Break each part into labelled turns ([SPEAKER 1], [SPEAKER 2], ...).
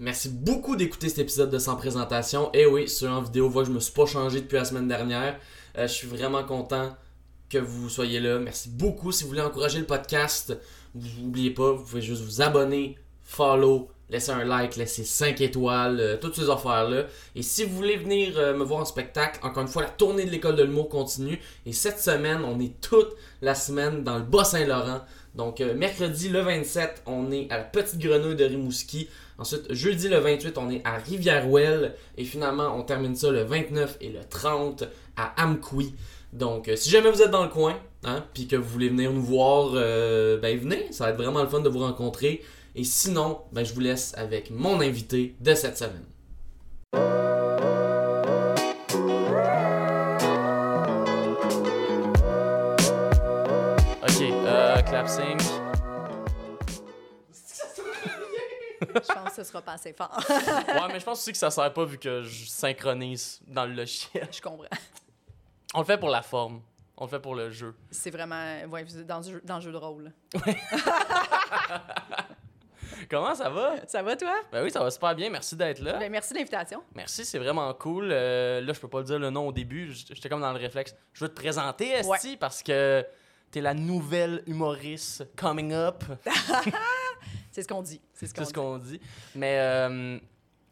[SPEAKER 1] Merci beaucoup d'écouter cet épisode de Sans Présentation. Et oui, ceux en vidéo voient que je me suis pas changé depuis la semaine dernière. Euh, je suis vraiment content que vous soyez là. Merci beaucoup. Si vous voulez encourager le podcast, vous n'oubliez pas, vous pouvez juste vous abonner, follow, laisser un like, laisser 5 étoiles, euh, toutes ces affaires-là. Et si vous voulez venir euh, me voir en spectacle, encore une fois, la tournée de l'école de l'humour continue. Et cette semaine, on est toute la semaine dans le Bas-Saint-Laurent. Donc, mercredi le 27, on est à la Petite Grenouille de Rimouski. Ensuite, jeudi le 28, on est à Rivière-Ouelle. Et finalement, on termine ça le 29 et le 30 à Amqui. Donc, euh, si jamais vous êtes dans le coin, hein, puis que vous voulez venir nous voir, euh, ben venez. Ça va être vraiment le fun de vous rencontrer. Et sinon, ben, je vous laisse avec mon invité de cette semaine.
[SPEAKER 2] Ok, euh.
[SPEAKER 3] Je pense que ce sera pas assez fort.
[SPEAKER 2] Ouais, mais je pense aussi que ça sert pas vu que je synchronise dans le logiciel.
[SPEAKER 3] Je comprends.
[SPEAKER 2] On le fait pour la forme. On le fait pour le jeu.
[SPEAKER 3] C'est vraiment ouais, vous êtes dans, le jeu, dans le jeu de rôle.
[SPEAKER 2] Comment ça va?
[SPEAKER 3] Ça va, toi?
[SPEAKER 2] Ben oui, ça va super bien. Merci d'être là.
[SPEAKER 3] Ben, merci de l'invitation.
[SPEAKER 2] Merci, c'est vraiment cool. Euh, là, je peux pas le dire le nom au début. J'étais comme dans le réflexe. Je veux te présenter, Esti, parce que t'es la nouvelle humoriste coming up.
[SPEAKER 3] C'est ce qu'on dit. C'est ce qu'on
[SPEAKER 2] ce
[SPEAKER 3] dit.
[SPEAKER 2] Mais euh,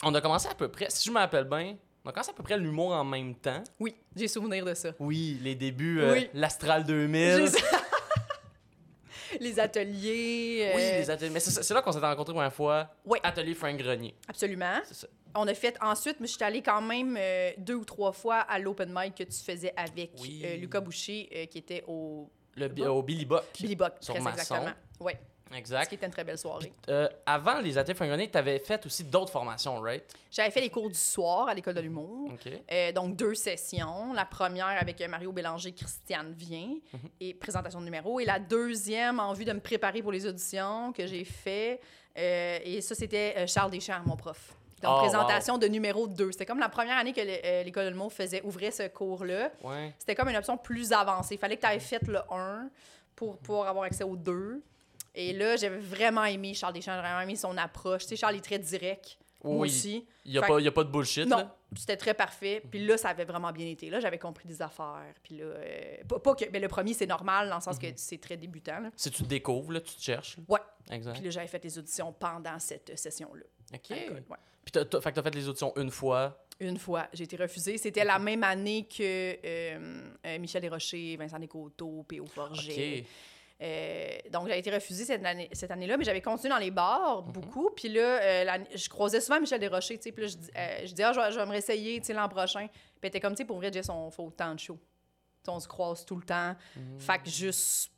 [SPEAKER 2] on a commencé à peu près, si je me rappelle bien, on a commencé à peu près l'humour en même temps.
[SPEAKER 3] Oui, j'ai souvenir de ça.
[SPEAKER 2] Oui, les débuts, euh,
[SPEAKER 3] Oui.
[SPEAKER 2] l'Astral 2000.
[SPEAKER 3] J'ai- les ateliers.
[SPEAKER 2] Oui,
[SPEAKER 3] euh,
[SPEAKER 2] les ateliers. Mais c'est là qu'on s'est rencontrés pour une fois.
[SPEAKER 3] Oui.
[SPEAKER 2] Atelier Frank Grenier.
[SPEAKER 3] Absolument.
[SPEAKER 2] C'est ça.
[SPEAKER 3] On a fait ensuite, mais je suis allée quand même euh, deux ou trois fois à l'open mic que tu faisais avec
[SPEAKER 2] Oui.
[SPEAKER 3] Lucas Boucher, qui était au
[SPEAKER 2] Le, au Billy Buck.
[SPEAKER 3] Billy Buck,
[SPEAKER 2] Sur
[SPEAKER 3] très
[SPEAKER 2] Masson.
[SPEAKER 3] exactement. Oui, ce
[SPEAKER 2] Exact.
[SPEAKER 3] qui était une très belle soirée.
[SPEAKER 2] Euh, avant les ateliers Frank Grenier, t'avais fait aussi d'autres formations, right?
[SPEAKER 3] J'avais fait les cours du soir à l'école de l'humour.
[SPEAKER 2] OK.
[SPEAKER 3] Euh, donc, deux sessions. La première avec Mario Bélanger, Christiane Vient
[SPEAKER 2] Mhm.
[SPEAKER 3] et présentation de numéro. Et la deuxième en vue de me préparer pour les auditions que j'ai fait. euh, et ça, c'était Charles Deschamps, mon prof. Donc,
[SPEAKER 2] Oh,
[SPEAKER 3] présentation de numéro 2. C'était comme la première année que le- l'école de l'humour faisait ouvrir ce cours-là.
[SPEAKER 2] Ouais.
[SPEAKER 3] C'était comme une option plus avancée. Il fallait que tu aies fait le 1 pour pouvoir avoir accès au 2. Et là, j'avais vraiment aimé Charles Deschamps, j'avais vraiment aimé son approche. Tu sais, Charles est très direct. Moi
[SPEAKER 2] Oui.
[SPEAKER 3] aussi.
[SPEAKER 2] Il n'y a, a pas de bullshit,
[SPEAKER 3] Non, c'était très parfait. Puis là, ça avait vraiment bien été. Là, j'avais compris des affaires. Puis là, euh, pas, pas que. Mais le premier, c'est normal dans le sens que c'est très débutant. là.
[SPEAKER 2] Si tu te découvres, là, tu te cherches. là?
[SPEAKER 3] Ouais.
[SPEAKER 2] Exact.
[SPEAKER 3] Puis là, j'avais fait les auditions pendant cette session-là.
[SPEAKER 2] OK.
[SPEAKER 3] ouais.
[SPEAKER 2] Puis t'as, t'as- fait les auditions une fois?
[SPEAKER 3] Une fois, j'ai été refusée. C'était la même année que euh, euh, Michel Desrochers, Vincent Descoteaux, P.O. Forget.
[SPEAKER 2] OK.
[SPEAKER 3] Euh, donc, j'avais été refusée cette, année, cette année-là, mais j'avais continué dans les bars
[SPEAKER 2] Mhm.
[SPEAKER 3] beaucoup. Puis là, euh, je croisais souvent Michel Desrochers, tu sais. Puis là, je, dis- euh, je disais, ah, je, vais- je vais me réessayer, tu sais, l'an prochain. Puis elle était comme, tu sais, pour vrai, Jess, on fait autant de shows. On se croise tout le temps.
[SPEAKER 2] Mhm.
[SPEAKER 3] Fait que juste.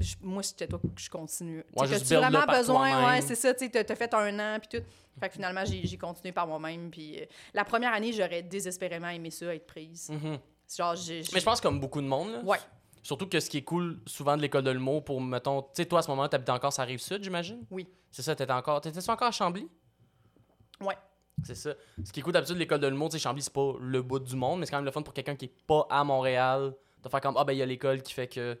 [SPEAKER 3] je- moi, c'était toi que je continue.
[SPEAKER 2] Ouais,
[SPEAKER 3] Tu
[SPEAKER 2] build-le
[SPEAKER 3] vraiment besoin? Ouais, c'est ça, tu t'as fait un an, puis tout. Fait que finalement, j'ai j'ai continué par moi-même. Puis euh, la première année, j'aurais désespérément aimé ça, être prise.
[SPEAKER 2] Mhm.
[SPEAKER 3] Genre, j'ai.
[SPEAKER 2] Mais je pense comme beaucoup de monde, là.
[SPEAKER 3] Ouais,
[SPEAKER 2] Surtout que ce qui est cool souvent de l'école de l'humour pour, mettons, tu sais, toi à ce moment-là, t'habitais encore sur la rive sud, j'imagine?
[SPEAKER 3] oui.
[SPEAKER 2] C'est ça, t'étais encore. T'étais-tu encore à Chambly?
[SPEAKER 3] Ouais.
[SPEAKER 2] C'est ça. Ce qui est cool d'habitude de l'école de l'humour, tu sais, Chambly, c'est pas le bout du monde, mais c'est quand même le fun pour quelqu'un qui est pas à Montréal de faire comme Ah, ben, il y a l'école qui fait que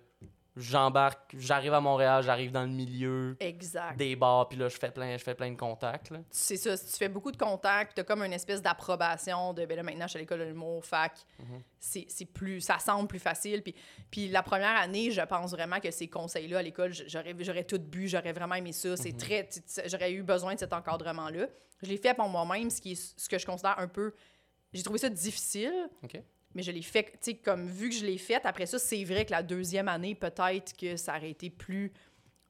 [SPEAKER 2] j'embarque, j'arrive à Montréal, j'arrive dans le milieu
[SPEAKER 3] Exact.
[SPEAKER 2] des bars, puis là, je fais plein, je fais plein de contacts,
[SPEAKER 3] c'est ça, si tu fais beaucoup de contacts, tu as comme une espèce d'approbation de ben là maintenant je suis à l'école de l'humour, fac. C'est plus ça semble plus facile puis puis la première année, je pense vraiment que ces conseils là à l'école, j'aurais tout bu, j'aurais vraiment aimé ça, c'est
[SPEAKER 2] Mhm.
[SPEAKER 3] très j'aurais eu besoin de cet encadrement là. Je l'ai fait pour moi-même, ce qui est ce que je considère un peu j'ai trouvé ça difficile.
[SPEAKER 2] OK.
[SPEAKER 3] Mais je l'ai fait, tu sais, comme vu que je l'ai fait, après ça, c'est vrai que la deuxième année, peut-être que ça aurait été plus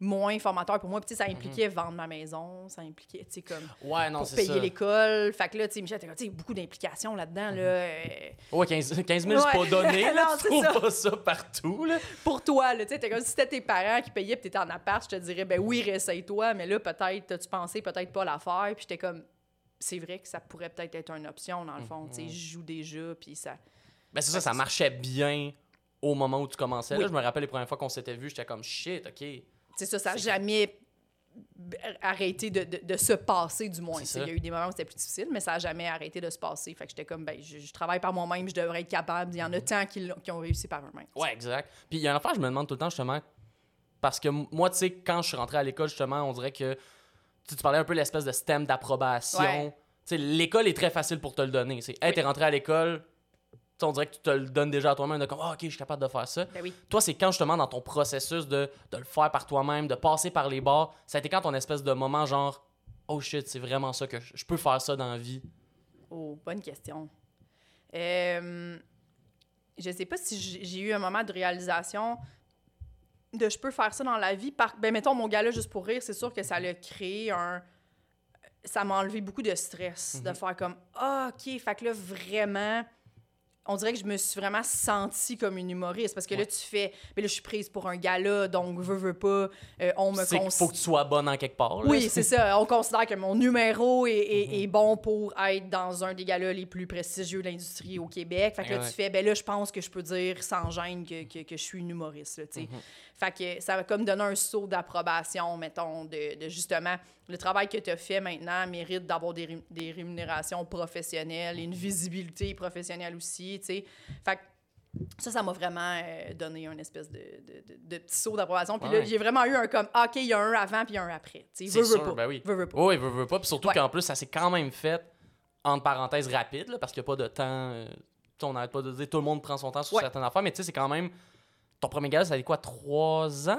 [SPEAKER 3] moins formateur pour moi. Puis, tu ça impliquait vendre ma maison, ça impliquait, tu sais, comme
[SPEAKER 2] Ouais, Mhm. non,
[SPEAKER 3] pour payer l'école. Fait que là, tu sais, Michel, tu sais, beaucoup d'implications là-dedans, là. euh,
[SPEAKER 2] Ouais, 15, 15 000, c'est pas donné, là.
[SPEAKER 3] Non,
[SPEAKER 2] tu
[SPEAKER 3] c'est
[SPEAKER 2] trouves
[SPEAKER 3] ça.
[SPEAKER 2] pas ça partout, là.
[SPEAKER 3] pour toi, là, tu sais, t'es comme si c'était tes parents qui payaient puis t'étais en appart, je te dirais, ben oui, réessaye-toi, mais là, peut-être, t'as-tu pensé peut-être pas la faire, puis j'étais comme, c'est vrai que ça pourrait peut-être être une option, dans le fond, tu sais, je joue déjà, puis ça...
[SPEAKER 2] Ben c'est ça, ça marchait bien au moment où tu commençais.
[SPEAKER 3] Oui.
[SPEAKER 2] Là, je me rappelle les premières fois qu'on s'était vus, j'étais comme shit, ok.
[SPEAKER 3] C'est ça, ça n'a jamais arrêté de, de- de se passer, du moins. Il y a eu des moments où c'était plus difficile, mais ça n'a jamais arrêté de se passer. Fait que j'étais comme, ben, je, je travaille par moi-même, je devrais être capable. Il y en a tant qui, qui ont réussi par eux-mêmes.
[SPEAKER 2] Ouais, exact. Puis il y a une affaire, je me demande tout le temps justement, parce que moi, tu sais, quand je suis rentré à l'école, justement, on dirait que Tu parlais un peu de l'espèce de système d'approbation.
[SPEAKER 3] Ouais.
[SPEAKER 2] Tu sais, l'école est très facile pour te le donner. C'est, hey,
[SPEAKER 3] Oui.
[SPEAKER 2] t'es rentré à l'école, on dirait que tu te le donnes déjà à toi-même, de comme, ah, ok, je suis capable de faire ça.
[SPEAKER 3] Ben oui.
[SPEAKER 2] Toi, c'est quand justement dans ton processus de, de le faire par toi-même, de passer par les bars, ça a été quand ton espèce de moment genre, oh shit, c'est vraiment ça que je, je peux faire ça dans la vie?
[SPEAKER 3] Oh, bonne question. Euh, je sais pas si j'ai eu un moment de réalisation de je peux faire ça dans la vie. Par, ben, mettons, mon gars-là, juste pour rire, c'est sûr que ça l'a créé un. Ça m'a enlevé beaucoup de stress de faire comme Ah, OK, fait que là, vraiment. On dirait que je me suis vraiment sentie comme une humoriste parce que là, tu fais. Mais là, je suis prise pour un gala, donc veux, veux pas. euh, on me
[SPEAKER 2] C'est qu'il
[SPEAKER 3] cons-
[SPEAKER 2] faut que tu sois bonne en quelque part. là.
[SPEAKER 3] oui, c'est ça. On considère que mon numéro est, est- est bon pour être dans un des galas les plus prestigieux de l'industrie au Québec. Fait que
[SPEAKER 2] Eh
[SPEAKER 3] là,
[SPEAKER 2] ouais.
[SPEAKER 3] tu fais, ben là, je pense que je peux dire sans gêne que, que, que je suis une humoriste, là, tu sais. Fait que ça va comme donner un saut d'approbation, mettons, de, de justement, le travail que tu as fait maintenant mérite d'avoir des, ré- des rémunérations professionnelles, une visibilité professionnelle aussi, tu sais. Fait que ça, ça m'a vraiment euh, donné un espèce de, de, de- de petit saut d'approbation. Puis là, j'ai vraiment eu un comme, ah, OK, il y a un avant puis un après.
[SPEAKER 2] C'est
[SPEAKER 3] veux, veux
[SPEAKER 2] sûr,
[SPEAKER 3] pas.
[SPEAKER 2] ben oui.
[SPEAKER 3] Veux, veux pas.
[SPEAKER 2] Oui, veut, veut pas. Puis surtout
[SPEAKER 3] Ouais.
[SPEAKER 2] qu'en plus, ça s'est quand même fait, entre parenthèses, rapide, là, parce qu'il n'y a pas de temps. euh, on n'arrête pas de dire tout le monde prend son temps sur
[SPEAKER 3] Ouais.
[SPEAKER 2] certaines affaires, mais tu sais, c'est quand même. Ton premier gala, ça a été quoi, trois ans?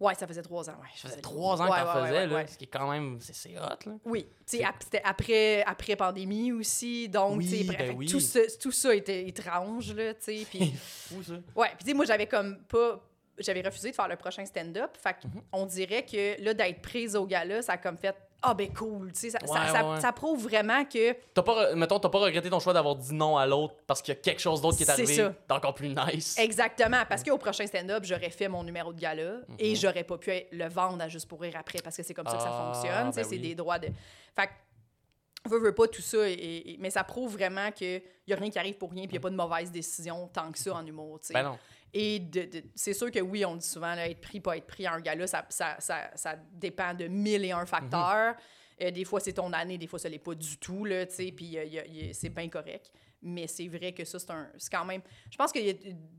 [SPEAKER 3] Ouais, ça faisait trois ans. Ouais,
[SPEAKER 2] Ça faisait trois ans
[SPEAKER 3] Ouais,
[SPEAKER 2] faisais,
[SPEAKER 3] ouais,
[SPEAKER 2] là. Ce qui est quand même. C'est c'est hot, là.
[SPEAKER 3] Oui, c'était après, après pandémie aussi, donc,
[SPEAKER 2] Oui, ben
[SPEAKER 3] fait
[SPEAKER 2] oui.
[SPEAKER 3] tout, ça, tout ça était étrange, là, tu sais, puis...
[SPEAKER 2] Fou, ça.
[SPEAKER 3] Ouais, puis moi, j'avais comme pas... J'avais refusé de faire le prochain stand-up, fait
[SPEAKER 2] Mhm.
[SPEAKER 3] qu'on dirait que, là, d'être prise au gala, ça a comme fait « Ah, ben cool », tu sais, ça, ça-
[SPEAKER 2] Ouais,
[SPEAKER 3] ça-
[SPEAKER 2] ouais, ouais.
[SPEAKER 3] ça prouve vraiment que...
[SPEAKER 2] T'as pas, mettons, t'as pas regretté ton choix d'avoir dit non à l'autre parce qu'il y a quelque chose d'autre qui est
[SPEAKER 3] C'est
[SPEAKER 2] arrivé d'encore plus nice.
[SPEAKER 3] Exactement, parce qu'au prochain stand-up, j'aurais fait mon numéro de gala
[SPEAKER 2] Mhm.
[SPEAKER 3] et j'aurais pas pu le vendre à Juste pour rire après, parce que c'est comme ça que ça
[SPEAKER 2] Ah,
[SPEAKER 3] fonctionne, tu sais,
[SPEAKER 2] ben
[SPEAKER 3] c'est
[SPEAKER 2] oui.
[SPEAKER 3] des droits de... Fait que, veux, veux pas tout ça, et- et- mais ça prouve vraiment qu'il y a rien qui arrive pour rien, puis il y a pas de mauvaise décision tant que ça en humour, tu sais.
[SPEAKER 2] Ben non.
[SPEAKER 3] Et c'est sûr que oui, on dit souvent, là, être pris, pas être pris à un gala, ça, ça, ça, ça dépend de mille et un facteurs. Euh, des fois, c'est ton année, des fois, ça l'est pas du tout, là, tu sais, puis euh, c'est bien correct. Mais c'est vrai que ça, c'est un... C'est quand même... Je pense qu'il y a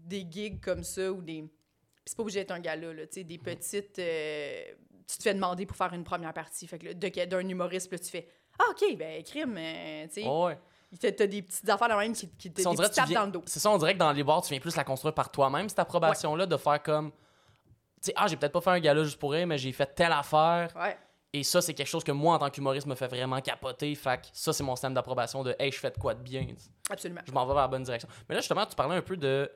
[SPEAKER 3] des gigs comme ça ou des... c'est pas obligé d'être un gala, là, tu sais, des petites... euh, tu te fais demander pour faire une première partie, fait que d'un humoriste, là, tu fais « Ah, OK, ben, crime, euh, tu sais.
[SPEAKER 2] Oh, ouais.
[SPEAKER 3] T'as t'as des petites affaires de même qui, qui te
[SPEAKER 2] Si viens-
[SPEAKER 3] dans le dos.
[SPEAKER 2] C'est ça, on dirait que dans les bars, tu viens plus la construire par toi-même, cette approbation-là, de faire comme. Tu sais, ah, j'ai peut-être pas fait un gala juste pour rire, mais j'ai fait telle affaire.
[SPEAKER 3] Ouais.
[SPEAKER 2] Et ça, c'est quelque chose que moi, en tant qu'humoriste, me fait vraiment capoter. Fait que ça, c'est mon système d'approbation de hey, je fais de quoi de bien.
[SPEAKER 3] Absolument.
[SPEAKER 2] Je m'en vais vers la bonne direction. Mais là, justement, tu parlais un peu de.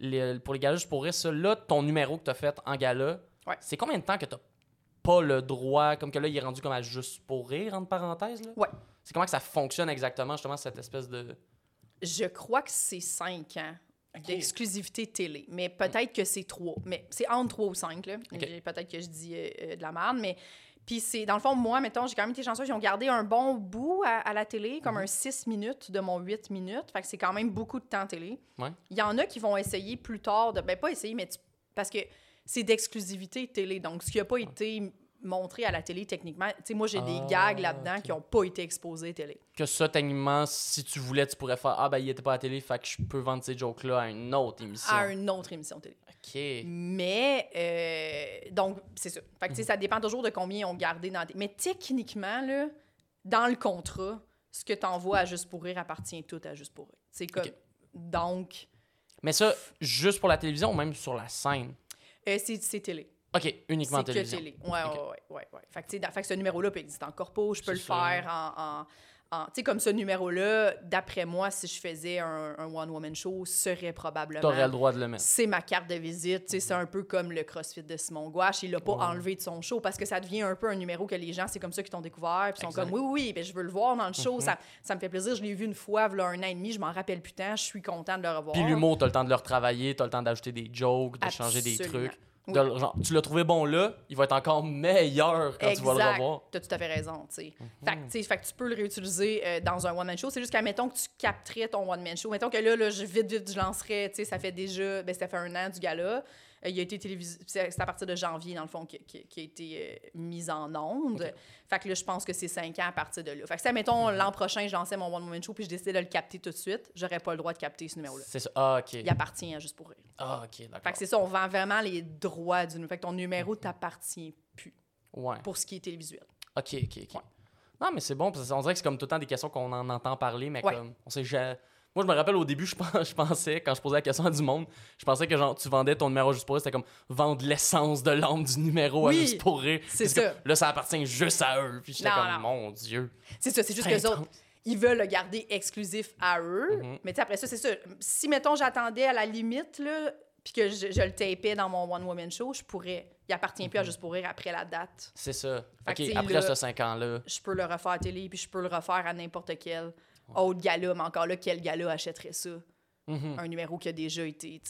[SPEAKER 2] les- pour les galas juste pour rire, ça, là, ton numéro que tu as fait en gala,
[SPEAKER 3] Ouais.
[SPEAKER 2] c'est combien de temps que tu pas le droit, comme que là, il est rendu comme à juste pour rire, entre parenthèses? Là?
[SPEAKER 3] Ouais.
[SPEAKER 2] C'est comment que ça fonctionne exactement, justement, cette espèce de.
[SPEAKER 3] Je crois que c'est 5 ans d'exclusivité télé, mais peut-être que c'est 3. Mais c'est entre 3 ou 5, là. Peut-être que je dis euh, euh, de la merde, mais... Puis c'est... Dans le fond, moi, mettons, j'ai quand même été chanceuse. Ils ont gardé un bon bout à, à la télé, comme un 6 minutes de mon 8 minutes. Fait que c'est quand même beaucoup de temps télé.
[SPEAKER 2] Ouais.
[SPEAKER 3] Il y en a qui vont essayer plus tard de... Ben, pas essayer, mais... tu- Parce que c'est d'exclusivité télé. Donc, ce qui n'a pas été montré à la télé, techniquement... Tu sais, moi, j'ai des
[SPEAKER 2] Ah,
[SPEAKER 3] gags là-dedans qui n'ont pas été exposés télé.
[SPEAKER 2] Que ça, techniquement, si tu voulais, tu pourrais faire Ah, ben, il était pas à la télé, fait que je peux vendre ces jokes-là à une autre émission.
[SPEAKER 3] À une autre émission télé.
[SPEAKER 2] Ok.
[SPEAKER 3] Mais, euh, donc, c'est ça. Fait que, tu sais, ça dépend toujours de combien ils ont gardé dans... des- Mais techniquement, là, dans le contrat, ce que tu envoies à Juste pour rire appartient tout à Juste pour rire. C'est comme...
[SPEAKER 2] Ok.
[SPEAKER 3] Donc,
[SPEAKER 2] Mais ça, juste pour la télévision ou même sur la scène?
[SPEAKER 3] euh, c'est télé.
[SPEAKER 2] Ok, uniquement
[SPEAKER 3] C'est que
[SPEAKER 2] télévision.
[SPEAKER 3] télé. Ouais,
[SPEAKER 2] Ok.
[SPEAKER 3] ouais, ouais. Fait que, fait que ce numéro-là peut exister en corpo, je peux le faire en... en- en- tu sais, comme ce numéro-là, d'après moi, si je faisais un, un one-woman show, serait probablement...
[SPEAKER 2] T'aurais le droit de le mettre.
[SPEAKER 3] c'est ma carte de visite. Tu sais, C'est un peu comme le CrossFit de Simon Gouache. Il l'a pas
[SPEAKER 2] Ouais.
[SPEAKER 3] enlevé de son show parce que ça devient un peu un numéro que les gens, c'est comme ça qu'ils t'ont découvert. Puis ils sont comme, oui, oui, ben, je veux le voir dans le show.
[SPEAKER 2] Mhm.
[SPEAKER 3] ça, ça me fait plaisir. Je l'ai vu une fois, a un an et demi. Je m'en rappelle plus tant. Je suis contente de le revoir.
[SPEAKER 2] Puis l'humour, t'as le temps de le retravailler, t'as le temps d'ajouter des jokes, de changer des
[SPEAKER 3] Absolument.
[SPEAKER 2] De genre, tu l'as trouvé bon là, il va être encore meilleur quand tu vas le
[SPEAKER 3] Exact.
[SPEAKER 2] revoir.
[SPEAKER 3] T'as tout à fait raison, tu sais.
[SPEAKER 2] Mhm.
[SPEAKER 3] Fait, que, tu sais, fait que tu peux le réutiliser euh, dans un one-man show. C'est juste qu'à, mettons que tu capterais ton one-man show. Mettons que là, là je, vite, vite, je lancerais, tu ça fait déjà, ben, ça fait un an du gala. Euh, il a été télévisé, c'est à partir de janvier, dans le fond, qui, qui- qui a été euh, mis en onde.
[SPEAKER 2] Ok.
[SPEAKER 3] Fait que là, je pense que c'est cinq ans à partir de là. Fait que si, mettons,
[SPEAKER 2] Mhm.
[SPEAKER 3] l'an prochain, je lançais mon one-man show puis je décidais de le capter tout de suite, j'aurais pas le droit de capter ce numéro-là.
[SPEAKER 2] C'est ça. Ah, ok.
[SPEAKER 3] Il appartient à Juste pour rire.
[SPEAKER 2] Ah, ok,
[SPEAKER 3] Fait
[SPEAKER 2] d'accord.
[SPEAKER 3] que c'est ça, on vend vraiment les droits du... Fait que ton numéro t'appartient plus
[SPEAKER 2] Ouais.
[SPEAKER 3] pour ce qui est télévisuel.
[SPEAKER 2] Ok, ok, ok. Non, mais c'est bon, parce qu'on dirait que c'est comme tout le temps des questions qu'on en entend parler, mais
[SPEAKER 3] Ouais.
[SPEAKER 2] comme, on sait jamais. Moi, je me rappelle au début, je, pens- je pensais, quand je posais la question à du monde, je pensais que genre, tu vendais ton numéro juste pour rire, c'était comme vendre l'essence de l'âme du numéro
[SPEAKER 3] Oui,
[SPEAKER 2] à juste pour rire.
[SPEAKER 3] c'est
[SPEAKER 2] que
[SPEAKER 3] ça.
[SPEAKER 2] Là, ça appartient juste à eux. Puis j'étais comme,
[SPEAKER 3] non.
[SPEAKER 2] mon Dieu.
[SPEAKER 3] C'est ça, c'est juste que autres, ils veulent le garder exclusif à eux.
[SPEAKER 2] Mhm.
[SPEAKER 3] Mais tu sais, après ça, c'est ça. Si, mettons, j'attendais à la limite, là, puis que je, je le tapais dans mon One Woman Show, je pourrais. Il appartient plus à Juste pour rire après la date.
[SPEAKER 2] C'est ça.
[SPEAKER 3] Fait
[SPEAKER 2] Ok, après
[SPEAKER 3] là-
[SPEAKER 2] ce 5 ans-là.
[SPEAKER 3] Je peux le refaire à télé, puis je peux le refaire à n'importe quel autre gala. Mais encore là, quel gala achèterait ça?
[SPEAKER 2] Mhm.
[SPEAKER 3] Un numéro qui a déjà été,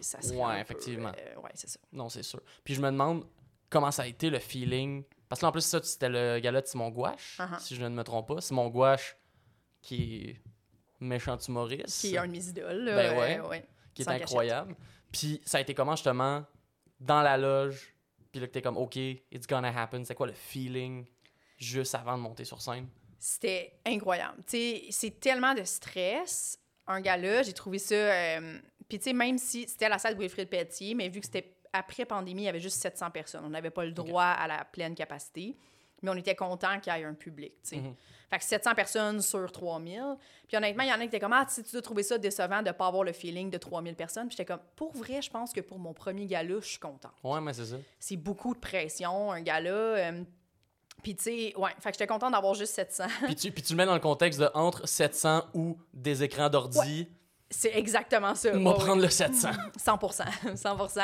[SPEAKER 3] ça serait
[SPEAKER 2] Ouais,
[SPEAKER 3] un peu,
[SPEAKER 2] effectivement.
[SPEAKER 3] euh, ouais, c'est ça.
[SPEAKER 2] Non, c'est sûr. Puis je me demande comment ça a été le feeling. Parce que là, en plus, ça, c'était le gala de Simon Gouache,
[SPEAKER 3] Uh-huh.
[SPEAKER 2] si je ne me trompe pas. Simon Gouache, qui est méchant humoriste.
[SPEAKER 3] Qui est un de mes idoles, là,
[SPEAKER 2] Ben ouais.
[SPEAKER 3] ouais.
[SPEAKER 2] qui est incroyable. Puis ça a été comment justement dans la loge, puis là que t'es comme OK, it's gonna happen. C'est quoi le feeling juste avant de monter sur scène?
[SPEAKER 3] C'était incroyable. Tu sais, c'est tellement de stress. Un gars-là, j'ai trouvé ça. euh, Puis, tu sais, même si c'était à la salle de Wilfrid Pelletier, mais vu que c'était après pandémie, il y avait juste 700 personnes. On n'avait pas le droit à la pleine capacité. Mais on était content qu'il y ait un public, tu sais.
[SPEAKER 2] Mhm.
[SPEAKER 3] Fait que 700 personnes sur 3000. Puis honnêtement, il y en a qui étaient comme, ah, tu dois trouver ça décevant de ne pas avoir le feeling de 3000 personnes. Puis j'étais comme, pour vrai, je pense que pour mon premier gala, je suis contente
[SPEAKER 2] Ouais, mais c'est ça.
[SPEAKER 3] c'est beaucoup de pression, un gars-là. euh, puis, tu sais, ouais, fait que j'étais contente d'avoir juste 700.
[SPEAKER 2] Puis tu, puis tu le mets dans le contexte de entre 700 ou des écrans d'ordi,
[SPEAKER 3] c'est exactement ça.
[SPEAKER 2] on va
[SPEAKER 3] Ouais,
[SPEAKER 2] prendre
[SPEAKER 3] ouais.
[SPEAKER 2] le 700.
[SPEAKER 3] 100 100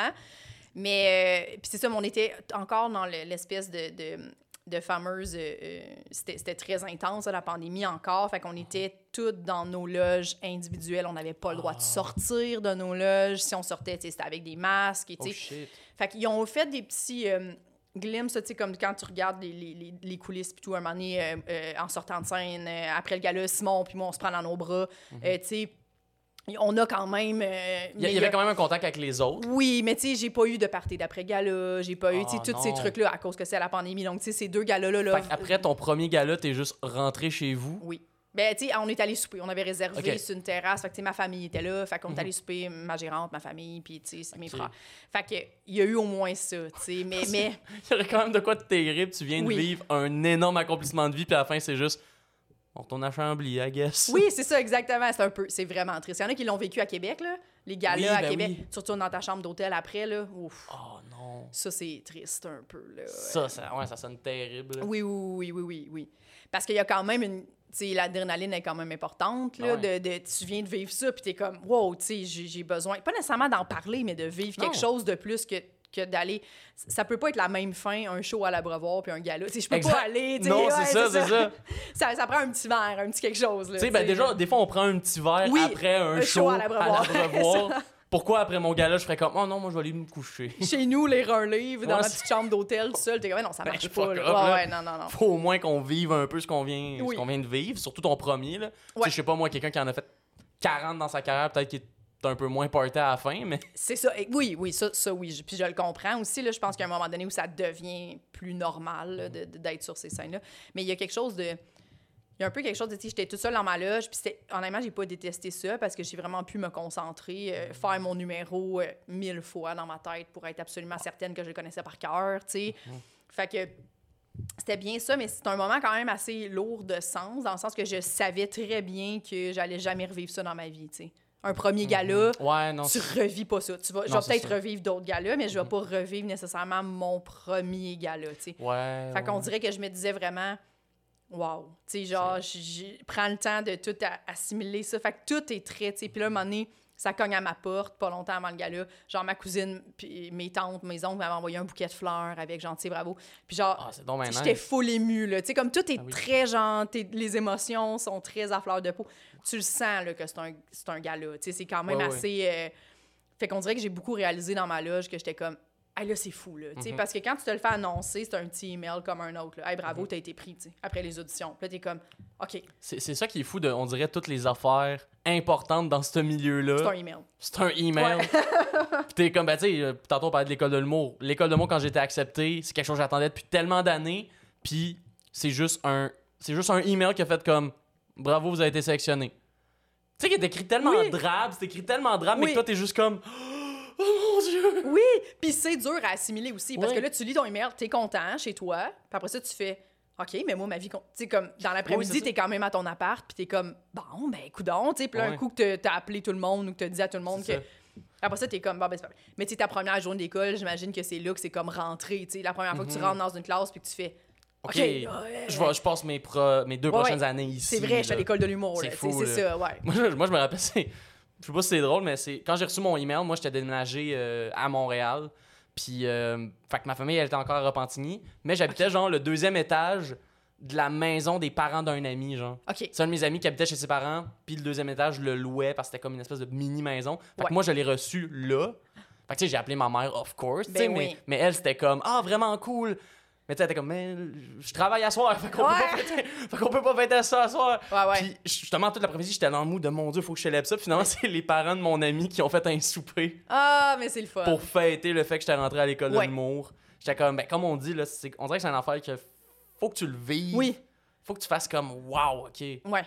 [SPEAKER 3] Mais, euh, puis c'est ça, mais on était encore dans le- l'espèce de, de, de fameuse. euh, euh, c'était très intense, la pandémie encore. Fait qu'on était toutes dans nos loges individuelles. On n'avait pas le droit de sortir de nos loges. Si on sortait, c'était avec des masques. Et,
[SPEAKER 2] Oh shit.
[SPEAKER 3] Fait qu'ils ont fait des petits euh, glimpses, tu sais, comme quand tu regardes les, les, les, coulisses, puis tout, un moment donné, euh, euh, en sortant de scène, euh, après le gala, Simon, puis moi, on se prend dans nos bras. Euh, tu sais, on a quand même...
[SPEAKER 2] Il y, avait quand même un contact avec les autres.
[SPEAKER 3] Oui, mais tu sais, j'ai pas eu de party d'après-gala, j'ai pas eu, tu sais,
[SPEAKER 2] Ah,
[SPEAKER 3] tous ces trucs-là à cause que c'est la pandémie. Donc, tu sais, ces deux galas-là, là...
[SPEAKER 2] Après ton premier gala, t'es juste rentré chez vous?
[SPEAKER 3] Oui. Ben, tu sais, on est allé souper. On avait réservé
[SPEAKER 2] Ok.
[SPEAKER 3] sur une terrasse. Fait que, tu sais, ma famille était là. Fait qu'on est
[SPEAKER 2] Mhm.
[SPEAKER 3] allé souper, ma gérante, ma famille, puis, tu sais, mes frères. Fait que, il y a eu au moins ça, tu sais. Mais, mais
[SPEAKER 2] Il y aurait quand même de quoi de terrible. Tu viens de vivre un énorme accomplissement de vie, puis à la fin, c'est juste. On retourne à Chambly, I guess.
[SPEAKER 3] Oui, c'est ça, exactement. C'est un peu, c'est vraiment triste. Il y en a qui l'ont vécu à Québec, là. Les galas
[SPEAKER 2] Oui,
[SPEAKER 3] à
[SPEAKER 2] ben
[SPEAKER 3] Québec.
[SPEAKER 2] oui.
[SPEAKER 3] Tu retournes dans ta chambre d'hôtel après, là. Ouf.
[SPEAKER 2] Oh non.
[SPEAKER 3] Ça, c'est triste un peu, là.
[SPEAKER 2] Ça, ça, ouais, ça sonne terrible.
[SPEAKER 3] Oui, oui, oui, oui, oui, oui. Parce qu'il y a quand même une. Tu l'adrénaline est quand même importante, là.
[SPEAKER 2] Ouais.
[SPEAKER 3] de, de- tu viens de vivre ça, puis t'es comme, wow, tu j'ai besoin. Pas nécessairement d'en parler, mais de vivre quelque
[SPEAKER 2] Non.
[SPEAKER 3] chose de plus que que d'aller ça peut pas être la même fin un show à l'abreuvoir puis un gala tu sais je peux
[SPEAKER 2] Exact.
[SPEAKER 3] pas aller tu
[SPEAKER 2] Non,
[SPEAKER 3] ouais,
[SPEAKER 2] c'est ça, c'est ça.
[SPEAKER 3] ça ça prend un petit verre un petit quelque chose là,
[SPEAKER 2] Tu sais, ben
[SPEAKER 3] tu
[SPEAKER 2] déjà, des fois, on prend un petit verre
[SPEAKER 3] Oui,
[SPEAKER 2] après un,
[SPEAKER 3] un
[SPEAKER 2] show,
[SPEAKER 3] show à
[SPEAKER 2] à
[SPEAKER 3] l'abreuvoir.
[SPEAKER 2] Pourquoi après mon gala, je ferais comme, oh non, moi, je vais aller me coucher.
[SPEAKER 3] chez nous lire un livre dans
[SPEAKER 2] Ouais, c'est-
[SPEAKER 3] petite chambre d'hôtel tout seul t'es comme non ça
[SPEAKER 2] Ben,
[SPEAKER 3] marche pas là.
[SPEAKER 2] off,
[SPEAKER 3] Ouais,
[SPEAKER 2] là.
[SPEAKER 3] ouais, non non non
[SPEAKER 2] Faut au moins qu'on vive un peu ce qu'on vient, ce vient de vivre, surtout ton premier. Là. Tu sais,
[SPEAKER 3] Ouais.
[SPEAKER 2] Je sais pas, moi, quelqu'un qui en a fait 40 dans sa carrière, peut-être qu'il est un peu moins party à la fin, mais
[SPEAKER 3] C'est ça. Oui, oui, ça, ça oui. Puis je le comprends aussi. Là, je pense a un moment donné où ça devient plus normal de- d'être sur ces scènes-là. Mais il y a quelque chose de. Il y a un peu quelque chose de. tu J'étais toute seule dans ma loge. Puis honnêtement, j'ai pas détesté ça parce que j'ai vraiment pu me concentrer, euh, faire mon numéro euh, mille fois dans ma tête pour être absolument certaine que je le connaissais par cœur. tu sais. Fait que c'était bien ça, mais c'est un moment quand même assez lourd de sens, dans le sens que je savais très bien que j'allais jamais revivre ça dans ma vie. tu sais. Un premier gala,
[SPEAKER 2] ouais, non.
[SPEAKER 3] tu revis pas ça. Tu vas, je vais peut-être revivre d'autres galas, mais je vais pas revivre nécessairement mon premier gala, tu sais.
[SPEAKER 2] Ouais.
[SPEAKER 3] Fait qu'on dirait que je me disais vraiment, wow, tu sais, genre, je prends le temps de tout assimiler ça. Fait que tout est très, tu sais. Puis là, à un moment donné, ça cogne à ma porte, pas longtemps avant le gala. Genre, ma cousine, puis mes tantes, mes oncles m'avaient envoyé un bouquet de fleurs avec gentil bravo. Puis genre,
[SPEAKER 2] Ah,
[SPEAKER 3] J'étais full émue, là. Tu sais, comme tout est
[SPEAKER 2] Ah oui.
[SPEAKER 3] très genre, les émotions sont très à fleur de peau. Tu le sens, là, que c'est un, un gala. Tu sais, c'est quand même
[SPEAKER 2] Ouais, ouais.
[SPEAKER 3] assez. euh, Fait qu'on dirait que j'ai beaucoup réalisé dans ma loge que j'étais comme, ah là, c'est fou, là. Tu sais,
[SPEAKER 2] Mhm.
[SPEAKER 3] parce que quand tu te le fais annoncer, c'est un petit email comme un autre, là. Hey, bravo, t'as été pris, tu sais, après les auditions. Puis là, t'es comme, OK,
[SPEAKER 2] C'est c'est ça qui est fou de, on dirait, toutes les affaires importantes dans ce
[SPEAKER 3] c'est
[SPEAKER 2] milieu-là.
[SPEAKER 3] un email.
[SPEAKER 2] C'est un email. Puis t'es comme, ben, tu sais, euh, tantôt on parlait de l'école de l'humour. L'école de l'humour, quand j'étais accepté, c'est quelque chose que j'attendais depuis tellement d'années. Puis c'est juste un c'est juste un email qui a fait comme, bravo, vous avez été sélectionné. Tu sais, qui est écrit tellement
[SPEAKER 3] Oui.
[SPEAKER 2] drabe, c'est écrit tellement drabe, mais que toi, t'es juste comme, oh mon dieu.
[SPEAKER 3] Oui, puis c'est dur à assimiler aussi, parce que là, tu lis ton email, t'es content chez toi, puis après ça, tu fais, OK, mais moi, ma vie, tu sais, comme dans l'après-midi,
[SPEAKER 2] Oui,
[SPEAKER 3] t'es quand même à ton appart, puis t'es comme, bon, ben, coudon, tu sais, puis là, un coup que t'as- appelé tout le monde ou que t'as dit à tout le monde que.
[SPEAKER 2] Ça.
[SPEAKER 3] Après ça, t'es comme, bon, ben, c'est pas. Mais tu sais, ta première journée d'école, j'imagine que c'est là que c'est comme rentrer, tu sais, la première fois que tu
[SPEAKER 2] Mhm.
[SPEAKER 3] rentres dans une classe, puis que tu fais, OK, ouais,
[SPEAKER 2] Je, vais- je passe mes, pro- mes deux
[SPEAKER 3] Ouais,
[SPEAKER 2] prochaines années ici.
[SPEAKER 3] c'est vrai, je suis à l'école de l'humour,
[SPEAKER 2] C'est
[SPEAKER 3] ça, ouais.
[SPEAKER 2] Moi je, moi, je me rappelle, c'est. Je sais pas si c'est drôle, mais c'est. Quand j'ai reçu mon email, moi, j'étais déménagé euh, à Montréal. Puis, euh, fait que ma famille, elle était encore à Repentigny. Mais j'habitais, genre, le deuxième étage de la maison des parents d'un ami, genre. C'est un de mes amis qui habitait chez ses parents, puis le deuxième étage, je le louais parce que c'était comme une espèce de mini-maison. Fait
[SPEAKER 3] Ouais.
[SPEAKER 2] que moi, je l'ai reçu là. Fait que, tu sais, j'ai appelé ma mère, of course,
[SPEAKER 3] Ben
[SPEAKER 2] mais, mais elle, c'était comme, ah, vraiment cool. Mais tu sais, était comme, mais je travaille à soir, fait qu'on
[SPEAKER 3] Ouais.
[SPEAKER 2] peut, pas fêter- fait qu'on peut pas fêter ça à soir.
[SPEAKER 3] Ouais, ouais.
[SPEAKER 2] Puis justement, toute l'après-midi, j'étais dans le mood de mon Dieu, faut que je célèbre ça. Puis finalement, c'est les parents de mon ami qui ont fait un souper
[SPEAKER 3] Ah, mais c'est le fun.
[SPEAKER 2] pour fêter le fait que j'étais rentré à l'école
[SPEAKER 3] Ouais.
[SPEAKER 2] de l'humour. J'étais comme, ben, comme on dit, là, c'est- on dirait que c'est un affaire que faut que tu le vives.
[SPEAKER 3] Oui,
[SPEAKER 2] Faut que tu fasses comme, wow, ok,
[SPEAKER 3] ouais.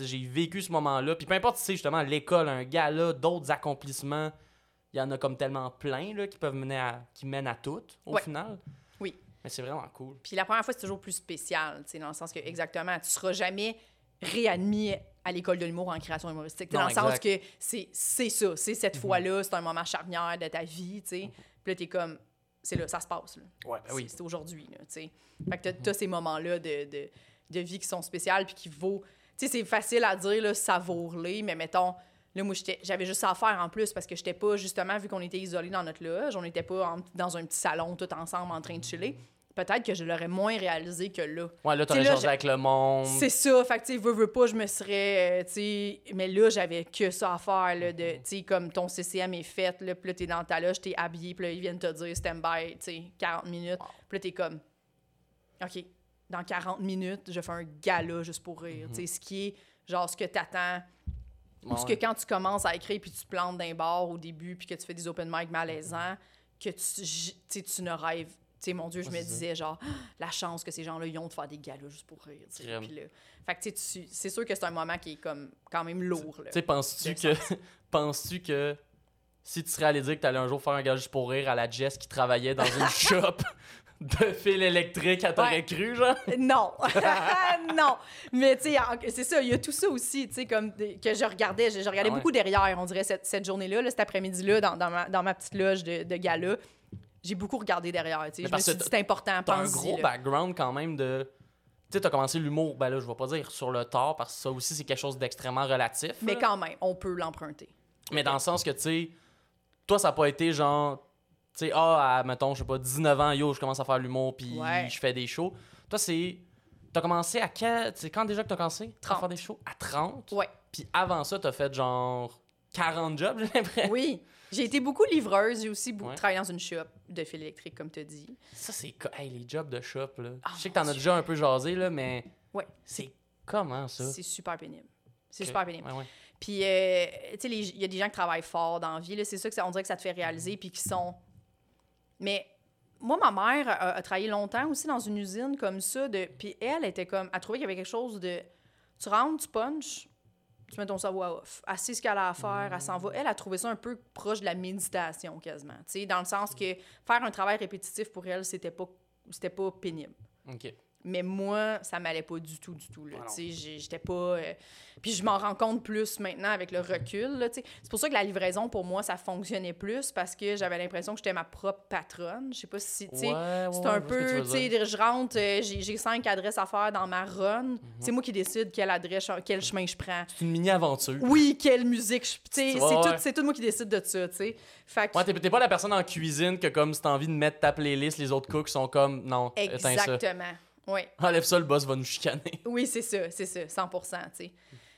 [SPEAKER 2] j'ai vécu ce moment-là. Puis peu importe si c'est justement l'école, un gala, d'autres accomplissements, il y en a comme tellement plein là, qui peuvent mener à, qui mènent à tout au
[SPEAKER 3] Ouais.
[SPEAKER 2] final. Mais c'est vraiment cool.
[SPEAKER 3] Puis la première fois, c'est toujours plus spécial, tu sais, dans le sens que, exactement, tu seras jamais réadmis à l'école de l'humour en création humoristique.
[SPEAKER 2] Non,
[SPEAKER 3] dans le sens
[SPEAKER 2] exact. Mhm.
[SPEAKER 3] que c'est c'est ça, c'est cette fois-là, c'est un moment charnière de ta vie, tu sais. Puis là, t'es comme, c'est là, ça se passe, là.
[SPEAKER 2] Ouais, ben oui.
[SPEAKER 3] C'est- C'est aujourd'hui, là, tu sais. Fait que t'as- t'as ces moments-là de, de, de vie qui sont spéciales puis qui vaut... Tu sais, c'est facile à dire, là, savoure-les, mais mettons... Là, moi, j'avais juste ça à faire en plus parce que j'étais pas, justement, vu qu'on était isolés dans notre loge, on n'était pas en- dans un petit salon tout ensemble en train de chiller. Peut-être que je l'aurais moins réalisé que là.
[SPEAKER 2] Ouais, là, t'aurais
[SPEAKER 3] Tu
[SPEAKER 2] changé avec le monde.
[SPEAKER 3] C'est ça, fait que tu sais, veux, veux pas, je me serais, euh, tu mais là, j'avais que ça à faire, là, de, tu sais, comme ton CCM est fait, là, puis là, t'es dans ta loge, t'es habillé, puis là, ils viennent te dire stand-by, tu sais, 40 minutes, puis là, t'es comme, OK, dans 40 minutes, je fais un gala juste pour rire, tu sais, ce qui est, genre, ce que t'attends, ou ce que
[SPEAKER 2] Ouais.
[SPEAKER 3] quand tu commences à écrire, puis tu te plantes d'un bar au début, puis que tu fais des open mic malaisants, que tu, tu tu ne rêves... Tu sais, mon Dieu, je
[SPEAKER 2] Ouais,
[SPEAKER 3] me
[SPEAKER 2] ça.
[SPEAKER 3] disais, genre, la chance que ces gens-là, ont de faire des galas juste pour rire, tu. Puis là, fait que, tu tu- c'est sûr que c'est un moment qui est comme quand même lourd, là.
[SPEAKER 2] Tu sais, penses-tu
[SPEAKER 3] De
[SPEAKER 2] que, penses-tu que si tu serais allé dire que t'allais un jour faire un gage juste pour rire à la Jess qui travaillait dans une shop de fil électrique, elle t'aurait
[SPEAKER 3] Ouais.
[SPEAKER 2] cru, genre?
[SPEAKER 3] Non, non. Mais tu sais, c'est ça, il y a tout ça aussi, tu sais, comme des- que je regardais, je, je regardais
[SPEAKER 2] Ah ouais.
[SPEAKER 3] beaucoup derrière, on dirait, cette, cette journée-là, là, cet après-midi-là, dans, dans, ma, dans ma petite loge de, de gala. J'ai beaucoup regardé derrière, tu sais. Je me suis dit, c'est important,
[SPEAKER 2] T'as un gros background quand même de. Tu sais, t'as commencé l'humour, ben là, je vais pas dire sur le tard, parce que ça aussi, c'est quelque chose d'extrêmement relatif.
[SPEAKER 3] Mais quand même, on peut l'emprunter.
[SPEAKER 2] Mais dans le sens que, tu sais, toi, ça a pas été genre, tu sais, ah, à, mettons, je sais pas, 19 ans, yo, je commence à faire l'humour, puis
[SPEAKER 3] Ouais.
[SPEAKER 2] je fais des shows. Toi, c'est. T'as commencé à. C'est quand déjà que t'as commencé à
[SPEAKER 3] 30.
[SPEAKER 2] faire des shows? À 30.
[SPEAKER 3] Ouais.
[SPEAKER 2] Puis avant ça, t'as fait genre 40 jobs, j'ai l'impression.
[SPEAKER 3] Oui. J'ai été beaucoup livreuse, j'ai aussi beaucoup
[SPEAKER 2] Ouais.
[SPEAKER 3] travaillé dans une shop de fil électrique, comme tu dit.
[SPEAKER 2] Ça, c'est. Hey, les jobs de shop, là.
[SPEAKER 3] Ah,
[SPEAKER 2] je sais que t'en as déjà un peu jasé, là, mais.
[SPEAKER 3] Ouais.
[SPEAKER 2] C'est comment ça?
[SPEAKER 3] C'est super pénible. C'est super pénible.
[SPEAKER 2] Ouais, ouais.
[SPEAKER 3] Puis, euh, tu sais, il y a des gens qui travaillent fort dans la vie. là. C'est ça que ça, on dirait que ça te fait réaliser,
[SPEAKER 2] Mhm.
[SPEAKER 3] puis qui sont. Mais moi, ma mère a, travaillé longtemps aussi dans une usine comme ça. De... Puis elle était comme. Elle trouvait qu'il y avait quelque chose de. Tu rentres, tu punches, tu mets ton à off. Elle ce qu'elle a à faire, elle s'en va. Elle a trouvé ça un peu proche de la méditation quasiment. Dans le sens que faire un travail répétitif pour elle, c'était pas, c'était pas pénible. Mais moi, ça m'allait pas du tout, du tout. Là,
[SPEAKER 2] Ah
[SPEAKER 3] j'étais pas. euh, Puis je m'en rends compte plus maintenant avec le recul. là. C'est pour ça que la livraison, pour moi, ça fonctionnait plus parce que j'avais l'impression que j'étais ma propre patronne. Je sais pas si.
[SPEAKER 2] Ouais, ouais,
[SPEAKER 3] c'est un peu, je rentre, euh, j'ai cinq adresses à faire dans ma run.
[SPEAKER 2] Mhm.
[SPEAKER 3] C'est moi qui décide quelle adresse, quel chemin je prends.
[SPEAKER 2] C'est une mini-aventure.
[SPEAKER 3] Oui, quelle musique. je- Tu sais,
[SPEAKER 2] Tu
[SPEAKER 3] c'est tout,
[SPEAKER 2] ouais.
[SPEAKER 3] c'est tout moi qui décide de ça, tu sais. Fait que-
[SPEAKER 2] t'es pas la personne en cuisine que, comme, si t'as envie de mettre ta playlist, les autres cooks sont comme, non.
[SPEAKER 3] Exactement. Oui.
[SPEAKER 2] Enlève ça, le boss va nous chicaner.
[SPEAKER 3] Oui, c'est ça, c'est ça, 100 tu sais.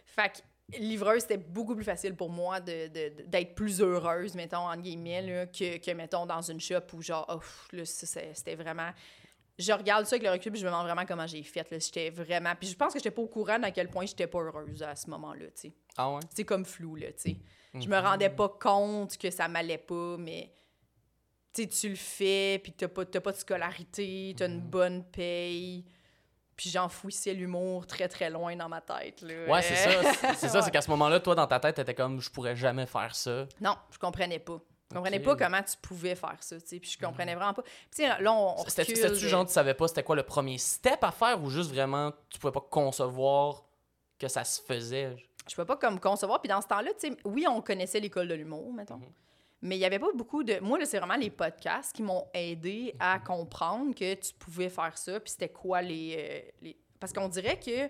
[SPEAKER 3] Fait que livreuse, c'était beaucoup plus facile pour moi de- de- de- d'être plus heureuse, mettons, entre guillemets, là, que, que, mettons, dans une shop où, genre, oh, là, c'était vraiment... Je regarde ça avec le recul, puis je me demande vraiment comment j'ai fait. J'étais vraiment... Puis je pense que j'étais pas au courant d'à quel point j'étais pas heureuse à ce moment-là, tu sais.
[SPEAKER 2] Ah ouais?
[SPEAKER 3] C'est comme flou, là, tu sais. Je
[SPEAKER 2] Mhm.
[SPEAKER 3] me rendais pas compte que ça m'allait pas, mais... Tu tu le fais, puis t'as pas, t'as pas de scolarité, t'as
[SPEAKER 2] Mhm.
[SPEAKER 3] une bonne paye... Puis j'enfouissais l'humour très, très loin dans ma tête. Là.
[SPEAKER 2] Ouais, c'est ça. C'est- ça, c'est qu'à ce moment-là, toi, dans ta tête, t'étais comme, je pourrais jamais faire ça.
[SPEAKER 3] Non, je comprenais pas. Je comprenais pas comment tu pouvais faire ça, tu sais. Puis je comprenais vraiment pas. Puis là, on, on
[SPEAKER 2] C'était-tu
[SPEAKER 3] de-
[SPEAKER 2] genre, tu savais pas c'était quoi le premier step à faire ou juste vraiment, tu pouvais pas concevoir que ça se faisait?
[SPEAKER 3] je peux pas comme concevoir. Puis dans ce temps-là, tu sais, oui, on connaissait l'école de l'humour, mettons.
[SPEAKER 2] Mhm.
[SPEAKER 3] Mais il y avait pas beaucoup de. Moi, là, c'est vraiment les podcasts qui m'ont aidé à
[SPEAKER 2] Mhm.
[SPEAKER 3] comprendre que tu pouvais faire ça. Puis c'était quoi les. euh, les... Parce qu'on dirait que.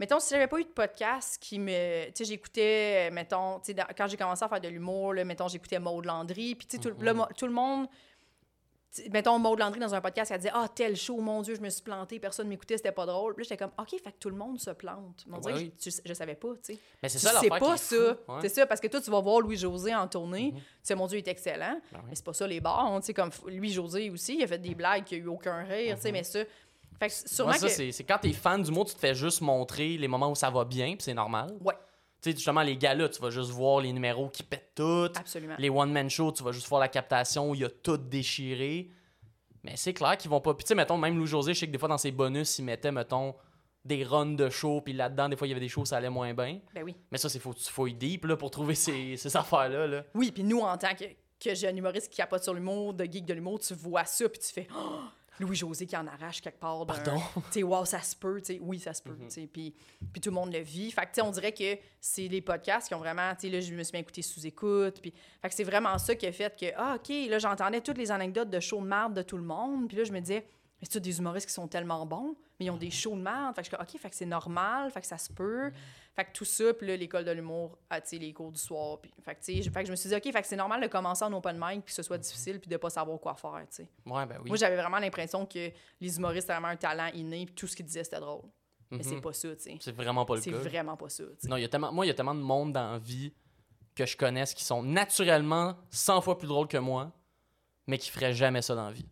[SPEAKER 3] Mettons, si j'avais pas eu de podcast qui me. Tu sais, j'écoutais, euh, mettons, tu sais, quand j'ai commencé à faire de l'humour, mettons, j'écoutais Maud Landry. Puis, tu sais, tout,
[SPEAKER 2] Mhm.
[SPEAKER 3] tout le monde. Mettons, Maud Landry dans un podcast, elle disait Ah, tel show, mon Dieu, je me suis planté, personne m'écoutait, c'était pas drôle. Puis là, j'étais comme OK, fait que tout le monde se plante. Mais on dirait
[SPEAKER 2] Ouais,
[SPEAKER 3] que je, je savais pas, tu sais.
[SPEAKER 2] Mais c'est ça
[SPEAKER 3] sais pas ça.
[SPEAKER 2] ouais.
[SPEAKER 3] C'est ça, parce que toi, tu vas voir Louis-José en tournée.
[SPEAKER 2] Mhm.
[SPEAKER 3] Tu sais, mon Dieu, il est excellent.
[SPEAKER 2] Ben oui.
[SPEAKER 3] Mais c'est pas ça, les bars. hein, tu sais, comme Louis-José aussi, il a fait des blagues qui a eu aucun rire, tu sais, mais ça. Fait que sûrement
[SPEAKER 2] Moi, ça,
[SPEAKER 3] que.
[SPEAKER 2] c'est quand t'es fan du mot, tu te fais juste montrer les moments où ça va bien, puis c'est normal.
[SPEAKER 3] Ouais,
[SPEAKER 2] Tu sais, justement, les gars-là, tu vas juste voir les numéros qui pètent tout.
[SPEAKER 3] absolument.
[SPEAKER 2] Les one-man shows, tu vas juste voir la captation où il y a tout déchiré. Mais c'est clair qu'ils vont pas. Puis tu sais, mettons, même Louis-José, je sais que des fois dans ses bonus, il mettait, mettons, des runs de shows, puis là-dedans, des fois, il y avait des shows ça allait moins bien.
[SPEAKER 3] Ben oui.
[SPEAKER 2] Mais ça, c'est faut fouilles deep là, pour trouver ces, ces affaires-là. Là.
[SPEAKER 3] Oui, puis nous, en tant que, que jeune humoriste qui capote sur l'humour, de geek de l'humour, tu vois ça, puis tu fais Oh, Louis-José qui en arrache quelque part.
[SPEAKER 2] Pardon?
[SPEAKER 3] Tu sais, wow, ça se peut. tu sais, oui, ça se peut. sais, Puis, puis tout le monde le vit. Fait que, tu sais, on dirait que c'est les podcasts qui ont vraiment. Tu sais, là, je me suis bien écouté sous-écoute. Puis, fait que c'est vraiment ça qui a fait que, ah, OK, là, j'entendais toutes les anecdotes de shows de marde de tout le monde. Puis là, je me disais, mais c'est tous des humoristes qui sont tellement bons, mais ils ont des shows de merde. Fait que je OK, fait que c'est normal, fait que ça se peut. Fait que tout ça, puis là, l'école de l'humour, ah, les cours du soir. Puis, fait que, je- fait que je me suis dit, OK, fait que c'est normal de commencer en open mic, puis que ce soit difficile, puis de pas savoir quoi faire, tu sais.
[SPEAKER 2] Ouais, ben oui.
[SPEAKER 3] Moi, j'avais vraiment l'impression que les humoristes avaient vraiment un talent inné, puis tout ce qu'ils disaient, c'était drôle. Mais c'est
[SPEAKER 2] Mhm.
[SPEAKER 3] pas ça, tu sais.
[SPEAKER 2] C'est vraiment pas le
[SPEAKER 3] C'est
[SPEAKER 2] cas.
[SPEAKER 3] vraiment pas ça.
[SPEAKER 2] Non, y a tellement, moi, il y a tellement de monde dans la vie que je connaisse qui sont naturellement 100 fois plus drôles que moi, mais qui feraient jamais ça dans la vie.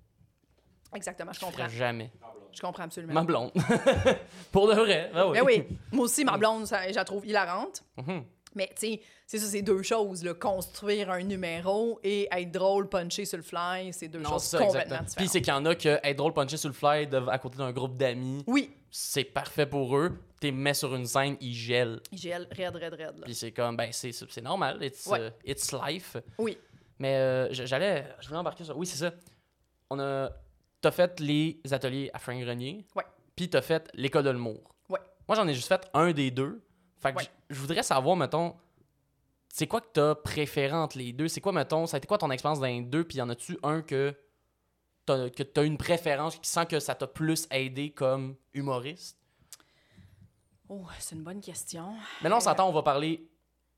[SPEAKER 3] Exactement, je
[SPEAKER 2] Qui
[SPEAKER 3] comprends.
[SPEAKER 2] feraient jamais.
[SPEAKER 3] Je comprends absolument.
[SPEAKER 2] Ma blonde. Pour de vrai. Ben oui.
[SPEAKER 3] Mais oui, moi aussi, ma blonde, ça, je la trouve hilarante.
[SPEAKER 2] Mhm.
[SPEAKER 3] Mais tu sais, c'est ça, c'est deux choses, là. Construire un numéro et être drôle, puncher sur le fly, c'est deux
[SPEAKER 2] Non,
[SPEAKER 3] choses
[SPEAKER 2] c'est ça,
[SPEAKER 3] complètement
[SPEAKER 2] exactement. Puis
[SPEAKER 3] différentes.
[SPEAKER 2] c'est qu'il y en a que être drôle puncher sur le fly de- à côté d'un groupe d'amis,
[SPEAKER 3] Oui,
[SPEAKER 2] c'est parfait pour eux. T'es mets sur une scène, ils gèlent.
[SPEAKER 3] j'ai raide, raide, raide, là.
[SPEAKER 2] Puis c'est comme, ben, c'est, c'est normal. It's,
[SPEAKER 3] Ouais.
[SPEAKER 2] euh, it's life.
[SPEAKER 3] Oui,
[SPEAKER 2] Mais euh, j'allais. Je voulais embarquer sur. Oui, c'est ça. On a. T'as fait les ateliers à Frank Grenier.
[SPEAKER 3] Ouais.
[SPEAKER 2] Puis t'as fait l'école de l'humour.
[SPEAKER 3] Ouais.
[SPEAKER 2] Moi, j'en ai juste fait un des deux. Fait que
[SPEAKER 3] Ouais.
[SPEAKER 2] je voudrais savoir, mettons, c'est quoi que t'as préféré entre les deux? C'est quoi, mettons, ça a été quoi ton expérience dans les deux? Puis y en a-tu un que t'as, que t'as une préférence qui sent que ça t'a plus aidé comme humoriste?
[SPEAKER 3] Oh, c'est une bonne question.
[SPEAKER 2] Mais là, on s'entend, on va parler.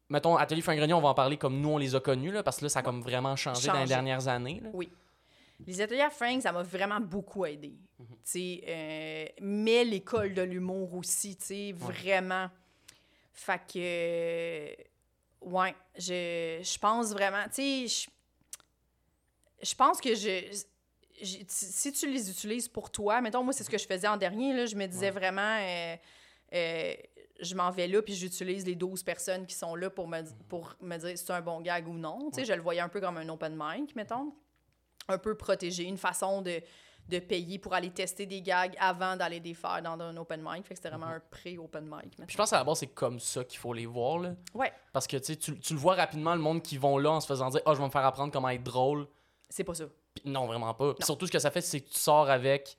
[SPEAKER 2] Mettons, Atelier Frank Grenier, on va en parler comme nous, on les a connus, là, parce que là, ça a comme vraiment changé, dans les
[SPEAKER 3] Changé.
[SPEAKER 2] dernières années. là.
[SPEAKER 3] Oui. Les ateliers à Frank, ça m'a vraiment beaucoup aidé.
[SPEAKER 2] Mhm.
[SPEAKER 3] Euh, mais l'école de l'humour aussi, tu sais, vraiment. Fait que, euh, ouais, je, je pense vraiment, tu sais, je, je pense que je, je- si tu les utilises pour toi, mettons, moi, c'est ce que je faisais en dernier, là, je me disais
[SPEAKER 2] Ouais.
[SPEAKER 3] vraiment, euh, euh, je m'en vais là, puis j'utilise les 12 personnes qui sont là pour me, pour me dire si c'est un bon gag ou non. Tu sais, je le voyais un peu comme un open mic, mettons. Un peu protégé, une façon de, de payer pour aller tester des gags avant d'aller les faire dans un open mic. Fait que c'était vraiment un pré-open mic.
[SPEAKER 2] Puis je pense à la base, c'est comme ça qu'il faut les voir. Là.
[SPEAKER 3] Ouais,
[SPEAKER 2] Parce que tu, tu le vois rapidement, le monde qui vont là en se faisant dire Ah, je vais me faire apprendre comment être drôle.
[SPEAKER 3] c'est pas ça.
[SPEAKER 2] Puis non, vraiment pas.
[SPEAKER 3] Non.
[SPEAKER 2] surtout, ce que ça fait, c'est que tu sors avec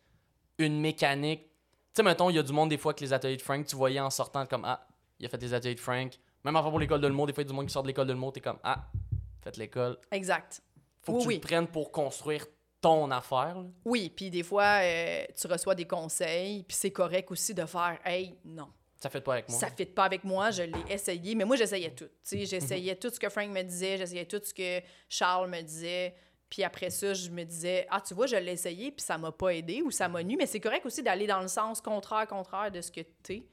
[SPEAKER 2] une mécanique. Tu sais, mettons, il y a du monde, des fois, que les ateliers de Frank, tu voyais en sortant comme Ah, il a fait des ateliers de Frank. Même enfin pour l'école de l'humour, des fois, il y a du monde qui sort de l'école de l'humour, t'es comme Ah, faites l'école.
[SPEAKER 3] Exact.
[SPEAKER 2] Faut que
[SPEAKER 3] Oui,
[SPEAKER 2] tu
[SPEAKER 3] oui.
[SPEAKER 2] le prennes pour construire ton affaire. là.
[SPEAKER 3] Oui, puis des fois, euh, tu reçois des conseils, puis c'est correct aussi de faire Hey, non,
[SPEAKER 2] Ça fait pas avec moi.
[SPEAKER 3] ça fit pas avec moi, je l'ai essayé, mais moi j'essayais tout. Tu j'essayais tout ce que Frank me disait, j'essayais tout ce que Charles me disait. Puis après ça, je me disais ah tu vois, je l'ai essayé puis ça m'a pas aidé ou ça m'a nu, mais c'est correct aussi d'aller dans le sens contraire contraire de ce que tu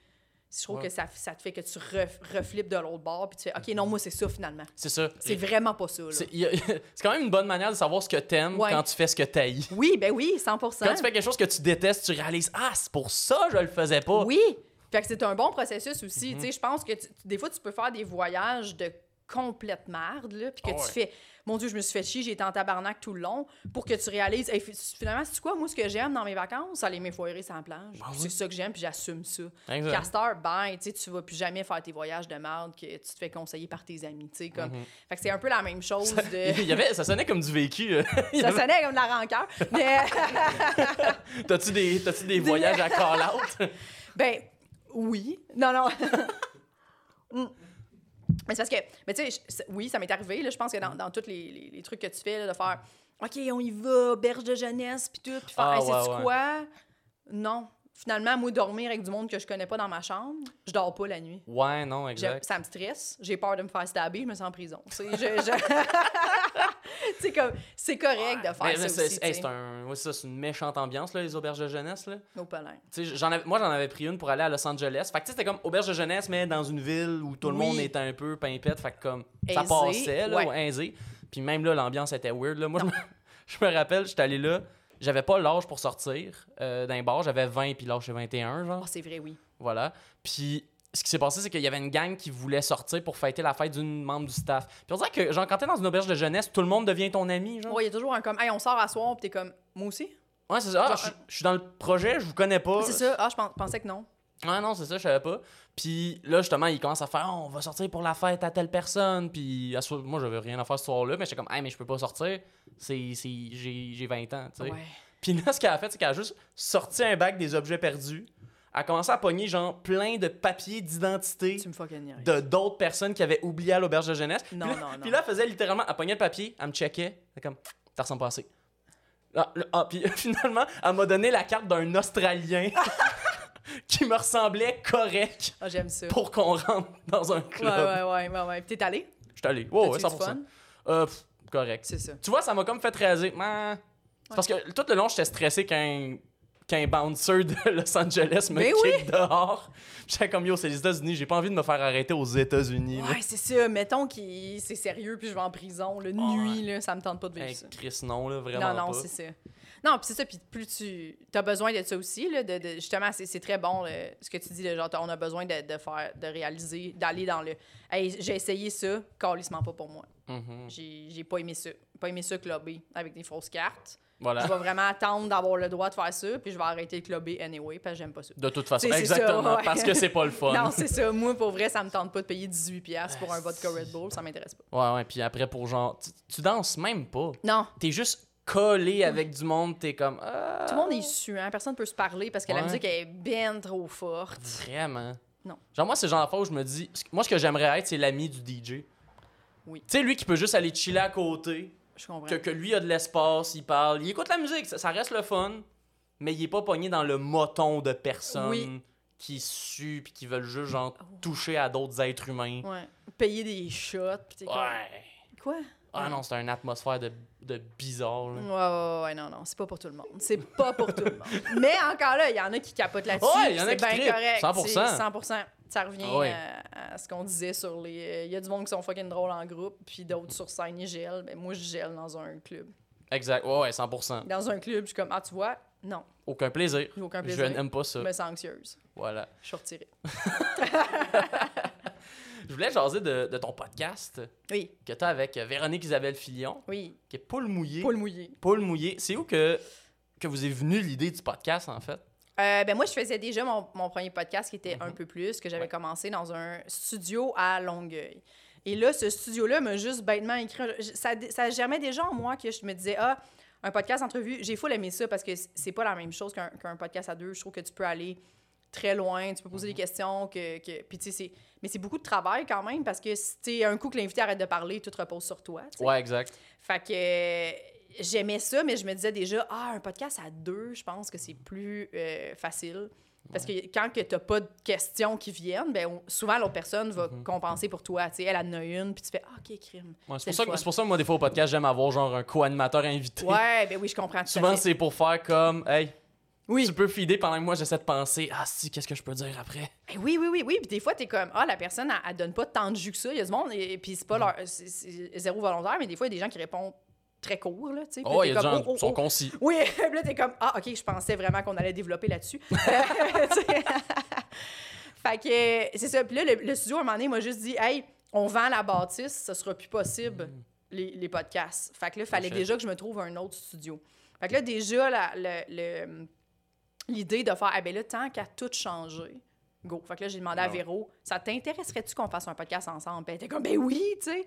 [SPEAKER 3] Je trouve
[SPEAKER 2] Ouais.
[SPEAKER 3] que ça, ça te fait que tu ref- reflippes de l'autre bord puis tu fais OK, non, moi c'est ça finalement.
[SPEAKER 2] C'est ça.
[SPEAKER 3] C'est vraiment pas ça.
[SPEAKER 2] C'est quand même une bonne manière de savoir ce que t'aimes
[SPEAKER 3] Ouais.
[SPEAKER 2] quand tu fais ce que t'haïs.
[SPEAKER 3] Oui, ben oui, 100
[SPEAKER 2] Quand tu fais quelque chose que tu détestes, tu réalises Ah, c'est pour ça que je le faisais pas.
[SPEAKER 3] Oui. Fait que c'est un bon processus aussi.
[SPEAKER 2] Mhm.
[SPEAKER 3] Tu sais, je pense que tu- des fois, tu peux faire des voyages de complète merde, là, puis que
[SPEAKER 2] Ah ouais.
[SPEAKER 3] tu fais, mon Dieu, je me suis fait chier, j'ai été en tabarnak tout le long, pour que tu réalises, Hey, fi- finalement, c'est quoi, moi, ce que j'aime dans mes vacances, aller m'effoirer sur la plage.
[SPEAKER 2] Ben
[SPEAKER 3] C'est ça que j'aime, puis j'assume ça. Castor, ben, tu tu vas plus jamais faire tes voyages de merde que tu te fais conseiller par tes amis, tu sais, comme...
[SPEAKER 2] Mhm.
[SPEAKER 3] Fait que c'est un peu la même chose de...
[SPEAKER 2] Il y avait, ça sonnait comme du vécu. euh.
[SPEAKER 3] Ça
[SPEAKER 2] avait-
[SPEAKER 3] sonnait comme de la rancœur, mais...
[SPEAKER 2] T'as-tu des, t'as-tu des voyages à call-out?
[SPEAKER 3] Ben, oui. Non, non. Mm. Mais c'est parce que, mais tu sais, oui, ça m'est arrivé. Là, je pense que dans, dans tous les, les- les trucs que tu fais, là, de faire OK, on y va, berge de jeunesse, puis tout, puis faire,
[SPEAKER 2] Ah,
[SPEAKER 3] Hey, sais-tu
[SPEAKER 2] ouais, ouais.
[SPEAKER 3] quoi? Non. Finalement, moi, dormir avec du monde que je connais pas dans ma chambre, je dors pas la nuit.
[SPEAKER 2] Ouais, non,
[SPEAKER 3] Je-
[SPEAKER 2] exact.
[SPEAKER 3] ça me stresse. J'ai peur de me faire stabber, je me sens en prison. Je- C'est comme, c'est correct de faire
[SPEAKER 2] Mais-
[SPEAKER 3] ça
[SPEAKER 2] mais c'est,
[SPEAKER 3] aussi.
[SPEAKER 2] un, ouais, une méchante ambiance, là, les auberges de jeunesse. Là. Avais, moi, j'en avais pris une pour aller à Los Angeles. Fait que c'était comme auberge de jeunesse, mais dans une ville où tout le
[SPEAKER 3] Oui.
[SPEAKER 2] monde était un peu pimpette. Fait que comme ça passait, là,
[SPEAKER 3] ouais.
[SPEAKER 2] aisé. Puis même là, l'ambiance était weird. Là. Moi, je me, je me rappelle, j'étais allé là, j'avais pas l'âge pour sortir euh, d'un bar. J'avais 20 puis l'âge c'est 21, genre.
[SPEAKER 3] Oh, c'est vrai, oui.
[SPEAKER 2] Voilà. Puis ce qui s'est passé, c'est qu'il y avait une gang qui voulait sortir pour fêter la fête d'une membre du staff. Puis on dirait que, genre, quand t'es dans une auberge de jeunesse, tout le monde devient ton ami, genre.
[SPEAKER 3] Ouais, il y a toujours un comme, hey, on sort à soir, puis t'es comme, moi aussi?
[SPEAKER 2] Ouais, c'est ça. Ah, je suis dans le projet, je vous connais pas.
[SPEAKER 3] C'est ça. Ah, je pen- pensais que non.
[SPEAKER 2] Ouais, non, c'est ça, je savais pas. Puis là, justement, il commence à faire Ah, on va sortir pour la fête à telle personne. Puis à ce- moi, j'avais rien à faire ce soir-là, mais j'étais comme, hey, mais je peux pas sortir. C'est, c'est, j'ai, j'ai 20 ans, tu sais.
[SPEAKER 3] Ouais.
[SPEAKER 2] Puis là, ce qu'elle a fait, c'est qu'elle a juste sorti un bac des objets perdus. Elle a commencé à pogner, genre, plein de papiers d'identité de d'autres personnes qui avaient oublié à l'auberge de jeunesse.
[SPEAKER 3] Non,
[SPEAKER 2] puis là,
[SPEAKER 3] non, non.
[SPEAKER 2] Puis là, elle faisait littéralement, elle pognait le papier, elle me checkait, elle comme, t'as ressemble pas assez. Ah, ah, puis finalement, elle m'a donné la carte d'un Australien qui me ressemblait correct
[SPEAKER 3] Ah, j'aime ça.
[SPEAKER 2] pour qu'on rentre dans un club.
[SPEAKER 3] ouais, ouais, ouais, ouais. T'es allé?
[SPEAKER 2] J'étais allé. Ouais, ouais,
[SPEAKER 3] T'as-tu eu
[SPEAKER 2] 100%.
[SPEAKER 3] du fun?
[SPEAKER 2] Euh, pff, correct.
[SPEAKER 3] C'est ça.
[SPEAKER 2] Tu vois, ça m'a comme fait c'est Parce que tout le long, j'étais stressé qu'un qu'un bouncer de Los Angeles me
[SPEAKER 3] Ben
[SPEAKER 2] kick dehors. J'étais comme yo, c'est les États-Unis, j'ai pas envie de me faire arrêter aux États-Unis.
[SPEAKER 3] Ouais, c'est ça. Mettons que c'est sérieux, puis je vais en prison, le nuit, là, ça me tente pas de vivre
[SPEAKER 2] Hey,
[SPEAKER 3] ça.
[SPEAKER 2] Chris, non, là, vraiment
[SPEAKER 3] Non, non,
[SPEAKER 2] pas.
[SPEAKER 3] c'est ça. Non, puis c'est ça, puis plus tu as besoin de ça aussi, là, de, de- justement, c'est c'est très bon, là, ce que tu dis, là, genre, on a besoin de, de faire, de réaliser, d'aller dans le... Hey, j'ai essayé ça, calissement pas pour moi.
[SPEAKER 2] Mhm.
[SPEAKER 3] J'ai j'ai pas aimé ça. Pas aimé ça clubber avec des fausses cartes.
[SPEAKER 2] Voilà.
[SPEAKER 3] Je vais vraiment attendre d'avoir le droit de faire ça, puis je vais arrêter de clubber anyway, parce que j'aime pas ça.
[SPEAKER 2] De toute façon,
[SPEAKER 3] ça,
[SPEAKER 2] exactement.
[SPEAKER 3] ouais.
[SPEAKER 2] Parce que c'est pas le fun.
[SPEAKER 3] Non, c'est ça. Moi, pour vrai, ça me tente pas de payer 18$ pour un vodka Red Bull. Ça m'intéresse pas.
[SPEAKER 2] Ouais, ouais, puis après, pour genre. Tu, tu danses même pas.
[SPEAKER 3] Non.
[SPEAKER 2] T'es juste collé avec du monde, t'es comme. Ah,
[SPEAKER 3] Tout le monde est suant. Personne peut se parler parce que la
[SPEAKER 2] Ouais.
[SPEAKER 3] musique est bien trop forte.
[SPEAKER 2] Vraiment.
[SPEAKER 3] Non.
[SPEAKER 2] Genre, moi, c'est genre d'affaire où je me dis. Moi, ce que j'aimerais être, c'est l'ami du DJ.
[SPEAKER 3] Oui.
[SPEAKER 2] Tu sais, lui qui peut juste aller chiller à côté,
[SPEAKER 3] Je comprends.
[SPEAKER 2] que, que lui a de l'espace, il parle, il écoute la musique, ça, ça reste le fun, mais il est pas pogné dans le moton de personnes
[SPEAKER 3] Oui.
[SPEAKER 2] qui suent puis qui veulent juste, genre, toucher à d'autres êtres humains.
[SPEAKER 3] Ouais. Payer des shots. Pis t'es.
[SPEAKER 2] Ouais.
[SPEAKER 3] Quoi?
[SPEAKER 2] Ah non, c'est une atmosphère de, de bizarre, là.
[SPEAKER 3] Ouais, ouais, ouais, non, non, c'est pas pour tout le monde. C'est pas pour tout le monde. Mais encore là, il y en a qui capotent là-dessus.
[SPEAKER 2] Ouais, il y en a
[SPEAKER 3] c'est
[SPEAKER 2] qui
[SPEAKER 3] bien correct.
[SPEAKER 2] 100%.
[SPEAKER 3] c'est 100%. Ça revient
[SPEAKER 2] Ah ouais.
[SPEAKER 3] à, à ce qu'on disait sur les. euh, Il y a du monde qui sont fucking drôles en groupe, puis d'autres sur scène, ils gèlent. Ben, moi, je gèle dans un club.
[SPEAKER 2] Exact, ouais, ouais, 100%.
[SPEAKER 3] Dans un club, je suis comme, ah, tu vois, non,
[SPEAKER 2] Aucun plaisir.
[SPEAKER 3] aucun
[SPEAKER 2] Je
[SPEAKER 3] plaisir.
[SPEAKER 2] n'aime pas ça.
[SPEAKER 3] Je me sens anxieuse.
[SPEAKER 2] Voilà.
[SPEAKER 3] Je suis retirée.
[SPEAKER 2] Je voulais jaser de, de ton podcast
[SPEAKER 3] Oui,
[SPEAKER 2] que tu as avec Véronique Isabelle Filion,
[SPEAKER 3] oui.
[SPEAKER 2] qui est Paul Mouillé.
[SPEAKER 3] Paul mouillé.
[SPEAKER 2] Paul Mouillé. C'est où que, que vous est venue l'idée du podcast, en fait?
[SPEAKER 3] Euh, ben moi, je faisais déjà mon, mon premier podcast qui était un
[SPEAKER 2] Mhm.
[SPEAKER 3] peu plus, que j'avais
[SPEAKER 2] Ouais.
[SPEAKER 3] commencé dans un studio à Longueuil. Et là, ce studio-là m'a juste bêtement écrit. Ça, ça germait déjà en moi que je me disais, ah, un podcast entrevue, j'ai full aimé ça parce que c'est pas la même chose qu'un qu'un podcast à deux. Je trouve que tu peux aller très loin, tu peux poser des questions, que, que puis tu sais, mais c'est beaucoup de travail quand même parce que si t'es un coup que l'invité arrête de parler, tout repose sur toi. tu sais.
[SPEAKER 2] Ouais, exact.
[SPEAKER 3] Fait que j'aimais ça, mais je me disais déjà, ah, un podcast à deux, je pense que c'est plus euh, facile. Parce que quand que t'as pas de questions qui viennent, ben, on- souvent l'autre personne va
[SPEAKER 2] Mhm.
[SPEAKER 3] compenser pour toi. Tu sais, elle en a une, puis tu fais, ah, ok, crime.
[SPEAKER 2] Ouais,
[SPEAKER 3] C'est
[SPEAKER 2] pour pour ça que moi, des fois, au podcast, j'aime avoir genre un co-animateur invité.
[SPEAKER 3] Ouais, ben oui, je comprends tout
[SPEAKER 2] Souvent, c'est pour faire comme, hey,
[SPEAKER 3] Oui.
[SPEAKER 2] tu peux feeder pendant que moi, j'essaie de penser, ah, si, qu'est-ce que je peux dire après?
[SPEAKER 3] Ben oui, oui, oui, oui. Puis des fois, t'es comme, ah, la personne, elle, elle donne pas tant de jus que ça. Il y a du monde, et, et puis c'est pas leur. c'est- zéro volontaire, mais des fois, il y a des gens qui répondent très court, là, tu sais.
[SPEAKER 2] Oh, il y a des gens
[SPEAKER 3] oh, oh,
[SPEAKER 2] qui sont
[SPEAKER 3] oh.
[SPEAKER 2] concis.
[SPEAKER 3] Oui, là, t'es comme, ah, OK, je pensais vraiment qu'on allait développer là-dessus. Fait que, c'est ça. Puis là, le, le studio, à un moment donné, m'a juste dit, hey, on vend la bâtisse, ce sera plus possible,
[SPEAKER 2] Mm.
[SPEAKER 3] les, les podcasts. Fait que là, il fallait déjà que je me trouve un autre studio. Fait que là, déjà, la- le- le- l'idée de faire, ah ben là, tant qu'à tout changer, go. Fait que là, j'ai demandé à
[SPEAKER 2] Ouais.
[SPEAKER 3] Véro, ça t'intéresserait-tu qu'on fasse un podcast ensemble? Elle était comme, ben oui, tu sais.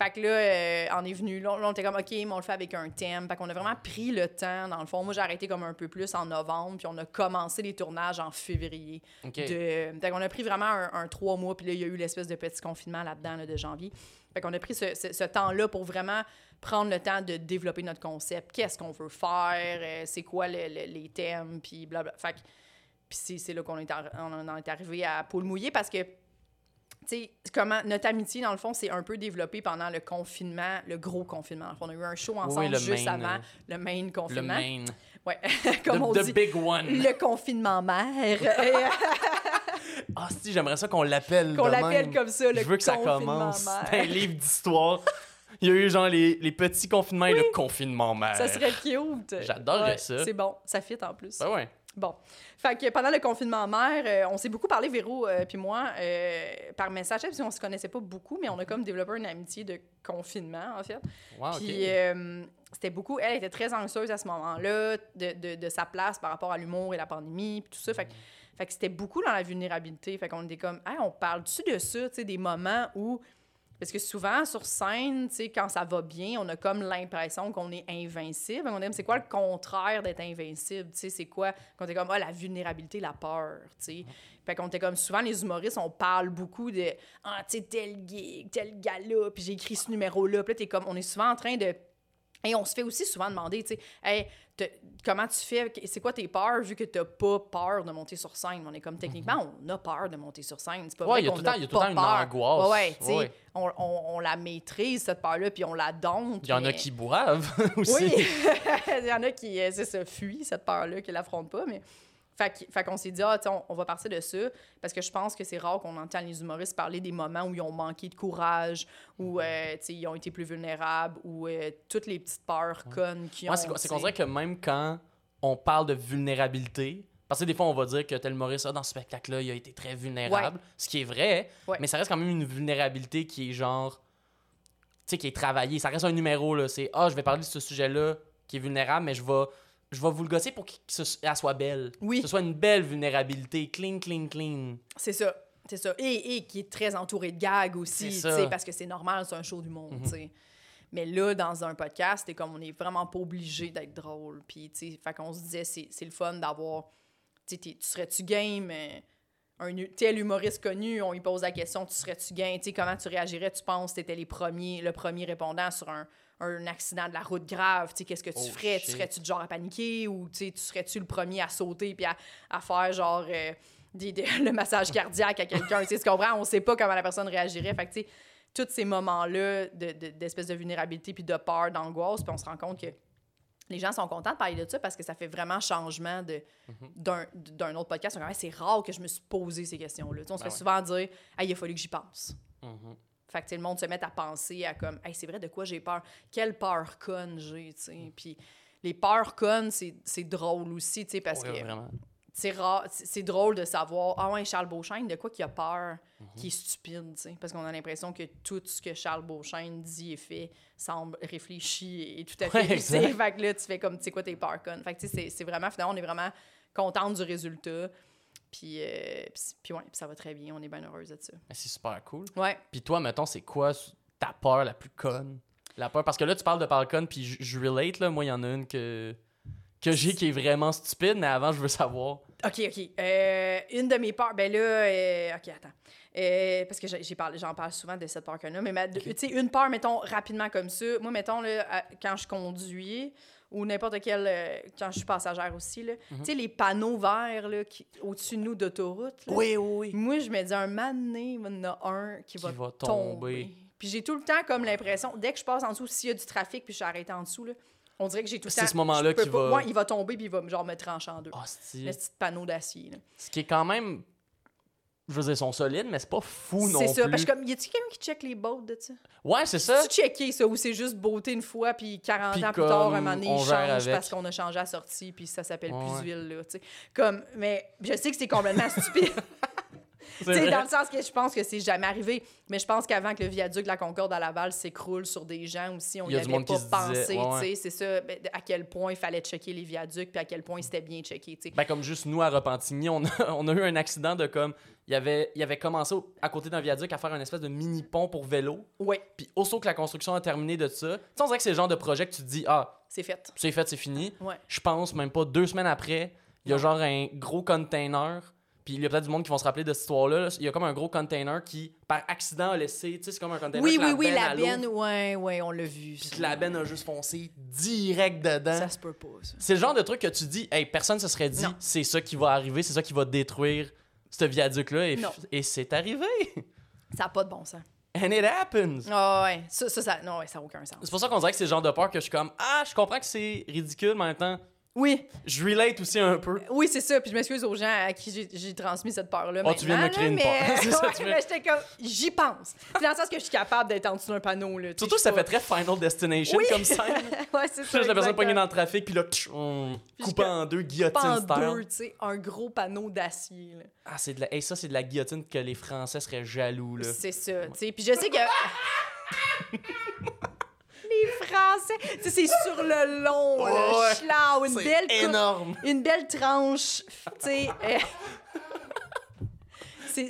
[SPEAKER 3] Fait que là, euh, on est venu, là, on était comme, OK, mais on le fait avec un thème. Fait qu'on a vraiment pris le temps, dans le fond. Moi, j'ai arrêté comme un peu plus en novembre, puis on a commencé les tournages en février. De... Fait qu'on a pris vraiment un, un trois mois, puis là, il y a eu l'espèce de petit confinement là-dedans là, de janvier. Fait qu'on a pris ce, ce- ce temps-là pour vraiment prendre le temps de développer notre concept. Qu'est-ce qu'on veut faire? euh, c'est quoi le- le- les thèmes? Puis blablabla. Fait puis c'est, là qu'on est, on est arrivé à Paul mouillé parce que, tu sais, comment notre amitié, dans le fond, c'est un peu développé pendant le confinement, le gros confinement. Le On a eu un show ensemble
[SPEAKER 2] le
[SPEAKER 3] juste
[SPEAKER 2] main,
[SPEAKER 3] avant
[SPEAKER 2] euh,
[SPEAKER 3] le main
[SPEAKER 2] Le
[SPEAKER 3] confinement.
[SPEAKER 2] main.
[SPEAKER 3] Ouais, comme
[SPEAKER 2] the,
[SPEAKER 3] on
[SPEAKER 2] the
[SPEAKER 3] dit.
[SPEAKER 2] big one.
[SPEAKER 3] Le confinement mère.
[SPEAKER 2] Ah, si, j'aimerais ça qu'on l'appelle.
[SPEAKER 3] qu'on l'appelle comme ça, le
[SPEAKER 2] Je veux que ça
[SPEAKER 3] confinement
[SPEAKER 2] commence
[SPEAKER 3] mère.
[SPEAKER 2] un livre d'histoire. Il y a eu genre les, les petits confinements et le confinement mère.
[SPEAKER 3] Ça serait cute.
[SPEAKER 2] J'adorerais
[SPEAKER 3] Ouais,
[SPEAKER 2] ça.
[SPEAKER 3] C'est bon, ça fit en plus.
[SPEAKER 2] Ben ouais.
[SPEAKER 3] Bon. Fait que pendant le confinement mère, euh, on s'est beaucoup parlé, Véro euh, puis moi, euh, par message, parce qu'on se connaissait pas beaucoup, mais on a comme développé une amitié de confinement, en fait.
[SPEAKER 2] Wow.
[SPEAKER 3] Puis euh, c'était beaucoup... Elle était très anxieuse à ce moment-là de, de, de sa place par rapport à l'humour et la pandémie, puis tout ça. Fait que, fait que c'était beaucoup dans la vulnérabilité. Fait qu'on était comme, hey, on parle-tu de ça, tu sais, des moments où... Parce que souvent, sur scène, quand ça va bien, on a comme l'impression qu'on est invincible. On comme, c'est quoi le contraire d'être invincible? C'est quoi? Quand t'es comme, ah, la vulnérabilité, la peur, tu. Fait qu'on était comme, souvent, les humoristes, on parle beaucoup de, ah, tu tel gig, tel gala, puis j'ai écrit ce numéro-là. Puis t'es comme, on est souvent en train de... Et on se fait aussi souvent demander, tu sais, hey, comment tu fais, c'est quoi tes peurs vu que t'as pas peur de monter sur scène? On est comme, techniquement, on a peur de monter sur scène. C'est pas
[SPEAKER 2] Mhm. Ouais,
[SPEAKER 3] vrai
[SPEAKER 2] il y a tout le temps-
[SPEAKER 3] a
[SPEAKER 2] tout une angoisse.
[SPEAKER 3] Ouais, on, on, on la maîtrise, cette peur-là, puis on la dompte.
[SPEAKER 2] Il y en
[SPEAKER 3] mais-
[SPEAKER 2] a qui boivent aussi.
[SPEAKER 3] Oui, il y en a qui, euh, c'est ça, fuient cette peur-là, qui l'affrontent pas, mais... Fait, fait qu'on s'est dit, ah, on, on va partir de ça, parce que je pense que c'est rare qu'on entend les humoristes parler des moments où ils ont manqué de courage, où euh, tu sais, ils ont été plus vulnérables, ou euh, toutes les petites peurs connes qu'ils ont.
[SPEAKER 2] C'est qu'on dirait que même quand on parle de vulnérabilité, parce que des fois, on va dire que tel Maurice, ah, dans ce spectacle-là, il a été très vulnérable, ce qui est vrai, mais ça reste quand même une vulnérabilité qui est genre, tu sais, qui est travaillée. Ça reste un numéro, là. C'est, ah, je vais parler de ce sujet-là qui est vulnérable, mais je vais, je vais vous le gosser pour qu'elle soit belle.
[SPEAKER 3] Oui.
[SPEAKER 2] Que ce soit une belle vulnérabilité, clean, clean, clean.
[SPEAKER 3] C'est ça. C'est ça. Et, et qui est très entouré de gags aussi, parce que c'est normal, c'est un show du monde, tu sais. Mais là, dans un podcast, c'est comme on est vraiment pas obligé d'être drôle. Puis, tu sais, fait qu'on se disait, c'est le fun d'avoir. Tu sais, tu serais-tu game? euh, Un tel humoriste connu, on lui pose la question, tu serais-tu game? Tu sais, comment tu réagirais? Tu penses que t'étais les premiers, le premier répondant sur un, un accident de la route grave? Tu sais, qu'est-ce que tu
[SPEAKER 2] Oh,
[SPEAKER 3] ferais?
[SPEAKER 2] shit.
[SPEAKER 3] Tu serais-tu genre à paniquer? Ou, tu sais, tu serais-tu le premier à sauter puis à, à faire genre. euh, des- des- le massage cardiaque à quelqu'un? tu sais, tu comprends? On sait pas comment la personne réagirait. Fait que, tu sais, tous ces moments-là de- de- d'espèce de, vulnérabilité puis de peur, d'angoisse, puis on se rend compte que les gens sont contents de parler de ça parce que ça fait vraiment changement de, d'un, d'un autre podcast. Hey, c'est rare que je me suis posé ces questions-là. Tu sais, on se
[SPEAKER 2] Ben
[SPEAKER 3] fait
[SPEAKER 2] ouais.
[SPEAKER 3] souvent dire, hey, il a fallu que j'y pense.
[SPEAKER 2] Mhm.
[SPEAKER 3] Fait que le monde se met à penser à comme, hey, c'est vrai, de quoi j'ai peur? Quelle peur conne j'ai, tu sais? Puis les peurs connes, c'est, drôle aussi, tu sais, parce que
[SPEAKER 2] vraiment.
[SPEAKER 3] c'est drôle de savoir, ah ouais, Charles Beauchesne, de quoi qu'il a peur,
[SPEAKER 2] Mhm.
[SPEAKER 3] qui est stupide, tu sais, parce qu'on a l'impression que tout ce que Charles Beauchesne dit et fait semble réfléchi et tout à fait
[SPEAKER 2] Ouais.
[SPEAKER 3] Fait que là, tu fais comme, tu sais quoi, tes peurs connes? Fait que c'est vraiment, finalement, on est vraiment contente du résultat. Puis, euh, puis, puis ouais, puis ça va très bien, on est bien heureuse de ça.
[SPEAKER 2] C'est super cool.
[SPEAKER 3] Ouais.
[SPEAKER 2] Puis toi, mettons, c'est quoi ta peur la plus conne? La peur, parce que là, tu parles de peur conne, puis je, je relate, là. Moi, il y en a une que, que j'ai qui est vraiment stupide, mais avant, je veux savoir.
[SPEAKER 3] OK, OK. Euh, une de mes peurs, ben là, euh, OK, attends. Euh, parce que j'en parle souvent de cette peur là mais ma- tu sais, une peur, mettons, rapidement comme ça. Moi, mettons, là, à- quand je conduis, ou n'importe quel. euh, quand je suis passagère aussi, là,
[SPEAKER 2] Mhm.
[SPEAKER 3] tu sais, les panneaux verts là, qui- au-dessus de nous d'autoroute.
[SPEAKER 2] oui, oui.
[SPEAKER 3] Moi, je me dis, un donné, il y en a un qui,
[SPEAKER 2] Qui
[SPEAKER 3] va,
[SPEAKER 2] va
[SPEAKER 3] tomber.
[SPEAKER 2] tomber.
[SPEAKER 3] Puis j'ai tout le temps comme l'impression, dès que je passe en dessous, s'il y a du trafic, puis je suis arrêtée en dessous, là, on dirait que j'ai tout le
[SPEAKER 2] C'est
[SPEAKER 3] temps.
[SPEAKER 2] ce moment-là
[SPEAKER 3] pas-
[SPEAKER 2] va-
[SPEAKER 3] Ouais, il va tomber, puis il va genre me trancher en deux.
[SPEAKER 2] Hostie.
[SPEAKER 3] Le petit panneau d'acier.
[SPEAKER 2] Ce qui est quand même. Je veux dire, ils sont solides, mais c'est pas fou non
[SPEAKER 3] C'est ça.
[SPEAKER 2] plus.
[SPEAKER 3] Parce que comme, y a-tu quelqu'un qui check les bottes de ça?
[SPEAKER 2] Ouais, c'est ça.
[SPEAKER 3] Tu checké ça ou c'est juste beauté une fois, puis 40
[SPEAKER 2] Puis
[SPEAKER 3] ans plus tard, un moment donné,
[SPEAKER 2] on
[SPEAKER 3] il
[SPEAKER 2] gère
[SPEAKER 3] change
[SPEAKER 2] avec.
[SPEAKER 3] parce qu'on a changé la sortie, puis ça s'appelle
[SPEAKER 2] Ouais.
[SPEAKER 3] plus ville, là, tu sais. Comme, mais je sais que c'est complètement stupide.
[SPEAKER 2] Vrai.
[SPEAKER 3] dans le sens que je pense que c'est jamais arrivé. Mais je pense qu'avant que le viaduc de la Concorde à Laval s'écroule sur des gens aussi, on
[SPEAKER 2] Il y
[SPEAKER 3] y
[SPEAKER 2] a du
[SPEAKER 3] avait pas pensé.
[SPEAKER 2] ouais, ouais.
[SPEAKER 3] tu sais, C'est ça, ben, à quel point il fallait checker les viaducs, puis à quel point c'était bien checké.
[SPEAKER 2] Ben, comme juste nous à Repentigny, on a, on a eu un accident de comme. Il avait, il avait commencé à côté d'un viaduc à faire un espèce de mini pont pour vélo.
[SPEAKER 3] Ouais,
[SPEAKER 2] Puis aussitôt que la construction a terminé de ça, tu sais, on dirait que c'est le genre de projet que tu te dis, ah,
[SPEAKER 3] c'est fait.
[SPEAKER 2] c'est fait, c'est fini.
[SPEAKER 3] Ouais.
[SPEAKER 2] Je pense même pas deux semaines après, il y a genre un gros container. Puis il y a peut-être du monde qui vont se rappeler de cette histoire-là. là. Il y a comme un gros container qui, par accident, a laissé. Tu sais, c'est comme un container.
[SPEAKER 3] Oui,
[SPEAKER 2] que
[SPEAKER 3] oui, oui,
[SPEAKER 2] benne
[SPEAKER 3] la
[SPEAKER 2] à l'eau,
[SPEAKER 3] benne, ouais, ouais, on l'a vu.
[SPEAKER 2] Puis
[SPEAKER 3] ça.
[SPEAKER 2] que la benne a juste foncé direct dedans.
[SPEAKER 3] Ça se peut pas, ça.
[SPEAKER 2] C'est le genre de truc que tu dis, hey, personne se serait dit,
[SPEAKER 3] Non.
[SPEAKER 2] c'est ça qui va arriver, c'est ça qui va détruire ce viaduc-là. Et,
[SPEAKER 3] Non.
[SPEAKER 2] et c'est arrivé.
[SPEAKER 3] Ça n'a pas de bon sens.
[SPEAKER 2] And it happens.
[SPEAKER 3] Ah ouais, ça, ça, ça, non, ouais, ça n'a aucun sens.
[SPEAKER 2] C'est pour ça qu'on dirait que c'est le genre de peur que je suis comme, ah, je comprends que c'est ridicule, mais en même temps,
[SPEAKER 3] Oui,
[SPEAKER 2] je relate aussi un peu.
[SPEAKER 3] oui, c'est ça. Puis je m'excuse aux gens à qui j'ai- j'ai transmis cette peur-là.
[SPEAKER 2] Oh, tu viens de me créer une peur.
[SPEAKER 3] mais...
[SPEAKER 2] Ça,
[SPEAKER 3] Ouais, mais j'étais comme, j'y pense. Puis dans le sens que je suis capable d'être en dessous d'un panneau. Là,
[SPEAKER 2] Surtout ça fait très Final Destination
[SPEAKER 3] Oui.
[SPEAKER 2] comme scène.
[SPEAKER 3] pas- ouais, c'est ça.
[SPEAKER 2] Juste la personne pognée dans le trafic, puis là, on coupe en deux, guillotine
[SPEAKER 3] en deux, tu sais, un gros panneau d'acier.
[SPEAKER 2] Ah, c'est de la... hey, ça, c'est de la guillotine que les Français seraient jaloux, là.
[SPEAKER 3] C'est ça, tu sais. Puis je sais que. Français, tu sais, c'est sur le long,
[SPEAKER 2] Ouais,
[SPEAKER 3] le schlau, une
[SPEAKER 2] C'est
[SPEAKER 3] belle coupe-
[SPEAKER 2] énorme.
[SPEAKER 3] une belle tranche, tu sais. euh,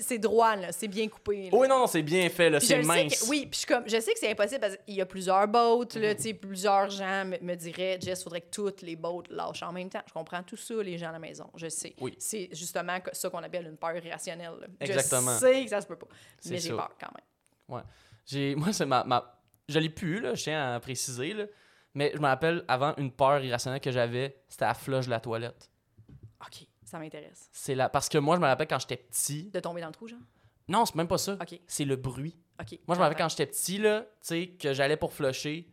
[SPEAKER 3] c'est droit, là, c'est bien coupé. là.
[SPEAKER 2] Oui, non, non, c'est bien fait, là, c'est mince.
[SPEAKER 3] que- oui, puis je, suis comme, je sais que c'est impossible parce qu'il y a plusieurs boats, là, tu sais, plusieurs gens me, me diraient, Jess, faudrait que toutes les boats lâchent en même temps. Je comprends tout ça, les gens à la maison, je sais.
[SPEAKER 2] Oui.
[SPEAKER 3] C'est justement ça qu'on appelle une peur irrationnelle. là.
[SPEAKER 2] Exactement.
[SPEAKER 3] Je sais que ça se peut pas, mais j'ai peur quand même.
[SPEAKER 2] J'ai, moi, c'est ma, ma... Je l'ai plus, là, je tiens à préciser, là. Mais je me rappelle, avant, une peur irrationnelle que j'avais, c'était la flush de la toilette.
[SPEAKER 3] OK, ça m'intéresse.
[SPEAKER 2] C'est la... Parce que moi, je me rappelle quand j'étais petit...
[SPEAKER 3] De tomber dans le trou, genre?
[SPEAKER 2] Non, c'est même pas ça.
[SPEAKER 3] OK,
[SPEAKER 2] C'est le bruit.
[SPEAKER 3] OK.
[SPEAKER 2] Moi, je me rappelle quand j'étais petit, là, tu sais, que j'allais pour flusher,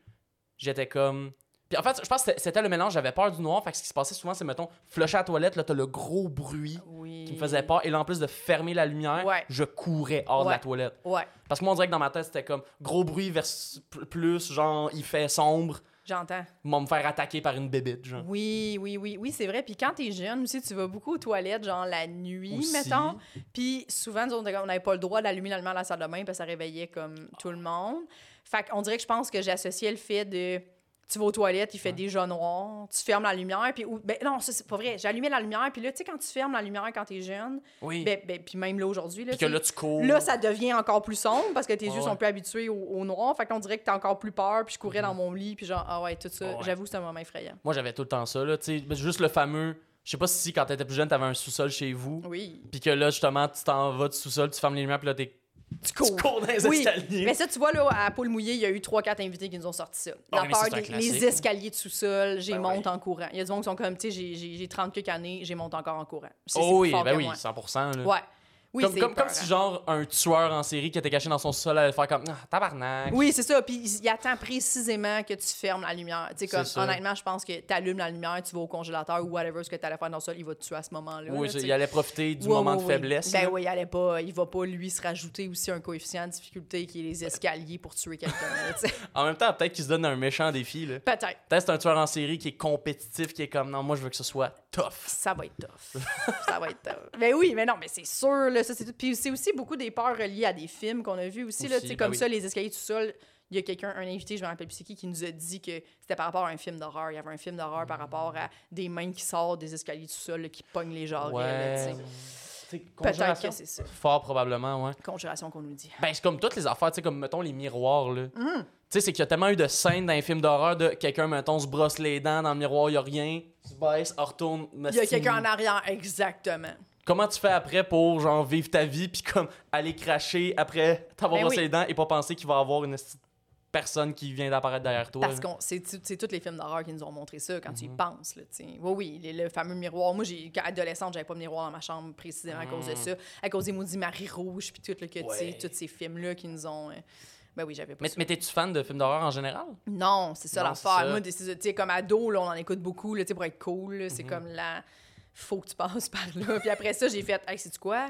[SPEAKER 2] j'étais comme... Puis en fait, je pense que c'était- le mélange, j'avais peur du noir, fait que ce qui se passait souvent, c'est, mettons, flusher à la toilette, là, t'as le gros bruit
[SPEAKER 3] Oui.
[SPEAKER 2] qui me faisait peur, et là, en plus de fermer la lumière,
[SPEAKER 3] Ouais.
[SPEAKER 2] je courais hors de la toilette.
[SPEAKER 3] Ouais,
[SPEAKER 2] Parce que moi, on dirait que dans ma tête, c'était comme gros bruit versus pl- plus, genre, il fait sombre,
[SPEAKER 3] j'entends.
[SPEAKER 2] ils vont me faire attaquer par une bébite, genre.
[SPEAKER 3] Oui, oui, oui, oui, c'est vrai. Puis quand t'es jeune aussi, tu vas beaucoup aux toilettes, genre la nuit,
[SPEAKER 2] Aussi.
[SPEAKER 3] mettons. Puis souvent, on n'avait pas le droit d'allumer la lumière à la salle de bain parce que ça réveillait comme tout le monde. Fait qu'on dirait que je pense que j'associais le fait de. Tu vas aux toilettes, il fait déjà noir, tu fermes la lumière, puis. ou- Ben non, ça, c'est pas vrai. Allumé la lumière, puis là, tu sais, quand tu fermes la lumière quand t'es jeune,
[SPEAKER 2] Oui.
[SPEAKER 3] ben, ben, puis même là aujourd'hui, là.
[SPEAKER 2] Que là, tu cours.
[SPEAKER 3] Là, ça devient encore plus sombre parce que tes yeux
[SPEAKER 2] ouais.
[SPEAKER 3] sont plus habitués au, au noir. Fait qu'on dirait que t'as encore plus peur. Puis je courais dans mon lit. Puis genre, ah ouais, tout ça.
[SPEAKER 2] Ouais.
[SPEAKER 3] J'avoue, c'est un moment effrayant.
[SPEAKER 2] Moi, j'avais tout le temps ça, là, tu sais. Juste le fameux. Je sais pas si quand t'étais plus jeune, t'avais un sous-sol chez vous.
[SPEAKER 3] Oui.
[SPEAKER 2] Puis que là, justement, tu t'en vas du sous-sol, tu fermes les lumières, puis là, t'es.
[SPEAKER 3] Tu
[SPEAKER 2] Tu cours dans les
[SPEAKER 3] Oui,
[SPEAKER 2] escaliers.
[SPEAKER 3] Mais ça, tu vois, là, à Paul Mouillé, il y a eu 3-4 invités qui nous ont sorti ça.
[SPEAKER 2] Ah
[SPEAKER 3] La peur des
[SPEAKER 2] classique.
[SPEAKER 3] les escaliers de sous-sol, j'ai
[SPEAKER 2] Ben
[SPEAKER 3] monte en courant. Il y a des gens qui sont comme, tu sais, j'ai- j'ai j'ai 30 quelques années, j'ai monte encore en courant.
[SPEAKER 2] Oh oui, ben oui,
[SPEAKER 3] moi.
[SPEAKER 2] 100%. Là.
[SPEAKER 3] Ouais. Oui,
[SPEAKER 2] comme, si, genre, un tueur en série qui était caché dans son sol allait faire comme. Ah, tabarnak.
[SPEAKER 3] Oui, c'est ça. Puis il attend précisément que tu fermes la lumière. Tu sais, comme,
[SPEAKER 2] C'est ça.
[SPEAKER 3] honnêtement, je pense que tu allumes la lumière, tu vas au congélateur ou whatever ce que tu allais faire dans le sol, il va te tuer à ce moment-là.
[SPEAKER 2] Oui,
[SPEAKER 3] là,
[SPEAKER 2] il allait profiter du moment de faiblesse.
[SPEAKER 3] Ben
[SPEAKER 2] là.
[SPEAKER 3] oui, il allait pas, il va pas lui se rajouter aussi un coefficient de difficulté qui est les escaliers pour tuer quelqu'un.
[SPEAKER 2] En même temps, peut-être qu'il se donne un méchant défi.
[SPEAKER 3] Peut-être.
[SPEAKER 2] Peut-être c'est un tueur en série qui est compétitif, qui est comme non, moi je veux que ce soit tough.
[SPEAKER 3] Ça va être tough. ça va être tough. Mais oui, mais non, mais c'est sûr, là, ça c'est tout. Puis c'est aussi beaucoup des peurs reliées à des films qu'on a vus aussi, là,
[SPEAKER 2] Aussi,
[SPEAKER 3] sais,
[SPEAKER 2] ben
[SPEAKER 3] comme
[SPEAKER 2] oui.
[SPEAKER 3] ça, les escaliers tout seul. Il y a quelqu'un, un invité, je me rappelle plus c'est qui, qui nous a dit que c'était par rapport à un film d'horreur. Il y avait un film d'horreur par rapport à des mains qui sortent des escaliers tout seul, là, qui pognent les là,
[SPEAKER 2] Ouais.
[SPEAKER 3] Peut-être que c'est ça.
[SPEAKER 2] Fort probablement, ouais.
[SPEAKER 3] Conjuration qu'on nous dit.
[SPEAKER 2] Ben, c'est comme toutes les affaires, tu sais, comme mettons les miroirs, là.
[SPEAKER 3] Mm.
[SPEAKER 2] Tu sais, c'est qu'il y a tellement eu de scènes dans les films d'horreur de quelqu'un, mettons, se brosse les dents, dans le miroir, il y a rien, se baisse, retourne,
[SPEAKER 3] Il y a quelqu'un en arrière, exactement.
[SPEAKER 2] Comment tu fais après pour, genre, vivre ta vie, puis comme aller cracher après t'avoir
[SPEAKER 3] Ben
[SPEAKER 2] brossé
[SPEAKER 3] oui.
[SPEAKER 2] les dents et pas penser qu'il va y avoir une personne qui vient d'apparaître derrière toi.
[SPEAKER 3] Parce qu'on c'est tous les films d'horreur qui nous ont montré ça quand tu y
[SPEAKER 2] Mhm.
[SPEAKER 3] penses là. Oui oui, le fameux miroir. Moi adolescente, j'avais pas de miroir dans ma chambre précisément à cause de
[SPEAKER 2] Mhm.
[SPEAKER 3] ça, à cause des maudits Marie rouge puis tout le que
[SPEAKER 2] Ouais.
[SPEAKER 3] tous ces films là qui nous ont euh, Ben oui, j'avais pas
[SPEAKER 2] Mais, mais t'es-tu fan de films d'horreur en général?
[SPEAKER 3] Non, c'est ça l'affaire. Moi, tu sais, comme ado, là, on en écoute beaucoup là, pour être cool. C'est
[SPEAKER 2] Mhm.
[SPEAKER 3] comme la. Faut que tu passes par là. Puis après ça, j'ai fait, hey, sais-tu quoi?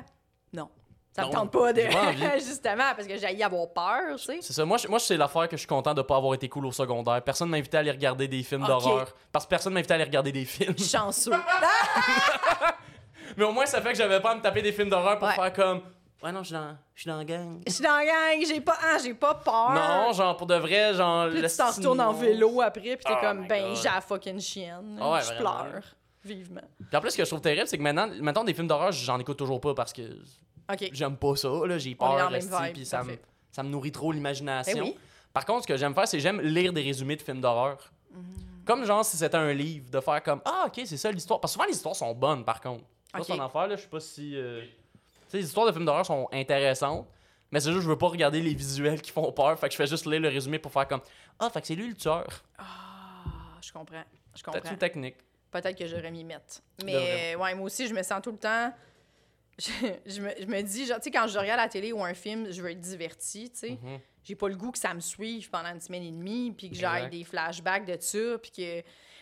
[SPEAKER 3] Non. Ça me tente pas de. Justement, parce que j'ai avoir peur, tu sais.
[SPEAKER 2] C'est ça. Moi, je- moi c'est l'affaire que je suis content de pas avoir été cool au secondaire. Personne m'a invité à aller regarder des films d'horreur. Parce que personne m'a invité à aller regarder des films.
[SPEAKER 3] Chanceux.
[SPEAKER 2] Mais au moins, ça fait que j'avais pas à me taper des films d'horreur pour
[SPEAKER 3] Ouais.
[SPEAKER 2] faire comme. Ouais, non, je suis dans, je suis dans la gang.
[SPEAKER 3] Je suis dans la gang, j'ai pas, ah, j'ai pas peur.
[SPEAKER 2] Non, genre, pour de vrai, genre.
[SPEAKER 3] Puis tu t'en retournes en vélo après, puis t'es
[SPEAKER 2] Oh
[SPEAKER 3] comme, ben, j'ai la fucking chienne.
[SPEAKER 2] Ah ouais,
[SPEAKER 3] je pleure. Vivement.
[SPEAKER 2] Puis en plus, ce que je trouve terrible, c'est que maintenant, maintenant des films d'horreur, j'en écoute toujours pas parce que
[SPEAKER 3] OK.
[SPEAKER 2] j'aime pas ça, là. J'ai peur,
[SPEAKER 3] le même
[SPEAKER 2] esti,
[SPEAKER 3] vibe,
[SPEAKER 2] puis ça me, ça me nourrit trop l'imagination.
[SPEAKER 3] Oui.
[SPEAKER 2] Par contre, ce que j'aime faire, c'est j'aime lire des résumés de films d'horreur.
[SPEAKER 3] Mm.
[SPEAKER 2] Comme genre si c'était un livre, de faire comme Ah, ok, c'est ça l'histoire. Parce que souvent, les histoires sont bonnes, par contre. C'est
[SPEAKER 3] Ok.
[SPEAKER 2] pas son affaire, là. Je sais pas si. euh, les histoires de films d'horreur sont intéressantes. Mais c'est juste, je veux pas regarder les visuels qui font peur. Fait que je fais juste lire le résumé pour faire comme Ah, fait que c'est lui le tueur.
[SPEAKER 3] Ah, je comprends. Je comprends.
[SPEAKER 2] une technique?
[SPEAKER 3] Peut-être que j'aurais m'y mettre. Mais ouais, moi aussi, je me sens tout le temps. Je, je me, je me dis, genre, tu sais, quand je regarde la télé ou un film, je veux être divertie, tu sais.
[SPEAKER 2] Mhm.
[SPEAKER 3] J'ai pas le goût que ça me suive pendant une semaine et demie, puis que j'aille des flashbacks de ça, puis que.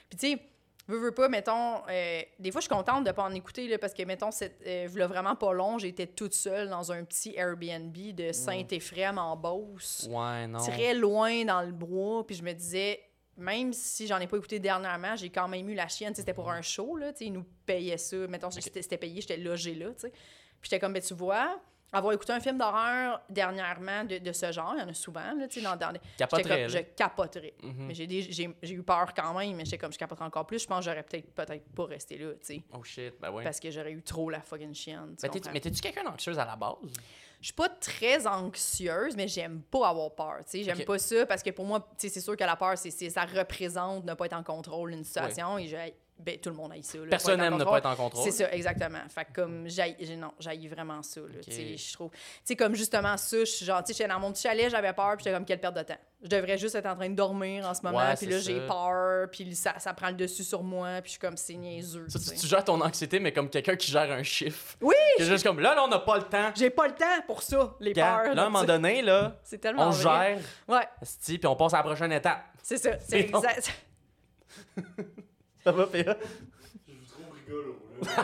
[SPEAKER 3] Puis tu sais, veux, veux pas, mettons. euh, des fois, je suis contente de pas en écouter, là, parce que, mettons, c'est euh, vraiment pas long, j'étais toute seule dans un petit Airbnb de Saint-Éphrem en Beauce
[SPEAKER 2] Ouais, non.
[SPEAKER 3] très loin dans le bois. Puis je me disais, même si j'en ai pas écouté dernièrement, j'ai quand même eu la chienne. C'était pour un show, là. Ils nous payaient ça. Mettons, c'était c'était payé, j'étais logée là. tu sais. Puis j'étais comme, ben, tu vois, avoir écouté un film d'horreur dernièrement de, de ce genre, il y en a souvent, là, tu sais, dans, dans- j'étais
[SPEAKER 2] Capoterais,
[SPEAKER 3] comme, je capoterais.
[SPEAKER 2] Mhm.
[SPEAKER 3] Mais j'ai eu peur quand même, mais j'étais comme, je capoterais encore plus. Je pense que j'aurais peut-être peut-être pas resté là, tu sais.
[SPEAKER 2] Oh shit, ben ouais.
[SPEAKER 3] Parce que j'aurais eu trop la fucking chienne. tu
[SPEAKER 2] mais t'es-tu quelqu'un d'anxieuse à la base?
[SPEAKER 3] Je suis pas très anxieuse, mais j'aime pas avoir peur. tu sais. J'aime
[SPEAKER 2] Ok.
[SPEAKER 3] pas ça parce que pour moi, c'est sûr que la peur, c'est ça représente ne pas être en contrôle d'une situation. Et j'ai- ben, tout le monde aille ça. là,
[SPEAKER 2] Personne n'aime ne pas être en contrôle.
[SPEAKER 3] C'est ça, exactement. Fait que comme, j'haïs- j'ai- non, j'haïs vraiment ça, là,
[SPEAKER 2] Ok.
[SPEAKER 3] tu sais, je trouve. Tu sais, comme justement ça, je suis genre, tu sais, j'étais dans mon petit chalet, j'avais peur, puis j'étais comme, quelle perte de temps. Je devrais juste être en train de dormir en ce moment,
[SPEAKER 2] Ouais,
[SPEAKER 3] puis là, j'ai peur, puis ça, ça prend le dessus sur moi, puis je suis comme, c'est niaiseux.
[SPEAKER 2] Ça,
[SPEAKER 3] tu
[SPEAKER 2] gères ton anxiété, mais comme quelqu'un qui gère un chiffre.
[SPEAKER 3] Oui!
[SPEAKER 2] C'est juste comme là, là, on n'a pas le temps.
[SPEAKER 3] J'ai pas le temps pour ça, les
[SPEAKER 2] Gars,
[SPEAKER 3] peurs.
[SPEAKER 2] là, à un moment donné, là,
[SPEAKER 3] C'est tellement
[SPEAKER 2] on
[SPEAKER 3] vrai.
[SPEAKER 2] gère,
[SPEAKER 3] Ouais,
[SPEAKER 2] puis on passe à la prochaine étape.
[SPEAKER 3] c'est ça. C'est exact.
[SPEAKER 2] Ça va, Péa?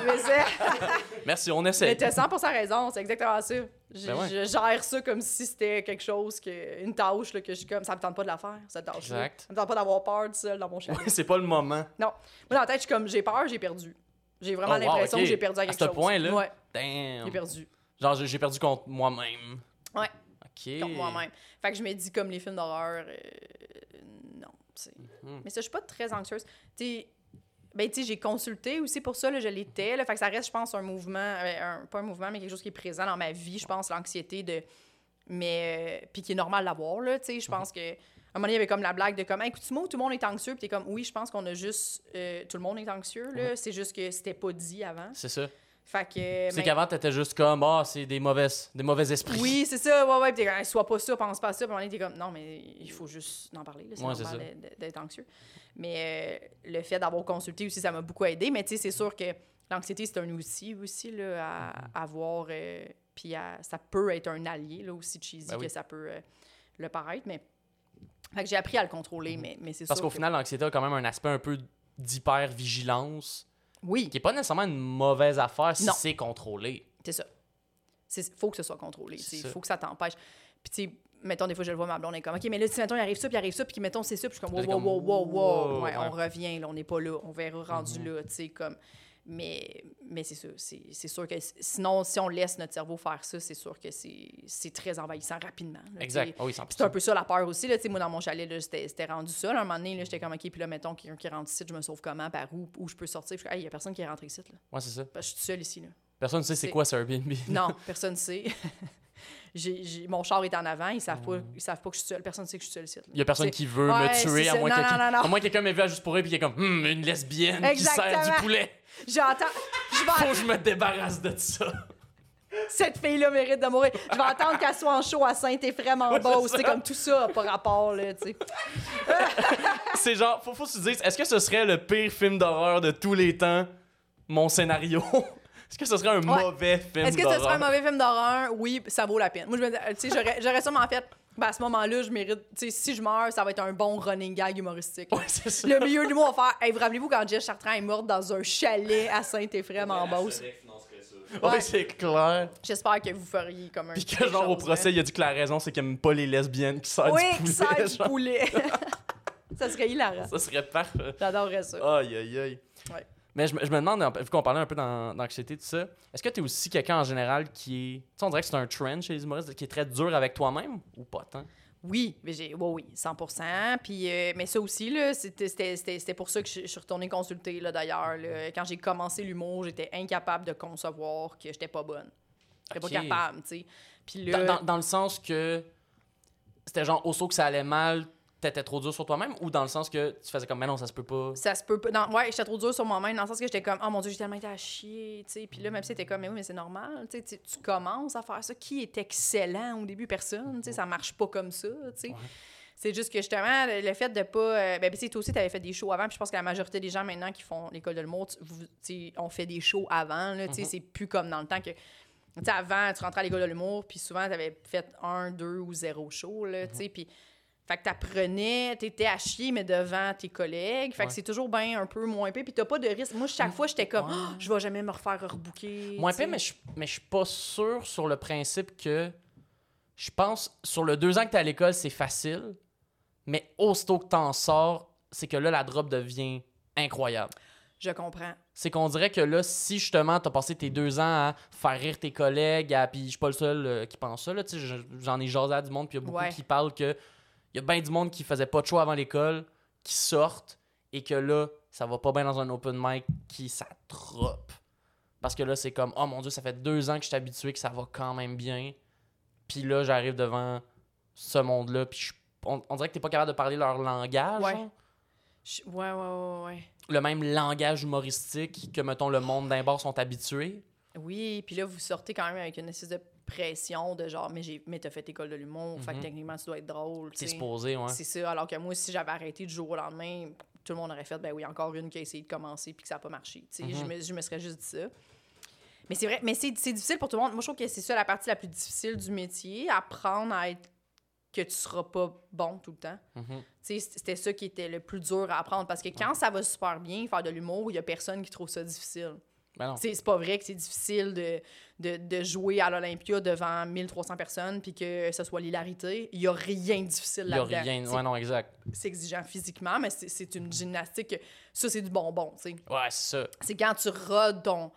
[SPEAKER 3] Mais c'est-
[SPEAKER 2] Merci, on
[SPEAKER 3] Mais
[SPEAKER 2] essaie.
[SPEAKER 3] t'as 100% raison, c'est exactement ça. Je,
[SPEAKER 2] Ben ouais.
[SPEAKER 3] je gère ça comme si c'était quelque chose, que, une tâche là, que je suis comme, ça me tente pas de la faire, cette tâche
[SPEAKER 2] Exact.
[SPEAKER 3] Ça me tente pas d'avoir peur tout seul dans mon chalet.
[SPEAKER 2] Ouais, c'est pas le moment.
[SPEAKER 3] Non. Moi, dans la tête, je suis comme, j'ai peur, j'ai perdu. J'ai vraiment
[SPEAKER 2] Oh, wow,
[SPEAKER 3] l'impression
[SPEAKER 2] ok.
[SPEAKER 3] que j'ai perdu à
[SPEAKER 2] À
[SPEAKER 3] quelque
[SPEAKER 2] ce
[SPEAKER 3] chose.
[SPEAKER 2] point-là?
[SPEAKER 3] Ouais,
[SPEAKER 2] Damn.
[SPEAKER 3] j'ai perdu.
[SPEAKER 2] Genre, j'ai j'ai perdu contre moi-même.
[SPEAKER 3] Ouais.
[SPEAKER 2] Ok.
[SPEAKER 3] Contre moi-même. Fait que je me dis, comme les films d'horreur, euh, non. tu sais.
[SPEAKER 2] Mhm.
[SPEAKER 3] Mais ça, je suis pas très anxieuse. Tu sais, ben, tu sais, j'ai consulté aussi pour ça, là, je l'étais. là. Fait que ça reste, je pense, un mouvement, euh, un- pas un mouvement, mais quelque chose qui est présent dans ma vie, je pense, l'anxiété de. Mais. euh, Puis qui est normal d'avoir, là, tu sais. Je pense que. À un moment donné, il y avait comme la blague de comme, écoute-moi, tout le monde est anxieux. Puis t'es comme, oui, je pense qu'on a juste. euh, tout le monde est anxieux, là. C'est juste que c'était pas dit avant.
[SPEAKER 2] C'est ça.
[SPEAKER 3] Fait que.
[SPEAKER 2] C'est
[SPEAKER 3] mais-
[SPEAKER 2] qu'avant, t'étais juste comme, ah, c'est des mauvaises, des mauvais esprits.
[SPEAKER 3] oui, c'est ça, ouais, ouais. Puis t'es comme, sois pas ça, pense pas à ça. Puis donné, t'es comme, non, mais il faut juste en parler. C'est
[SPEAKER 2] Ouais,
[SPEAKER 3] normal d'être- anxieux. Mais euh, le fait d'avoir consulté aussi, ça m'a beaucoup aidé. Mais tu sais, c'est sûr que l'anxiété, c'est un outil aussi là, à, avoir. euh, puis à- ça peut être un allié, là, aussi cheesy
[SPEAKER 2] Ben oui.
[SPEAKER 3] que ça peut euh, le paraître. Mais. Fait que j'ai appris à le contrôler, mais, mais c'est sûr.
[SPEAKER 2] Parce qu'au
[SPEAKER 3] que-
[SPEAKER 2] final, l'anxiété a quand même un aspect un peu d'hyper-vigilance,
[SPEAKER 3] Oui,
[SPEAKER 2] qui est pas nécessairement une mauvaise affaire si c'est contrôlé.
[SPEAKER 3] c'est ça. Il faut que ce soit contrôlé. Il faut que ça t'empêche. Puis, tu sais, mettons, des fois, je le vois, ma blonde est comme, OK, mais là, si, mettons, il arrive ça, puis il arrive ça, puis mettons, c'est ça, puis je suis comme, wow, wow, wow, wow, wow. Ouais, on revient, là, on n'est pas là, on verra rendu
[SPEAKER 2] Mhm.
[SPEAKER 3] là, tu sais, comme. Mais, mais c'est ça, c'est sûr que sinon, si on laisse notre cerveau faire ça, c'est sûr que c'est très envahissant rapidement. là.
[SPEAKER 2] Exact. Ah oui, 100%.
[SPEAKER 3] Puis C'est un peu ça la peur aussi. Là, moi, dans mon chalet, c'était rendu ça. là. un moment donné, j'étais comme, OK, puis là, mettons, quelqu'un qui rentre ici, je me sauve comment, par où, où je peux sortir. Puis, il n'y a personne qui est rentré ici. Là.
[SPEAKER 2] Ouais, c'est ça.
[SPEAKER 3] Parce que je suis seule ici. Là.
[SPEAKER 2] Personne ne sait c'est quoi ce Airbnb.
[SPEAKER 3] Non, personne ne sait. J'ai- mon char est en avant, ils savent, pas, ils savent pas que je suis seule. Personne ne sait que je suis seule ici.
[SPEAKER 2] Il y a personne qui veut
[SPEAKER 3] Ouais,
[SPEAKER 2] me tuer, à
[SPEAKER 3] ça.
[SPEAKER 2] moins,
[SPEAKER 3] Non,
[SPEAKER 2] que
[SPEAKER 3] non,
[SPEAKER 2] quelqu'un-
[SPEAKER 3] non, non.
[SPEAKER 2] à moins que quelqu'un m'ait vu à juste pour rire puis qui est comme, Hum, une lesbienne qui sert du poulet.
[SPEAKER 3] J'entends. Je
[SPEAKER 2] Faut
[SPEAKER 3] vais...
[SPEAKER 2] que je me débarrasse de ça.
[SPEAKER 3] Cette fille-là mérite de mourir. Je vais attendre qu'elle soit en show à Saint-Éphrem en Beauce. C'est comme tout ça, par rapport, là, tu sais.
[SPEAKER 2] C'est genre, faut, faut se dire, est-ce que ce serait le pire film d'horreur de tous les temps, mon scénario? Est-ce que ce serait un
[SPEAKER 3] Ouais.
[SPEAKER 2] mauvais film
[SPEAKER 3] Est-ce que
[SPEAKER 2] d'horreur?
[SPEAKER 3] ce serait un mauvais film d'horreur? Oui, ça vaut la peine. Moi, je me dis, tu sais, j'aurais- j'aurais sûrement fait, ben, à ce moment-là, je mérite, tu sais, si je meurs, ça va être un bon running gag humoristique.
[SPEAKER 2] Ouais, c'est ça.
[SPEAKER 3] Le milieu du mot, on va faire, hey, vous rappelez-vous quand Jess Chartrand est morte dans un chalet à Saint-Éphrem en Beauce?
[SPEAKER 2] Ouais,
[SPEAKER 3] Ouais.
[SPEAKER 2] c'est clair.
[SPEAKER 3] J'espère que vous feriez comme un.
[SPEAKER 2] Puis que genre au procès, il a dit que la raison, c'est qu'il aime pas les lesbiennes qui servent
[SPEAKER 3] Oui,
[SPEAKER 2] du poulet.
[SPEAKER 3] qui du
[SPEAKER 2] genre.
[SPEAKER 3] poulet. ça serait hilarant.
[SPEAKER 2] Ça serait parfait.
[SPEAKER 3] J'adorerais ça.
[SPEAKER 2] Aïe, aïe, aïe.
[SPEAKER 3] Ouais.
[SPEAKER 2] Mais je, me- je me demande, vu qu'on parlait un peu d'an- d'anxiété, tout ça, est-ce que tu es aussi quelqu'un en général qui est. Tu sais, on dirait que c'est un trend chez les humoristes, qui est très dur avec toi-même ou pas tant?
[SPEAKER 3] Oui, mais j'ai, oui, oui, 100 Puis, euh, mais ça aussi, là, c'était, c'était, c'était, c'était pour ça que je, je suis retournée consulter, là, d'ailleurs. là. Quand j'ai commencé l'humour, j'étais incapable de concevoir que j'étais pas bonne. J'étais
[SPEAKER 2] Ok.
[SPEAKER 3] pas capable, tu sais. Puis
[SPEAKER 2] Dans, dans- dans le sens que c'était genre, au saut que ça allait mal, t'étais trop dur sur toi-même ou dans le sens que tu faisais comme, mais non, ça se peut pas?
[SPEAKER 3] ça se peut pas. non, ouais, j'étais trop dure sur moi-même, dans le sens que j'étais comme, oh mon Dieu, j'ai tellement été à chier, tu sais. Puis là, même si c'était comme, mais oui, mais c'est normal, tu commences à faire ça. Qui est excellent au début? Personne, tu sais, ça marche pas comme ça, tu sais.
[SPEAKER 2] Ouais.
[SPEAKER 3] C'est juste que justement, le fait de pas. euh, ben, tu sais, toi aussi, tu avais fait des shows avant, puis je pense que la majorité des gens maintenant qui font l'école de l'humour, ont fait des shows avant, là, tu sais,
[SPEAKER 2] Mhm.
[SPEAKER 3] c'est plus comme dans le temps que. Tu sais, avant, tu rentrais à l'école de l'humour, puis souvent, tu avais fait un, deux ou zéro show, là, tu sais, puis. Fait que t'apprenais, t'étais à chier, mais devant tes collègues. Fait que c'est toujours bien un peu moins épais. Puis t'as pas de risque. Moi, chaque fois, j'étais comme,
[SPEAKER 2] Ouais.
[SPEAKER 3] Je vais jamais me refaire rebooker.
[SPEAKER 2] Moins épais, mais je mais je suis pas sûr sur le principe que. Je pense, sur le deux ans que t'es à l'école, c'est facile. Mais aussitôt que t'en sors, c'est que là, la drop devient incroyable.
[SPEAKER 3] Je comprends.
[SPEAKER 2] C'est qu'on dirait que là, si justement t'as passé tes deux ans à faire rire tes collègues, à... puis je suis pas le seul euh, qui pense ça, là, j'en ai jasé à du monde, puis il y a beaucoup
[SPEAKER 3] Ouais.
[SPEAKER 2] qui parlent que il y a bien du monde qui faisait pas de choix avant l'école, qui sortent, et que là, ça va pas bien dans un open mic, qui drop. Parce que là, c'est comme, oh mon dieu, ça fait deux ans que je suis habitué que ça va quand même bien, puis là, j'arrive devant ce monde-là, puis je- on, on dirait que t'es pas capable de parler leur langage,
[SPEAKER 3] Ouais. Je- Ouais, ouais, ouais, ouais.
[SPEAKER 2] le même langage humoristique que, mettons, le monde d'un bar sont habitués.
[SPEAKER 3] Oui, puis là, vous sortez quand même avec une espèce de pression de genre, mais, j'ai, mais t'as fait école de l'humour, fait que
[SPEAKER 2] Mhm.
[SPEAKER 3] techniquement, tu dois être drôle.
[SPEAKER 2] T'es supposé, ouais.
[SPEAKER 3] C'est ça, alors que moi, si j'avais arrêté du jour au lendemain, tout le monde aurait fait, ben oui, encore une qui a essayé de commencer puis que ça n'a pas marché. Je,
[SPEAKER 2] Mhm.
[SPEAKER 3] me, je me serais juste dit ça. Mais c'est vrai, mais c'est, c'est difficile pour tout le monde. Moi, je trouve que c'est ça la partie la plus difficile du métier, apprendre à être que tu seras pas bon tout le temps.
[SPEAKER 2] Mhm.
[SPEAKER 3] C'était ça qui était le plus dur à apprendre parce que quand ça va super bien, faire de l'humour, il y a personne qui trouve ça difficile.
[SPEAKER 2] Ben
[SPEAKER 3] C'est pas vrai que c'est difficile de, de, de jouer à l'Olympia devant 1300 personnes puis que ce soit l'hilarité. Il y a rien de difficile
[SPEAKER 2] Il y a
[SPEAKER 3] là-dedans.
[SPEAKER 2] rien. Ouais, non, exact.
[SPEAKER 3] C'est exigeant physiquement, mais c'est- une gymnastique. que- Ça, c'est du bonbon. tu sais.
[SPEAKER 2] Ouais, c'est ça.
[SPEAKER 3] C'est quand tu rodes ton,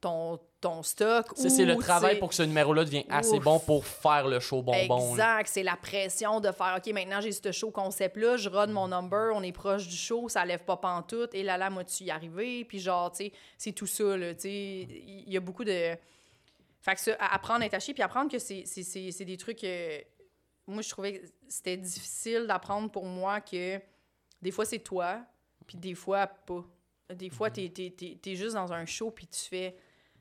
[SPEAKER 3] ton, ton stock.
[SPEAKER 2] C'est le travail pour que ce numéro-là devienne assez
[SPEAKER 3] Ouf.
[SPEAKER 2] bon pour faire le show bonbon.
[SPEAKER 3] Exact, c'est la pression de faire OK, maintenant j'ai ce show concept-là, je rode mon number, on est proche du show, ça lève pas pantoute, et là là, moi tu y arrivé, puis genre, tu sais, c'est tout ça, là, tu sais, il y a beaucoup de. Fait que ça, apprendre à être haché, puis apprendre que c'est des trucs. euh, Moi, je trouvais que c'était difficile d'apprendre pour moi que des fois c'est toi, puis des fois pas. Des fois, t'es t'es- t'es juste dans un show, puis tu fais.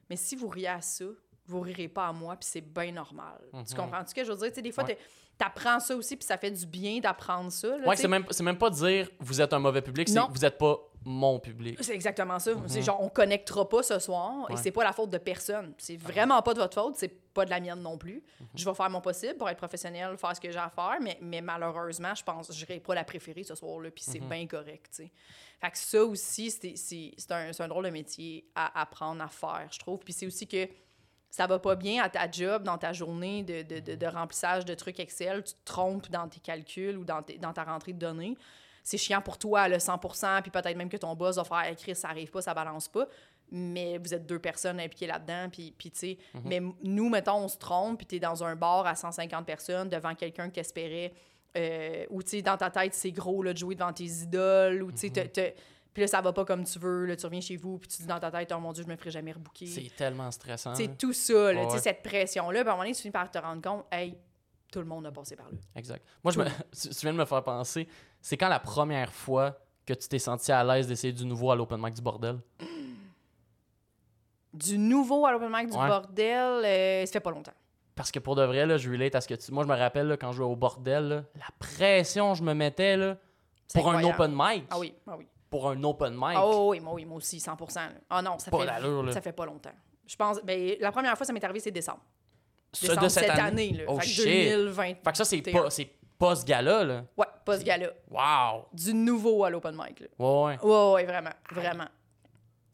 [SPEAKER 3] Mais si vous riez à ça, vous rirez pas à moi, puis c'est bien normal. Tu
[SPEAKER 2] Mhm.
[SPEAKER 3] comprends ce que je veux dire? Des fois,
[SPEAKER 2] Ouais.
[SPEAKER 3] t'apprends ça aussi, puis ça fait du bien d'apprendre ça. sais.
[SPEAKER 2] c'est même, même pas dire vous êtes un mauvais public, c'est vous êtes pas mon public.
[SPEAKER 3] C'est exactement ça. C'est genre, on connectera pas ce soir et
[SPEAKER 2] Mhm. Ouais.
[SPEAKER 3] c'est pas la faute de personne. C'est vraiment pas de votre faute, c'est pas de la mienne non plus.
[SPEAKER 2] Mhm.
[SPEAKER 3] Je vais faire mon possible pour être professionnel, faire ce que j'ai à faire, mais, mais malheureusement, je pense que je pas la préférée ce soir-là, puis c'est
[SPEAKER 2] Mhm.
[SPEAKER 3] bien correct, tu sais. Fait que ça aussi, c'est- c'est c'est un, c'est un drôle de métier à apprendre à faire, je trouve. Puis c'est aussi que ça va pas bien à ta job, dans ta journée de, de, de, de remplissage de trucs Excel, tu te trompes dans tes calculs ou dans, dans ta rentrée de données. C'est chiant pour toi, le 100% puis peut-être même que ton boss va faire écrire, ça arrive pas, ça balance pas. Mais vous êtes deux personnes impliquées là-dedans, puis, puis tu sais.
[SPEAKER 2] Mhm.
[SPEAKER 3] Mais nous, mettons, on se trompe, puis t'es dans un bar à 150 personnes devant quelqu'un que t'espérais, euh, ou tu sais, dans ta tête, c'est gros, là, de jouer devant tes idoles, ou tu sais,
[SPEAKER 2] Mhm.
[SPEAKER 3] puis là, ça va pas comme tu veux, là, tu reviens chez vous, puis tu dis dans ta tête, oh mon Dieu, je me ferai jamais rebooker.
[SPEAKER 2] C'est tellement stressant.
[SPEAKER 3] C'est tout ça, là,
[SPEAKER 2] Ouais,
[SPEAKER 3] sais, cette pression-là. Puis à un moment donné, tu finis par te rendre compte, hey, tout le monde a passé par là.
[SPEAKER 2] Exact. Moi, je me, tu viens de me faire penser, c'est quand la première fois que tu t'es senti à l'aise d'essayer du nouveau à l'open mic du bordel?
[SPEAKER 3] Du nouveau à l'open mic du
[SPEAKER 2] Ouais.
[SPEAKER 3] bordel, euh, ça fait pas longtemps.
[SPEAKER 2] Parce que pour de vrai, là, je relate à ce que tu... Moi, je me rappelle, là, quand je jouais au bordel, là, la pression je me mettais, là, pour un open mic.
[SPEAKER 3] Ah oui, ah oui.
[SPEAKER 2] Pour un open mic.
[SPEAKER 3] Ah oui, moi, oui, moi aussi, 100 là. Ah non, ça
[SPEAKER 2] Pas
[SPEAKER 3] fait, ça fait pas longtemps. Je pense, ben, la première fois, ça m'est arrivé, c'est décembre.
[SPEAKER 2] Ce de cette, année.
[SPEAKER 3] année, là.
[SPEAKER 2] Oh
[SPEAKER 3] fait
[SPEAKER 2] shit.
[SPEAKER 3] 2020.
[SPEAKER 2] Fait que ça, c'est pas, pas ce gars-là, là.
[SPEAKER 3] Ouais, pas ce gars-là.
[SPEAKER 2] Wow!
[SPEAKER 3] Du nouveau à l'open mic, là.
[SPEAKER 2] Ouais, ouais.
[SPEAKER 3] Ouais, ouais, vraiment, vraiment.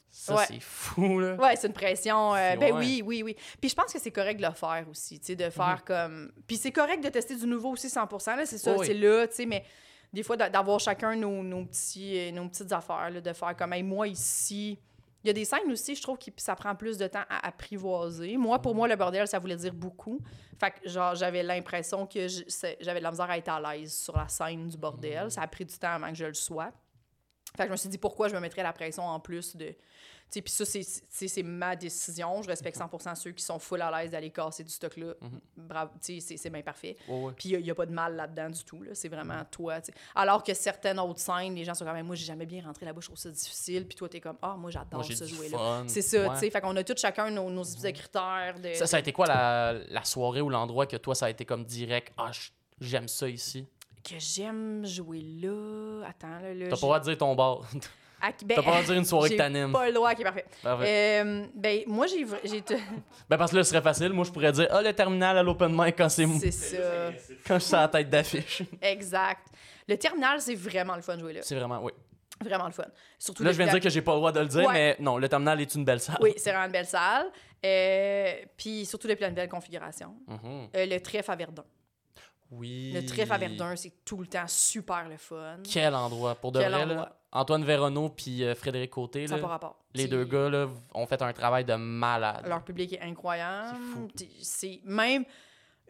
[SPEAKER 2] Ça,
[SPEAKER 3] Ouais.
[SPEAKER 2] c'est fou, là.
[SPEAKER 3] Ouais, c'est une pression. euh, ben
[SPEAKER 2] ouais.
[SPEAKER 3] oui, oui, oui. Puis je pense que c'est correct de le faire aussi, tu sais, de faire
[SPEAKER 2] Mhm.
[SPEAKER 3] comme. Puis c'est correct de tester du nouveau aussi 100 là, c'est ça,
[SPEAKER 2] oui.
[SPEAKER 3] c'est là, tu sais, mais des fois d'a- d'avoir chacun nos, nos petits, nos petites affaires, là, de faire comme, hey, moi ici, Il y a des scènes aussi, je trouve que ça prend plus de temps à apprivoiser. Moi, pour moi, le bordel, ça voulait dire beaucoup. Fait que, genre, j'avais l'impression que j'avais de la misère à être à l'aise sur la scène du bordel. Ça a pris du temps avant que je le sois. Fait que je me suis dit, pourquoi je me mettrais la pression en plus de... Tu sais, puis ça, c'est- ma décision. Je respecte 100% ceux qui sont full à l'aise d'aller casser du stock-là. Bravo, tu sais, c'est- bien parfait.
[SPEAKER 2] Ouais.
[SPEAKER 3] Puis il n'y a, pas de mal là-dedans du tout. là. C'est vraiment toi. tu sais. Alors que certaines autres scènes, les gens sont quand même, moi, j'ai jamais bien rentré là-bas, je trouve ça difficile. Puis toi, t'es comme, ah, moi, j'adore
[SPEAKER 2] Moi, j'ai
[SPEAKER 3] ce jouet-là. C'est ça,
[SPEAKER 2] Ouais.
[SPEAKER 3] tu sais. Fait qu'on a tous chacun nos, nos critères. De...
[SPEAKER 2] Ça, ça a été quoi la, la soirée ou l'endroit que toi, ça a été comme direct? Ah, j'aime ça ici?
[SPEAKER 3] Que j'aime jouer là. Attends, là. là
[SPEAKER 2] T'as pas le droit de dire ton bar.
[SPEAKER 3] à- ben,
[SPEAKER 2] T'as pas le droit de dire une soirée que
[SPEAKER 3] j'ai
[SPEAKER 2] t'animes.
[SPEAKER 3] pas le droit, qui est parfait.
[SPEAKER 2] Parfait.
[SPEAKER 3] Euh, ben, moi, j'ai. vra- j'ai t-
[SPEAKER 2] Ben, parce que là, ce serait facile. Moi, je pourrais dire, ah, le terminal à l'open mic quand c'est
[SPEAKER 3] C'est ça.
[SPEAKER 2] quand je suis à la tête d'affiche.
[SPEAKER 3] Exact. Le terminal, c'est vraiment le fun de jouer là.
[SPEAKER 2] c'est vraiment, oui.
[SPEAKER 3] Vraiment le fun. Surtout
[SPEAKER 2] Là, je viens de dire que j'ai pas le droit de le dire,
[SPEAKER 3] Ouais.
[SPEAKER 2] mais non, le terminal est une belle salle.
[SPEAKER 3] Oui, c'est vraiment une belle salle. Euh, Puis surtout depuis la nouvelle configuration.
[SPEAKER 2] Mhm.
[SPEAKER 3] Euh, le trèfle à Verdun.
[SPEAKER 2] Oui.
[SPEAKER 3] Le trèfle à Verdun, c'est tout le temps super le fun.
[SPEAKER 2] Quel endroit. Pour de
[SPEAKER 3] Quel
[SPEAKER 2] vrai, là? Antoine Véronneau puis euh, Frédéric Côté,
[SPEAKER 3] Ça
[SPEAKER 2] là,
[SPEAKER 3] pas rapport.
[SPEAKER 2] les deux gars, là, ont fait un travail de malade.
[SPEAKER 3] Leur public est incroyable.
[SPEAKER 2] C'est fou.
[SPEAKER 3] Même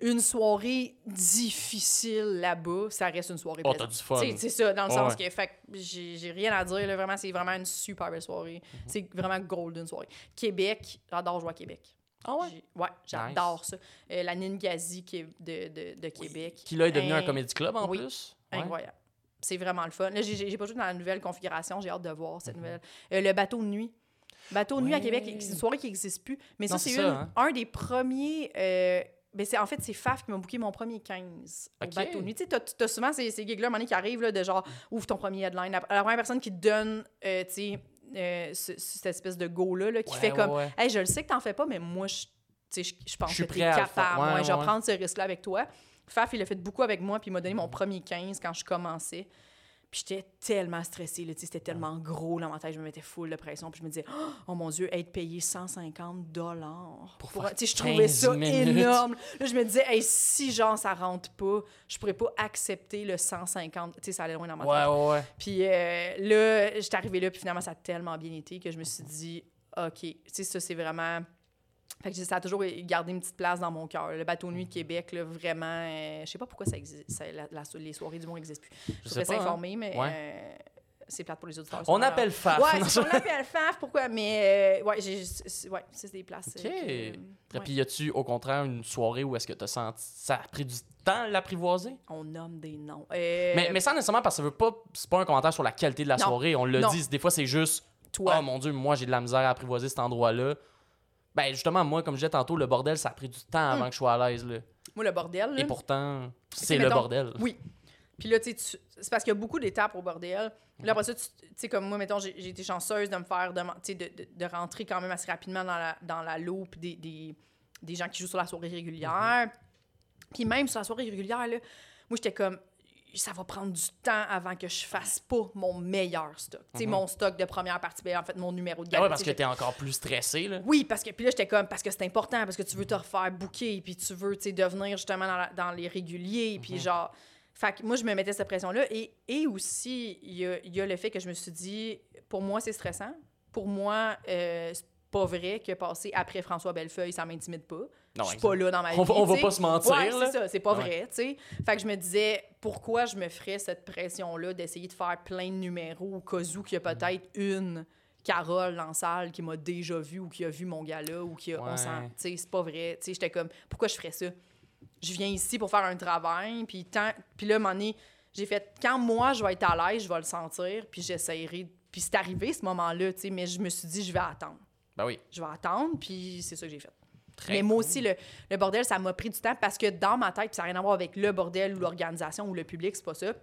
[SPEAKER 3] une soirée difficile là-bas, ça reste une soirée
[SPEAKER 2] Oh, t'as du fun.
[SPEAKER 3] T'sais, C'est ça, dans le sens
[SPEAKER 2] ouais.
[SPEAKER 3] que fait j'ai rien à dire. Là, vraiment, c'est vraiment une super belle soirée.
[SPEAKER 2] Mhm.
[SPEAKER 3] C'est vraiment golden soirée. Québec, j'adore jouer à Québec.
[SPEAKER 2] Ah ouais?
[SPEAKER 3] Ouais, j'adore ça. Euh, la Ningazi qui est de, de, de Québec.
[SPEAKER 2] Qui là est devenu un
[SPEAKER 3] Hein,
[SPEAKER 2] comédie club en
[SPEAKER 3] oui.
[SPEAKER 2] plus. Ouais.
[SPEAKER 3] Incroyable. C'est vraiment le fun. Là, j'ai- pas joué dans la nouvelle configuration. J'ai hâte de voir
[SPEAKER 2] Mhm.
[SPEAKER 3] cette nouvelle. Euh, le bateau de nuit. Bateau de nuit à. Québec, c'est une soirée qui n'existe plus. Mais
[SPEAKER 2] Non,
[SPEAKER 3] ça, c'est
[SPEAKER 2] hein.
[SPEAKER 3] un des premiers. euh, ben c'est, en fait, c'est Faf qui m'a booké mon premier 15 au
[SPEAKER 2] Ok.
[SPEAKER 3] bateau de nuit. Tu sais, t'as, souvent ces, ces gigs-là, un qui arrivent, là, de genre, ouvre ton premier headline. La, la première personne qui te donne, euh, tu sais, euh, ce- cette espèce de go-là, là, qui
[SPEAKER 2] Ouais,
[SPEAKER 3] fait comme,
[SPEAKER 2] ouais.
[SPEAKER 3] hey, je le sais que t'en fais pas, mais moi, je, je, je pense que t'es capable.
[SPEAKER 2] Ouais,
[SPEAKER 3] je vais prendre ce risque-là avec toi. Faf, il a fait beaucoup avec moi, puis il m'a donné mon premier 15 quand je commençais. Puis j'étais tellement stressée, là, c'était tellement gros dans ma tête, je me mettais full de pression, puis je me disais, oh mon Dieu, être payé 150 dollars.
[SPEAKER 2] Pour
[SPEAKER 3] sais, je trouvais
[SPEAKER 2] 15
[SPEAKER 3] ça
[SPEAKER 2] minutes.
[SPEAKER 3] énorme. Là, je me disais, hey, si genre ça rentre pas, je pourrais pas accepter le 150. Tu sais, ça allait loin dans ma tête.
[SPEAKER 2] Ouais, ouais, ouais.
[SPEAKER 3] Puis euh, là, j'étais arrivée là, puis finalement, ça a tellement bien été que je me suis dit, OK, tu sais, ça, c'est vraiment. Fait que ça a toujours gardé une petite place dans mon cœur. Le bateau nuit de Québec, là, vraiment. euh, je sais pas pourquoi ça existe. ça- la- la- les soirées du monde n'existent plus. Je
[SPEAKER 2] sais pas. hein.
[SPEAKER 3] s'informer, mais
[SPEAKER 2] Ouais.
[SPEAKER 3] euh, c'est plate pour les auditeurs.
[SPEAKER 2] On appelle Faf.
[SPEAKER 3] Ouais, on l'appelle FAF, pourquoi? Mais euh, ouais, c'est, ouais, des places.
[SPEAKER 2] Ok.
[SPEAKER 3] euh,
[SPEAKER 2] Et puis, y a-tu au contraire une soirée où est-ce que t'as senti. Ça a pris du temps à l'apprivoiser?
[SPEAKER 3] On nomme des noms.
[SPEAKER 2] Mais, mais sans nécessairement parce que ça veut pas. C'est pas un commentaire sur la qualité de la
[SPEAKER 3] Non.
[SPEAKER 2] soirée. On
[SPEAKER 3] Non.
[SPEAKER 2] dit. Des fois, c'est juste.
[SPEAKER 3] toi,
[SPEAKER 2] Oh mon dieu, moi j'ai de la misère à apprivoiser cet endroit-là. Ben justement, moi, comme je disais tantôt, le bordel, ça a pris du temps avant
[SPEAKER 3] Mm.
[SPEAKER 2] que je sois à l'aise. Là.
[SPEAKER 3] moi, le bordel. là,
[SPEAKER 2] Et pourtant, c'est le
[SPEAKER 3] mettons-
[SPEAKER 2] bordel.
[SPEAKER 3] Oui. Puis là, tu sais, c'est parce qu'il y a beaucoup d'étapes au bordel. Là, après ça, tu sais, comme moi, mettons, j'ai été chanceuse de me faire, sais, de, de, de rentrer quand même assez rapidement dans la, dans la loupe des, des, des gens qui jouent sur la soirée régulière. Puis même sur la soirée régulière, là, moi, j'étais comme, ça va prendre du temps avant que je fasse pas mon meilleur stock. Tu sais,
[SPEAKER 2] Mhm.
[SPEAKER 3] mon stock de première partie, ben, en fait, mon numéro de
[SPEAKER 2] Ah
[SPEAKER 3] gamme.
[SPEAKER 2] ouais, parce que t'es encore plus stressé. Là.
[SPEAKER 3] oui, parce que puis là j'étais comme parce que c'est important parce que tu veux te refaire booker puis tu veux tu sais devenir justement dans, la- dans les réguliers puis genre fait que moi je me mettais cette pression là et, et aussi il y a, il y a le fait que je me suis dit pour moi c'est stressant pour moi euh, c'est pas vrai que passer après François Bellefeuille ça m'intimide pas
[SPEAKER 2] Non,
[SPEAKER 3] je suis pas là dans ma vie
[SPEAKER 2] On va, on va pas se mentir.
[SPEAKER 3] Ouais, c'est ça, c'est pas
[SPEAKER 2] Ouais.
[SPEAKER 3] vrai, tu sais. Fait que je me disais, pourquoi je me ferais cette pression-là d'essayer de faire plein de numéros au cas où qu'il y a peut-être une Carole dans la salle qui m'a déjà vu ou qui a vu mon gars-là ou qui a... On. Tu sais, c'est pas vrai. Tu sais, j'étais comme, pourquoi je ferais ça? Je viens ici pour faire un travail, puis tant... Puis là, j'ai fait, quand moi, je vais être à l'aise, je vais le sentir, puis j'essaierai... Puis c'est arrivé, ce moment-là, tu sais, mais je me suis dit, je vais attendre.
[SPEAKER 2] Ben oui.
[SPEAKER 3] Je vais attendre, puis c'est ça que j'ai fait.
[SPEAKER 2] Très
[SPEAKER 3] Mais moi aussi, le, le bordel, ça m'a pris du temps parce que dans ma tête, puis ça n'a rien à voir avec le bordel ou l'organisation ou le public, c'est pas ça.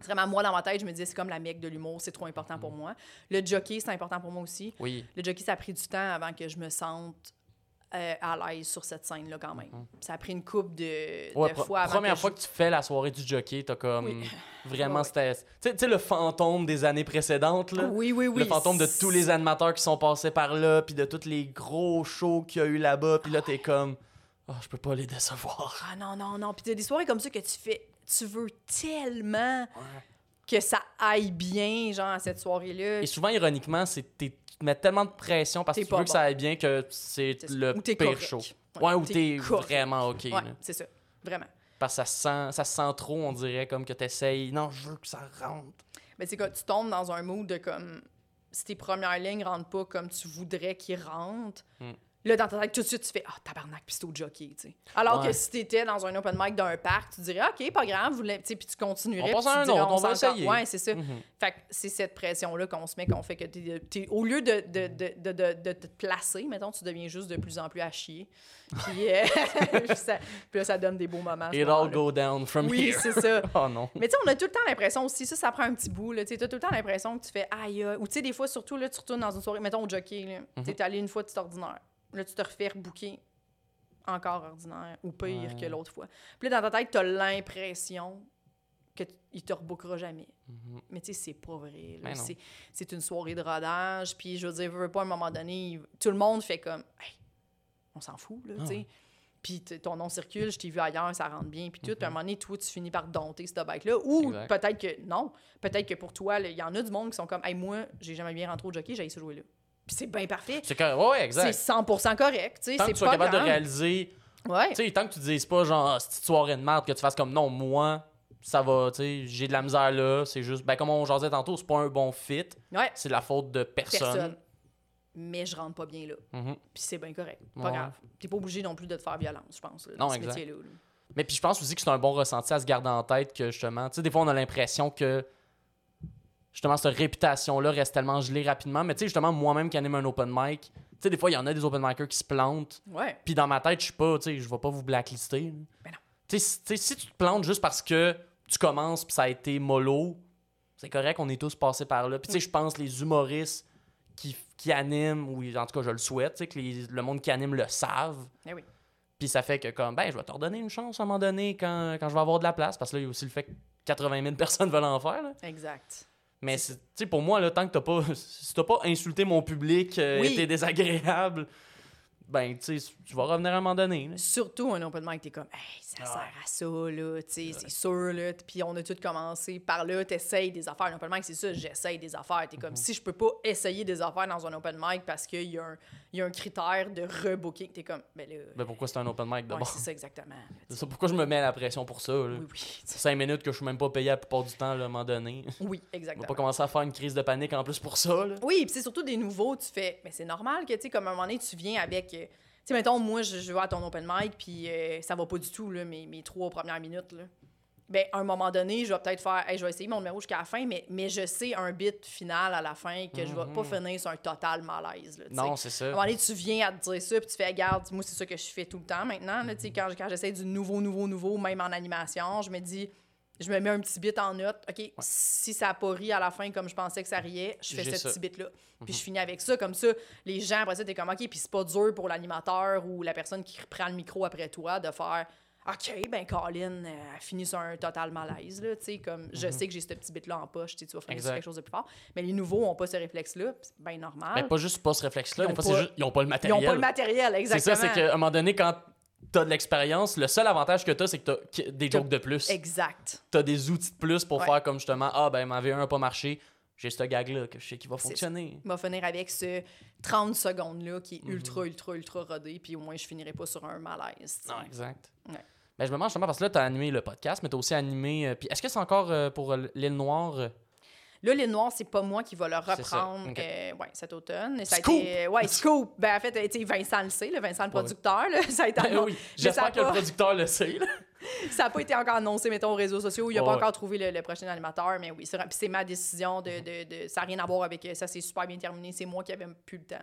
[SPEAKER 3] C'est vraiment moi, dans ma tête, je me disais, c'est comme la mecque de l'humour, c'est trop important pour moi. Le jockey, c'est important pour moi aussi.
[SPEAKER 2] Oui.
[SPEAKER 3] Le jockey, ça a pris du temps avant que je me sente euh, à l'aise sur cette scène-là, quand même. Ça a pris une coupe de,
[SPEAKER 2] Ouais,
[SPEAKER 3] de fois avant
[SPEAKER 2] première
[SPEAKER 3] que je-
[SPEAKER 2] fois que tu fais la soirée du jockey, t'as comme
[SPEAKER 3] Oui.
[SPEAKER 2] vraiment
[SPEAKER 3] Ouais.
[SPEAKER 2] Tu sais- le fantôme des années précédentes, là?
[SPEAKER 3] Oui, oui, oui.
[SPEAKER 2] le fantôme de tous les animateurs qui sont passés par là, puis de tous les gros shows qu'il y a eu là-bas, puis là, t'es comme. Ah, je peux pas les décevoir.
[SPEAKER 3] Ah non, non, non. Puis t'as des soirées comme ça que tu fais, tu veux tellement que ça aille bien, genre, à cette soirée-là.
[SPEAKER 2] Et souvent, ironiquement, c'est tu te mets tellement de pression parce que tu veux que ça aille bien que c'est le
[SPEAKER 3] Ou
[SPEAKER 2] pire
[SPEAKER 3] correct.
[SPEAKER 2] show.
[SPEAKER 3] Ouais,
[SPEAKER 2] Ouais, ou
[SPEAKER 3] t'es
[SPEAKER 2] vraiment OK.
[SPEAKER 3] Ouais, c'est ça. Vraiment.
[SPEAKER 2] Parce que ça se, sent, ça se sent trop, on dirait, comme que t'essayes. Non, je veux que ça rentre.
[SPEAKER 3] Mais c'est quand tu tombes dans un mood de comme si tes premières lignes rentrent pas comme tu voudrais qu'ils rentrent.
[SPEAKER 2] Hmm.
[SPEAKER 3] Là, dans ta tête, tout de suite, tu fais Ah, tabarnak, pis c'est au jockey, tu sais. Alors
[SPEAKER 2] Ouais.
[SPEAKER 3] que si t'étais dans un open mic d'un parc, tu dirais OK, pas grave, vous puis tu continuerais.
[SPEAKER 2] On passe
[SPEAKER 3] puis
[SPEAKER 2] un autre, on va essayer.
[SPEAKER 3] Ouais, c'est ça.
[SPEAKER 2] Mhm.
[SPEAKER 3] Fait que c'est cette pression-là qu'on se met, qu'on fait que t'es, au lieu de, de, de, de, te placer, mettons, tu deviens juste de plus en plus à chier. Puis, euh, puis puis là, ça donne des beaux moments.
[SPEAKER 2] It all go down from
[SPEAKER 3] Oui,
[SPEAKER 2] here.
[SPEAKER 3] c'est ça.
[SPEAKER 2] oh non.
[SPEAKER 3] Mais tu sais, on a tout le temps l'impression aussi, ça, ça prend un petit bout, là. Tu as tout le temps l'impression que tu fais aïe, aïe. Ou tu sais, des fois, surtout, là, tu retournes dans une soirée, mettons au jockey, là. Tu es allé une fois, tu ordinaire. Là, tu te refais rebooker encore ordinaire, ou pire
[SPEAKER 2] Ouais.
[SPEAKER 3] que l'autre fois. Puis là, dans ta tête, tu as l'impression qu'il te rebookera jamais.
[SPEAKER 2] Mhm.
[SPEAKER 3] Mais tu sais, c'est pas vrai.
[SPEAKER 2] Ben.
[SPEAKER 3] C'est- une soirée de rodage, puis je veux dire, veux pas, à un moment donné, tout le monde fait comme, hey, on s'en fout, là,
[SPEAKER 2] Ah
[SPEAKER 3] tu sais.
[SPEAKER 2] ouais.
[SPEAKER 3] Puis ton nom circule, je t'ai vu ailleurs, ça rentre bien, puis tout. Puis à un moment donné, toi, tu finis par dompter cette bike-là. Ou
[SPEAKER 2] Mhm.
[SPEAKER 3] Peut-être que non. Peut-être que pour toi, il y en a du monde qui sont comme, hey, moi, j'ai jamais bien rentré au jockey, j'ai ça jouer là. Puis c'est bien parfait.
[SPEAKER 2] C'est ouais, ouais,
[SPEAKER 3] C'est
[SPEAKER 2] exact.
[SPEAKER 3] 100% correct, tu sais.
[SPEAKER 2] Tant que tu sois capable de réaliser
[SPEAKER 3] Ouais.
[SPEAKER 2] Tu sais, tant que tu dises pas genre, Ah, cette soirée de merde, que tu fasses comme non, moi, ça va, tu sais, j'ai de la misère là, c'est juste, ben comme on jasait tantôt, c'est pas un bon fit,
[SPEAKER 3] Ouais.
[SPEAKER 2] c'est la faute de personne.
[SPEAKER 3] Personne. Mais je rentre pas bien là.
[SPEAKER 2] Mhm.
[SPEAKER 3] Puis c'est bien correct. Pas
[SPEAKER 2] Ouais.
[SPEAKER 3] grave. T'es pas obligé non plus de te faire violence, je pense. là,
[SPEAKER 2] Non,
[SPEAKER 3] dans ce
[SPEAKER 2] exact.
[SPEAKER 3] métier-là, là.
[SPEAKER 2] Mais puis je pense aussi que c'est un bon ressenti à se garder en tête que justement, tu sais, des fois on a l'impression que justement cette réputation-là reste tellement gelée rapidement, mais tu sais, justement, moi-même qui anime un open mic, tu sais, des fois il y en a des open micers qui se plantent,
[SPEAKER 3] Ouais.
[SPEAKER 2] puis dans ma tête, je suis pas, tu sais, je vais pas vous blacklister. là.
[SPEAKER 3] Ben non.
[SPEAKER 2] Tu sais, si- tu sais, si tu te plantes juste parce que tu commences puis ça a été mollo, c'est correct, on est tous passés par là. Puis tu sais, je pense les humoristes qui, qui animent, ou en tout cas je le souhaite, tu sais, que les- le monde qui anime le savent.
[SPEAKER 3] Eh oui.
[SPEAKER 2] Puis ça fait que comme, ben, je vais te redonner une chance à un moment donné quand, quand je vais avoir de la place, parce que là, il y a aussi le fait que 80 000 personnes veulent en faire. là.
[SPEAKER 3] Exact.
[SPEAKER 2] Mais c'est- tu sais, pour moi, là, tant que t'as pas, si t'as pas insulté mon public, euh,
[SPEAKER 3] Oui.
[SPEAKER 2] été désagréable, ben, tu sais, tu vas revenir à un moment donné. là.
[SPEAKER 3] Surtout un open mic, t'es comme, hey, ça
[SPEAKER 2] Ouais.
[SPEAKER 3] sert à ça, là, tu sais, c'est sûr, là. Puis on a tous commencé par là, t'essayes des affaires. Un open mic, c'est ça, j'essaye des affaires. T'es
[SPEAKER 2] Mhm.
[SPEAKER 3] comme, si je peux pas essayer des affaires dans un open mic parce qu'il y, a un- y a un critère de rebooking, t'es comme, ben là.
[SPEAKER 2] Ben, pourquoi c'est un open mic
[SPEAKER 3] ouais,
[SPEAKER 2] d'abord?
[SPEAKER 3] c'est ça exactement. là,
[SPEAKER 2] ça, pourquoi je me mets la pression pour ça? Là?
[SPEAKER 3] Oui.
[SPEAKER 2] 5 minutes que je suis même pas payé la plupart du temps, là, à un moment donné.
[SPEAKER 3] Oui,
[SPEAKER 2] On va
[SPEAKER 3] exactement.
[SPEAKER 2] pas commencer à faire une crise de panique en plus pour ça. Là.
[SPEAKER 3] Oui, puis c'est surtout des nouveaux, tu fais, mais c'est normal que, tu sais, comme à un moment donné, tu viens avec, tu sais, mettons, moi, je, je vais à ton open mic, puis euh, ça va pas du tout, là, mes, mes trois premières minutes, là. Ben, à un moment donné, je vais peut-être faire, hey, je vais essayer mon numéro jusqu'à la fin, mais, mais je sais un bit final à la fin que je vais pas finir sur un total malaise, là.
[SPEAKER 2] Mhm. Non, c'est
[SPEAKER 3] À un
[SPEAKER 2] ça.
[SPEAKER 3] moment donné, tu viens à te dire ça, puis tu fais, regarde, moi, c'est ça que je fais tout le temps maintenant. Là, sais, quand, quand j'essaie du nouveau, nouveau, nouveau, même en animation, je me dis, je me mets un petit bit en note. OK, si ça n'a pas ri à la fin comme je pensais que ça riait, je fais ce petit bit-là. Puis je finis avec ça. Comme ça, les gens, après ça, t'es comme, OK, puis c'est pas dur pour l'animateur ou la personne qui reprend le micro après toi de faire. OK, ben Colin, euh, elle finit sur un total malaise, là, tu sais, comme, je sais que j'ai ce petit bit-là en poche, tu vas
[SPEAKER 2] Exact.
[SPEAKER 3] quelque chose de plus fort. Mais les nouveaux ont pas ce réflexe-là, c'est bien normal.
[SPEAKER 2] Mais pas juste pas ce réflexe-là,
[SPEAKER 3] Ils
[SPEAKER 2] des
[SPEAKER 3] ont
[SPEAKER 2] fois,
[SPEAKER 3] pas-
[SPEAKER 2] c'est ils pas le
[SPEAKER 3] Ils
[SPEAKER 2] matériel.
[SPEAKER 3] ont pas le matériel,
[SPEAKER 2] C'est
[SPEAKER 3] exactement.
[SPEAKER 2] ça, c'est qu'à un moment donné, quand t'as de l'expérience, le seul avantage que t'as, c'est que t'as des jokes de plus.
[SPEAKER 3] Exact.
[SPEAKER 2] T'as des outils de plus pour
[SPEAKER 3] Ouais.
[SPEAKER 2] faire comme justement, ah ben ma V1 a pas marché, j'ai ce gag-là que je sais qu'il va fonctionner.
[SPEAKER 3] va finir avec ce 30 secondes-là qui est
[SPEAKER 2] Mhm.
[SPEAKER 3] ultra, ultra, ultra rodé, puis au moins je finirai pas sur un malaise.
[SPEAKER 2] Non, exact.
[SPEAKER 3] Ouais.
[SPEAKER 2] Ben, je me demande justement parce que là, t'as animé le podcast, mais t'as aussi animé. euh, puis est-ce que c'est encore euh, pour l'île Noire euh,
[SPEAKER 3] Là, les Noirs, c'est pas moi qui va le
[SPEAKER 2] C'est
[SPEAKER 3] reprendre euh, ouais, cet automne. Et Ça a
[SPEAKER 2] Scoop!
[SPEAKER 3] été, ouais, Scoop! Ben, en fait, tu sais, Vincent le sait, le Vincent le producteur, là, ça a été
[SPEAKER 2] Ben oui,
[SPEAKER 3] a
[SPEAKER 2] j'espère que le producteur le sait. là.
[SPEAKER 3] Ça n'a pas été encore annoncé, mettons, aux réseaux sociaux. Il n'a
[SPEAKER 2] Ouais,
[SPEAKER 3] pas
[SPEAKER 2] ouais.
[SPEAKER 3] encore trouvé le, le prochain animateur, mais oui, c'est c'est ma décision de. de, de- ça n'a rien à voir avec. Ça s'est super bien terminé. C'est moi qui avais plus le temps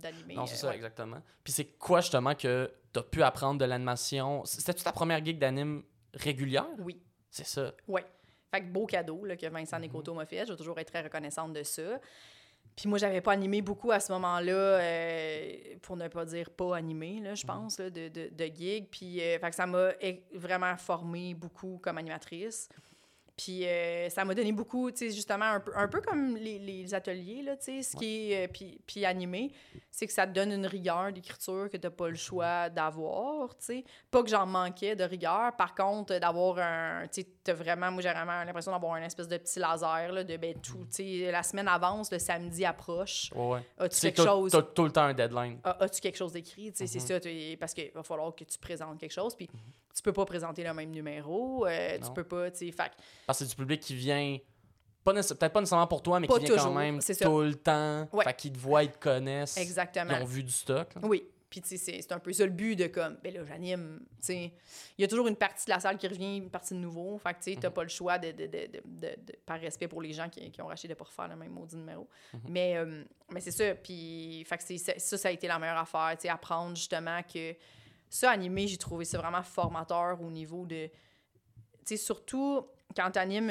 [SPEAKER 3] d'animer.
[SPEAKER 2] Non, c'est
[SPEAKER 3] euh,
[SPEAKER 2] ça,
[SPEAKER 3] ouais.
[SPEAKER 2] exactement. Puis c'est quoi justement que t'as pu apprendre de l'animation? C'était-tu ta première gig d'anime régulière?
[SPEAKER 3] Oui.
[SPEAKER 2] C'est ça.
[SPEAKER 3] Oui. Fait que beau cadeau là, que
[SPEAKER 2] Mhm.
[SPEAKER 3] Vincent Nécoto m'a fait. Je vais toujours être très reconnaissante de ça. Puis moi, j'avais pas animé beaucoup à ce moment-là, euh, pour ne pas dire pas animé, là, je
[SPEAKER 2] Mhm.
[SPEAKER 3] pense, là, de, de, de gig. Puis euh, fait que ça m'a vraiment formé beaucoup comme animatrice. Puis euh, ça m'a donné beaucoup, tu sais, justement, un peu, un peu comme les, les ateliers, là, tu sais, ce qui est, euh, puis, puis animé, c'est que ça te donne une rigueur d'écriture que t'as pas le choix d'avoir, tu sais. Pas que j'en manquais de rigueur, par contre, d'avoir un, tu sais, t'as vraiment, moi j'ai vraiment l'impression d'avoir un espèce de petit laser, là, de, ben, tout, tu sais, la semaine avance, le samedi approche.
[SPEAKER 2] Ouais, ouais.
[SPEAKER 3] As-tu quelque chose?
[SPEAKER 2] t'as tout le temps un deadline.
[SPEAKER 3] Ah, As-tu quelque chose d'écrit? Tu sais, C'est ça, tu- parce qu'il va falloir que tu présentes quelque chose, puis tu peux pas présenter le même numéro, euh, tu peux pas, tu sais,
[SPEAKER 2] Parce que c'est du public qui vient, peut-être pas nécessairement pour toi, mais
[SPEAKER 3] Pas
[SPEAKER 2] qui vient
[SPEAKER 3] toujours,
[SPEAKER 2] quand même
[SPEAKER 3] ça.
[SPEAKER 2] tout le temps.
[SPEAKER 3] Ouais.
[SPEAKER 2] Fait qu'ils te voient, ils te connaissent.
[SPEAKER 3] Exactement.
[SPEAKER 2] Ils ont vu du stock. là.
[SPEAKER 3] Oui. Puis, tu sais, c'est- un peu ça le but de comme, ben là, j'anime. Tu sais, il y a toujours une partie de la salle qui revient, une partie de nouveau. Fait que, tu sais, t'as pas le choix, de, de, de, de, par respect pour les gens qui, qui ont racheté de pas refaire le même maudit numéro. Mais, euh, mais c'est ça. Puis, fait que ça, ça a été la meilleure affaire. Tu sais, apprendre justement que ça, animé, j'ai trouvé ça vraiment formateur au niveau de. Tu sais, surtout quand tu animes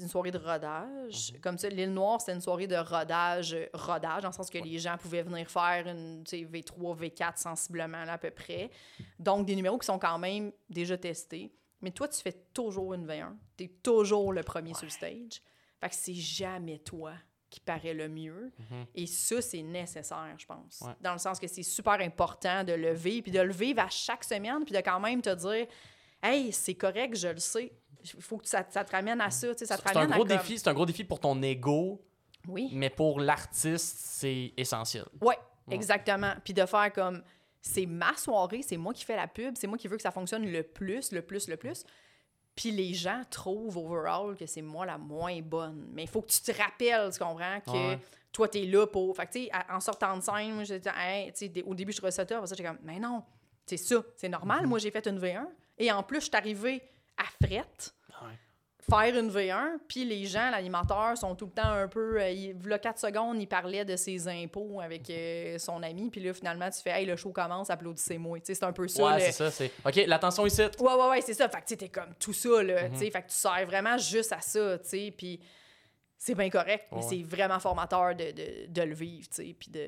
[SPEAKER 3] une soirée de rodage, comme ça, l'île Noire, c'était une soirée de rodage, euh, rodage, dans le sens que les gens pouvaient venir faire une tu sais, V3, V4 sensiblement, là, à peu près. Donc, des numéros qui sont quand même déjà testés. Mais toi, tu fais toujours une V1. Tu es toujours le premier sur le stage. Fait que c'est jamais toi qui paraît le mieux. Et ça, c'est nécessaire, je pense.
[SPEAKER 2] Ouais.
[SPEAKER 3] Dans le sens que c'est super important de lever, puis de le vivre à chaque semaine, puis de quand même te dire Hey, c'est correct, je le sais. Il faut que ça, ça te ramène à ça.
[SPEAKER 2] C'est un gros
[SPEAKER 3] à
[SPEAKER 2] défi, un gros défi pour ton ego,
[SPEAKER 3] Oui.
[SPEAKER 2] mais pour l'artiste, c'est essentiel.
[SPEAKER 3] Ouais, exactement. Puis de faire comme c'est ma soirée, c'est moi qui fais la pub, c'est moi qui veux que ça fonctionne le plus, le plus, le plus. Puis les gens trouvent overall que c'est moi la moins bonne. Mais il faut que tu te rappelles, tu comprends, que
[SPEAKER 2] Ouais.
[SPEAKER 3] toi, t'es là pour. Fait que, tu sais, en sortant de scène, moi, hey, au début, je trouvais ça top. Après ça, j'étais comme, mais non, c'est ça, c'est normal.
[SPEAKER 2] Mm-hmm.
[SPEAKER 3] Moi, j'ai fait une V1. Et en plus, je suis arrivée à frette. Faire une V1, puis les gens, l'animateur, sont tout le temps un peu... Euh, il, là, 4 secondes, il parlait de ses impôts avec euh, son ami, puis là, finalement, tu fais « Hey, le show commence, applaudissez-moi ». C'est un peu ça.
[SPEAKER 2] ouais,
[SPEAKER 3] le-
[SPEAKER 2] c'est ça. C'est... OK, l'attention ici.
[SPEAKER 3] Ouais, ouais, ouais, c'est ça. Fait que, tu sais, t'es comme tout ça, là, tu sais. Fait que tu sers vraiment juste à ça, tu sais, puis c'est bien correct, mais
[SPEAKER 2] Ouais.
[SPEAKER 3] c'est vraiment formateur de, de, de le vivre, tu sais, puis de...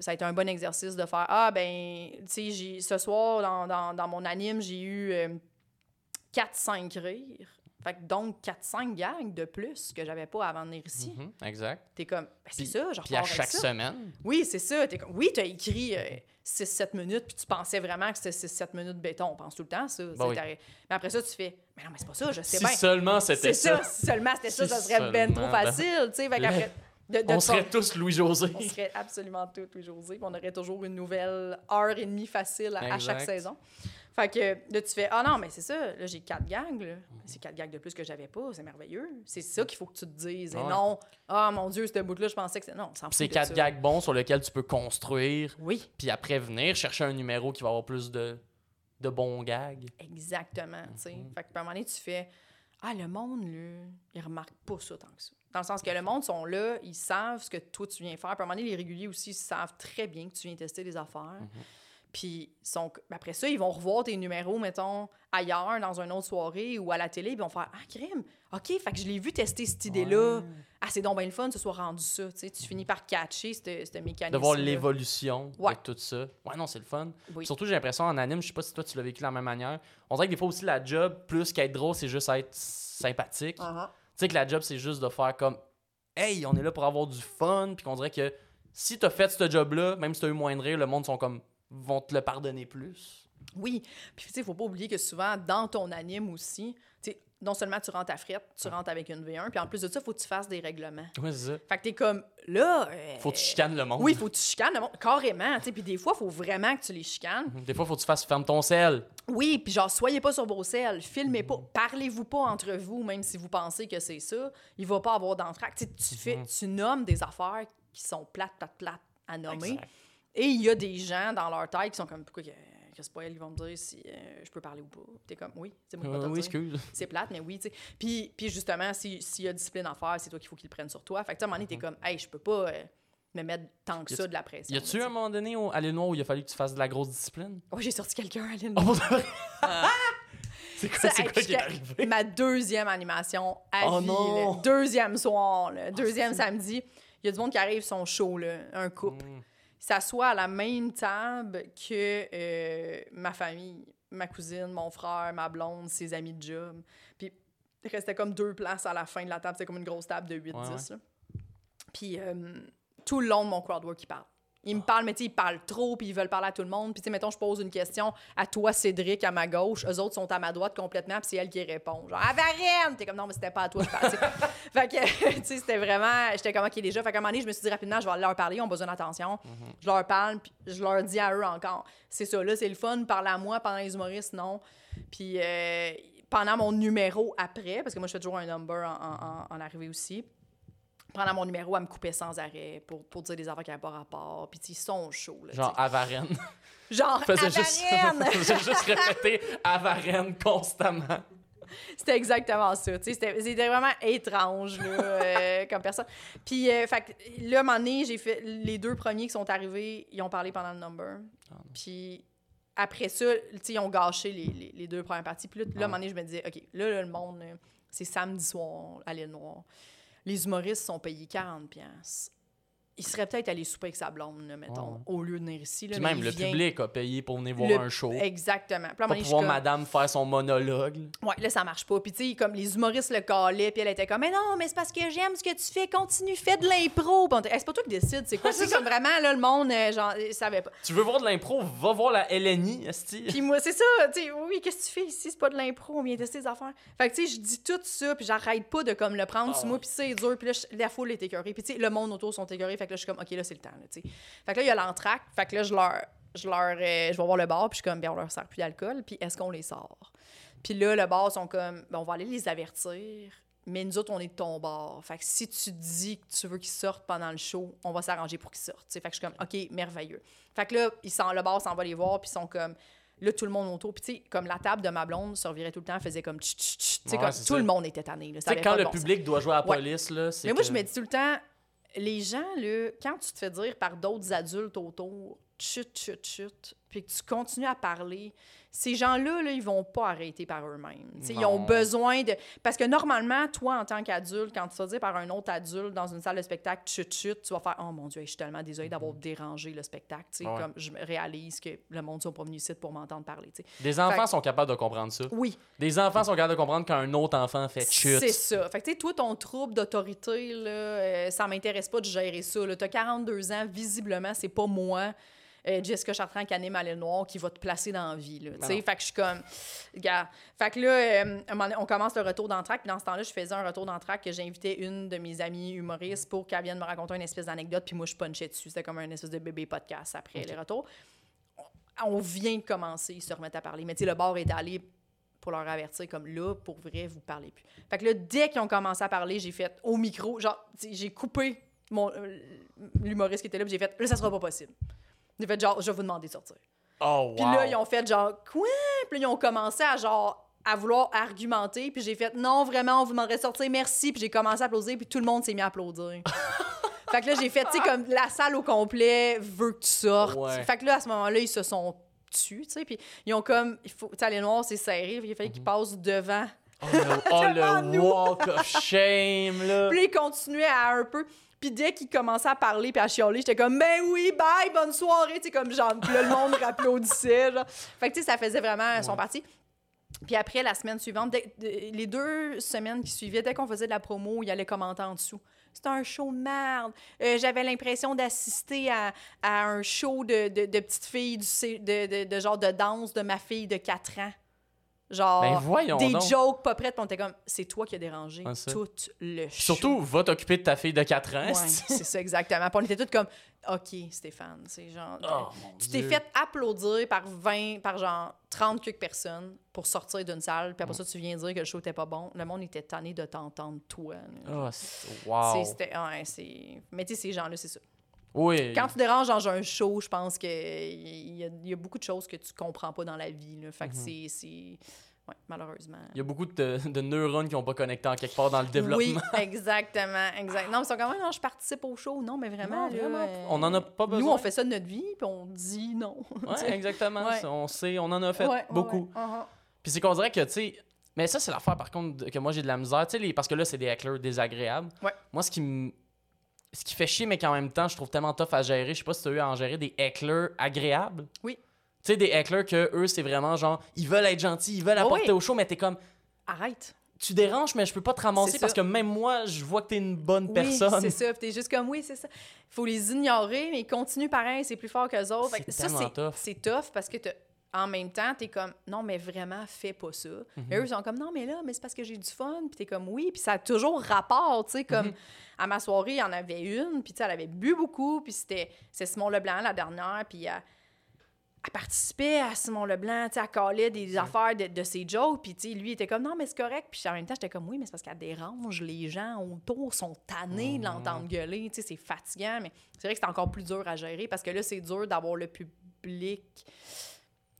[SPEAKER 3] Ça a été un bon exercice de faire « Ah, ben, tu sais, j'ai- ce soir, dans, dans, dans mon anime, j'ai eu euh, 4-5 rires. » Fait que donc, 4-5 gags de plus que j'avais pas avant de venir ici.
[SPEAKER 2] Mhm, exact.
[SPEAKER 3] T'es comme, ben, c'est ça, genre
[SPEAKER 2] Puis à chaque semaine,
[SPEAKER 3] Oui, c'est ça. T'es comme, oui, t'as écrit 6-7 minutes, puis tu pensais vraiment que c'était 6-7 minutes de béton. On pense tout le temps ça.
[SPEAKER 2] Bah oui.
[SPEAKER 3] Mais après ça, tu fais, mais non, mais c'est pas ça, je sais
[SPEAKER 2] si
[SPEAKER 3] bien.
[SPEAKER 2] seulement c'était
[SPEAKER 3] ça.
[SPEAKER 2] ça,
[SPEAKER 3] si seulement c'était ça,
[SPEAKER 2] Si
[SPEAKER 3] ça serait ben trop facile. Fait de, de
[SPEAKER 2] on serait tous Louis-José.
[SPEAKER 3] on serait absolument tout, oui, José. puis On aurait toujours une nouvelle heure et demie facile à, à chaque saison. Fait que là, tu fais Ah non, mais c'est ça, là, j'ai quatre gags. là. C'est quatre gags de plus que j'avais pas, c'est merveilleux. C'est ça qu'il faut que tu te dises. Et non, ah mon Dieu, ce bout-là, je pensais que c'est. Non.
[SPEAKER 2] C'est quatre
[SPEAKER 3] ça.
[SPEAKER 2] gags bons sur lesquels tu peux construire,
[SPEAKER 3] Oui,
[SPEAKER 2] puis après venir chercher un numéro qui va avoir plus de, de bons gags.
[SPEAKER 3] exactement. tu sais.
[SPEAKER 2] Mhm.
[SPEAKER 3] Fait que, à un moment donné, tu fais Ah, le monde, là, il remarque pas ça tant que ça. Dans le sens que le monde sont là, ils savent ce que toi tu viens faire. Puis à un moment donné, les réguliers aussi savent très bien que tu viens tester des affaires.
[SPEAKER 2] Mhm.
[SPEAKER 3] Puis sont... après ça, ils vont revoir tes numéros, mettons, ailleurs, dans une autre soirée ou à la télé, puis ils vont faire Ah, crime, OK, fait que je l'ai vu tester cette idée-là. Ah, c'est donc bien le fun, ce soit rendu ça. Tu sais, tu finis par catcher ce mécanisme.
[SPEAKER 2] De voir l'évolution
[SPEAKER 3] Ouais.
[SPEAKER 2] de tout ça. Ouais, non, c'est le fun.
[SPEAKER 3] Oui.
[SPEAKER 2] Surtout, j'ai l'impression en anime, je sais pas si toi tu l'as vécu de la même manière. On dirait que des fois aussi, la job, plus qu'être drôle, c'est juste être sympathique.
[SPEAKER 3] Uh-huh.
[SPEAKER 2] Tu sais que la job, c'est juste de faire comme Hey, on est là pour avoir du fun. Puis qu'on dirait que si t'as fait ce job-là, même si t'as eu moins de rire, le monde sont comme vont te le pardonner plus.
[SPEAKER 3] Oui. Puis, tu sais, il faut pas oublier que souvent, dans ton anime aussi, tu sais, non seulement tu rentres à frette, tu rentres avec une V1, puis en plus de ça, il faut que tu fasses des règlements.
[SPEAKER 2] Ouais, c'est ça.
[SPEAKER 3] Fait que t'es comme, là... euh,
[SPEAKER 2] Faut que tu chicanes le monde.
[SPEAKER 3] Oui, faut que tu chicanes le monde, carrément, tu sais. Puis des fois, il faut vraiment que tu les chicanes.
[SPEAKER 2] Des fois, faut que tu fasses ferme ton sel.
[SPEAKER 3] Oui, puis genre, soyez pas sur vos selles, filmez pas, parlez-vous pas entre vous, même si vous pensez que c'est ça. Il va pas avoir d'entraque. Tu fais, tu nommes des affaires qui sont plates, plates, plates à nommer.
[SPEAKER 2] Exact.
[SPEAKER 3] Et il y a des gens dans leur tête qui sont comme, pourquoi que, que c'est pas elle, ils vont me dire si euh, je peux parler ou pas? T'es comme, oui, c'est moi qui
[SPEAKER 2] Euh, oui, excuse.
[SPEAKER 3] C'est plate, mais oui, tu sais. Puis, puis justement, si- s'il y a discipline à faire, c'est toi qu'il faut qu'il le prenne sur toi. Fait que, à un moment donné, t'es comme, hey, je peux pas euh, me mettre tant que ça de la pression.
[SPEAKER 2] Y a-tu un moment donné au- à où il a fallu que tu fasses de la grosse discipline?
[SPEAKER 3] Ouais, j'ai sorti quelqu'un à.
[SPEAKER 2] Oh, vrai? c'est quoi,
[SPEAKER 3] Ça,
[SPEAKER 2] c'est quoi qui est arrivé?
[SPEAKER 3] Ma deuxième animation à
[SPEAKER 2] Oh
[SPEAKER 3] vie,
[SPEAKER 2] non!
[SPEAKER 3] là. Deuxième soir, là. deuxième samedi. Il y a du monde qui arrive, son show, là, un couple.
[SPEAKER 2] Mm.
[SPEAKER 3] Ils s'assoient à la même table que euh, ma famille, ma cousine, mon frère, ma blonde, ses amis de job. Puis Il restait comme deux places à la fin de la table. C'était comme une grosse table de 8-10.
[SPEAKER 2] Ouais, ouais.
[SPEAKER 3] là. Puis euh, tout le long de mon crowdwork, il parle. Il me parle, mais tu sais, ils parlent trop, puis ils veulent parler à tout le monde. Puis, tu sais, mettons, je pose une question à toi, Cédric, à ma gauche. Eux autres sont à ma droite complètement, puis c'est elle qui répond. Genre, à Varenne! T'es comme, non, mais c'était pas à toi, je parle. fait que, tu sais, c'était vraiment. J'étais comme, OK, déjà. Fait qu'à un moment donné, je me suis dit rapidement, je vais leur parler, ils ont besoin d'attention. Je leur parle, puis je leur dis à eux encore. C'est ça, là, c'est le fun, parle à moi pendant les humoristes, non. Puis, euh, pendant mon numéro après, parce que moi, je fais toujours un number en, en- en- en arrivée aussi pendant mon numéro, elle me coupait sans arrêt pour, pour dire des affaires qui n'avaient pas rapport. Puis, ils sont chauds. Là,
[SPEAKER 2] Genre
[SPEAKER 3] tu
[SPEAKER 2] à Varennes.
[SPEAKER 3] sais. genre à
[SPEAKER 2] juste, faisait juste répéter à Varennes constamment.
[SPEAKER 3] C'était exactement ça. C'était vraiment étrange là, euh, comme personne. Puis, euh, fait là, à un moment donné, j'ai fait les deux premiers qui sont arrivés, ils ont parlé pendant le number.
[SPEAKER 2] Ah.
[SPEAKER 3] Puis après ça, ils ont gâché les, les, les deux premières parties. Puis là, là, à un moment donné, je me disais, OK, là, là, le monde, euh, c'est samedi soir à l'île Noire. Les humoristes sont payés 40$. Il serait peut-être allé souper avec sa blonde, là, mettons,
[SPEAKER 2] Ouais.
[SPEAKER 3] au lieu de venir ici. Là,
[SPEAKER 2] Puis même le
[SPEAKER 3] vient-
[SPEAKER 2] public a payé pour venir voir
[SPEAKER 3] le-
[SPEAKER 2] un show.
[SPEAKER 3] Exactement. Puis
[SPEAKER 2] pour
[SPEAKER 3] je suis
[SPEAKER 2] voir
[SPEAKER 3] comme-
[SPEAKER 2] madame faire son monologue.
[SPEAKER 3] Ouais, là, ça marche pas. Puis, tu sais, comme les humoristes le calaient, puis elle était comme, mais non, mais c'est parce que j'aime ce que tu fais, continue, fais de l'impro. Puis Hey, c'est pas toi qui décide, c'est quoi? c'est comme vraiment, là, le monde, euh, genre, il savait pas.
[SPEAKER 2] Tu veux voir de l'impro, va voir la LNI, esti.
[SPEAKER 3] Puis moi, c'est ça, tu sais, oui, qu'est-ce que tu fais ici? C'est pas de l'impro, on vient tester des affaires. Fait que, tu sais, je dis tout ça, puis j'arrête pas de, comme, le prendre
[SPEAKER 2] Ah
[SPEAKER 3] sur moi, puis c'est dur, puis là, la foule est écœurée. Puis, tu sais, le monde autour sont écœurés, fait que là, je suis comme, OK, là, c'est le temps, là. Fait que là, il y a l'entracte, fait que là, je leur, je leur, euh, je vais voir le bar, puis je suis comme, bien, on leur sert plus d'alcool, puis est-ce qu'on les sort? Puis là, le bar sont comme, ben, on va aller les avertir, mais nous autres, on est de ton bar. Fait que si tu dis que tu veux qu'ils sortent pendant le show, on va s'arranger pour qu'ils sortent. Fait que je suis comme, OK, merveilleux. Fait que là, ils s'en, le bar s'en va les voir, puis ils sont comme, là, tout le monde autour. Puis tu sais, comme la table de ma blonde se revirait tout le temps, faisait comme, tch, tch, tch.
[SPEAKER 2] Ouais,
[SPEAKER 3] comme tout
[SPEAKER 2] ça.
[SPEAKER 3] le monde était tanné.
[SPEAKER 2] Tu sais, quand le
[SPEAKER 3] bon sens.
[SPEAKER 2] public doit jouer à la
[SPEAKER 3] Ouais.
[SPEAKER 2] police, là, c'est.
[SPEAKER 3] Mais moi,
[SPEAKER 2] que-
[SPEAKER 3] je me dis tout le temps, les gens, là, quand tu te fais dire par d'autres adultes autour, chut, chut, chut, puis que tu continues à parler, ces gens-là, là, ils vont pas arrêter par eux-mêmes. Ils ont besoin de. Parce que normalement, toi, en tant qu'adulte, quand tu fais dire par un autre adulte dans une salle de spectacle, chut, chut, tu vas faire Oh mon Dieu, je suis tellement désolée d'avoir dérangé le spectacle. Sais,
[SPEAKER 2] Ouais.
[SPEAKER 3] Comme je réalise que le monde ne sont pas venus ici pour m'entendre parler.
[SPEAKER 2] Des enfants
[SPEAKER 3] Fait-
[SPEAKER 2] sont capables de comprendre ça.
[SPEAKER 3] Oui,
[SPEAKER 2] Des enfants sont capables de comprendre qu'un autre enfant fait chute.
[SPEAKER 3] C'est ça. Fait que, tu sais, toi, ton trouble d'autorité, là, euh, ça m'intéresse pas de gérer ça. Tu as 42 ans, visiblement, c'est pas moi, euh, Jessica Chartrand, qui anime à l'île Noire, qui va te placer dans la vie. Là, tu sais.
[SPEAKER 2] non.
[SPEAKER 3] fait que je suis comme. Regarde. Fait que là, euh, donné, on commence le retour d'entraque. Puis dans ce temps-là, je faisais un retour d'entraque que j'invitais une de mes amies humoristes pour qu'elle vienne me raconter une espèce d'anecdote. Puis moi, je punchais dessus. C'était comme un espèce de bébé podcast après les retours. On vient de commencer, ils se remettent à parler. Mais tu sais, le bar est allé pour leur avertir comme là, pour vrai, vous parlez plus. Fait que là, dès qu'ils ont commencé à parler, j'ai fait au micro, genre, j'ai coupé mon euh, l'humoriste qui était là, puis j'ai fait là, ça sera pas possible. J'ai fait genre, je vais vous demander de sortir.
[SPEAKER 2] Oh, wow.
[SPEAKER 3] Puis là, ils ont fait genre, quoi? Puis là, ils ont commencé à genre, à vouloir argumenter, puis j'ai fait non, vraiment, on vous demanderait de sortir, merci. Puis j'ai commencé à applaudir, puis tout le monde s'est mis à applaudir. fait que là, j'ai fait, tu sais, comme la salle au complet veut que tu sortes.
[SPEAKER 2] Ouais.
[SPEAKER 3] Fait que là, à ce moment-là, ils se sont tués, tu sais, puis ils ont comme, il faut, tu sais, les noirs, c'est serré, il fallait qu'ils passent devant.
[SPEAKER 2] Oh, le, oh, le walk of shame, là.
[SPEAKER 3] Puis ils continuaient à un peu. Puis dès qu'ils commençaient à parler puis à chialer, j'étais comme, ben oui, bye, bonne soirée. Tu sais, comme genre, là, le monde rapplaudissait. Genre. Fait que, tu sais, ça faisait vraiment son parti. Puis après, la semaine suivante, dès- les deux semaines qui suivaient, dès qu'on faisait de la promo, il allait commenter en dessous. C'était un show de merde. Euh, J'avais l'impression d'assister à, à un show de, de, de petite fille, du, de, de genre de danse de ma fille de 4 ans. Genre,
[SPEAKER 2] Ben voyons
[SPEAKER 3] des
[SPEAKER 2] donc.
[SPEAKER 3] jokes pas prêtes, puis on était comme, c'est toi qui as dérangé
[SPEAKER 2] Ah,
[SPEAKER 3] tout le show.
[SPEAKER 2] Surtout, va t'occuper de ta fille de 4 ans.
[SPEAKER 3] Ouais,
[SPEAKER 2] c'est-
[SPEAKER 3] ça, exactement. Puis on était tous comme, OK, Stéphane, c'est genre.
[SPEAKER 2] Oh, mon
[SPEAKER 3] tu t'es fait applaudir par 20, par genre 30 quelques personnes pour sortir d'une salle, puis après ça, tu viens dire que le show était pas bon. Le monde était tanné de t'entendre, toi.
[SPEAKER 2] Oh, wow.
[SPEAKER 3] C'était- ouais. Mais tu sais, ces gens-là, c'est ça.
[SPEAKER 2] Oui.
[SPEAKER 3] Quand tu déranges dans un show, je pense qu'il y, y a beaucoup de choses que tu comprends pas dans la vie. Là. Fait que c'est- c'est. Ouais, malheureusement.
[SPEAKER 2] Il y a beaucoup de, de neurones qui n'ont pas connecté en quelque part dans le développement.
[SPEAKER 3] Oui, exactement, exact. Non, mais ils sont comme, non, je participe au show. Non, mais vraiment,
[SPEAKER 2] Non, vraiment,
[SPEAKER 3] euh,
[SPEAKER 2] on en a pas besoin.
[SPEAKER 3] Nous, on fait ça de notre vie, puis on dit non.
[SPEAKER 2] Ouais, exactement.
[SPEAKER 3] Ouais.
[SPEAKER 2] On sait, on en a fait
[SPEAKER 3] Ouais,
[SPEAKER 2] beaucoup.
[SPEAKER 3] Uh-huh.
[SPEAKER 2] Puis c'est qu'on dirait que, tu sais. Mais ça, c'est l'affaire, par contre, que moi, j'ai de la misère. Tu sais, les- parce que là, c'est des hecklers désagréables.
[SPEAKER 3] Ouais.
[SPEAKER 2] Moi, ce qui me. Ce qui fait chier, mais qu'en même temps, je trouve tellement tough à gérer. Je sais pas si tu as eu à en gérer des hecklers agréables.
[SPEAKER 3] Oui.
[SPEAKER 2] Tu sais, des hecklers que eux, c'est vraiment genre, ils veulent être gentils, ils veulent apporter
[SPEAKER 3] oui.
[SPEAKER 2] au show, mais t'es comme,
[SPEAKER 3] Arrête.
[SPEAKER 2] tu déranges, mais je peux pas te ramasser parce que même moi, je vois que t'es une bonne
[SPEAKER 3] Oui,
[SPEAKER 2] personne.
[SPEAKER 3] c'est ça. T'es juste comme, oui, c'est ça. faut les ignorer, mais ils continuent pareil, c'est plus fort qu'eux autres.
[SPEAKER 2] C'est tough.
[SPEAKER 3] c'est tough parce que t'as- en même temps, t'es comme, non, mais vraiment, fais pas ça.
[SPEAKER 2] Mhm.
[SPEAKER 3] Mais eux, ils sont comme, non, mais là, mais c'est parce que j'ai du fun. Puis t'es comme, oui. Puis ça a toujours rapport, tu sais, comme
[SPEAKER 2] Mhm.
[SPEAKER 3] à ma soirée, il y en avait une. Puis tu sais, elle avait bu beaucoup. Puis c'était c'est Simon Leblanc, la dernière. Puis elle, elle participait à Simon Leblanc, tu sais, elle calait des affaires de, de ses jokes. Puis tu sais, lui, il était comme, non, mais c'est correct. Puis en même temps, j'étais comme, oui, mais c'est parce qu'elle dérange. Les gens autour sont tannés de l'entendre gueuler. Tu sais, c'est fatigant. Mais c'est vrai que c'est encore plus dur à gérer parce que là, c'est dur d'avoir le public.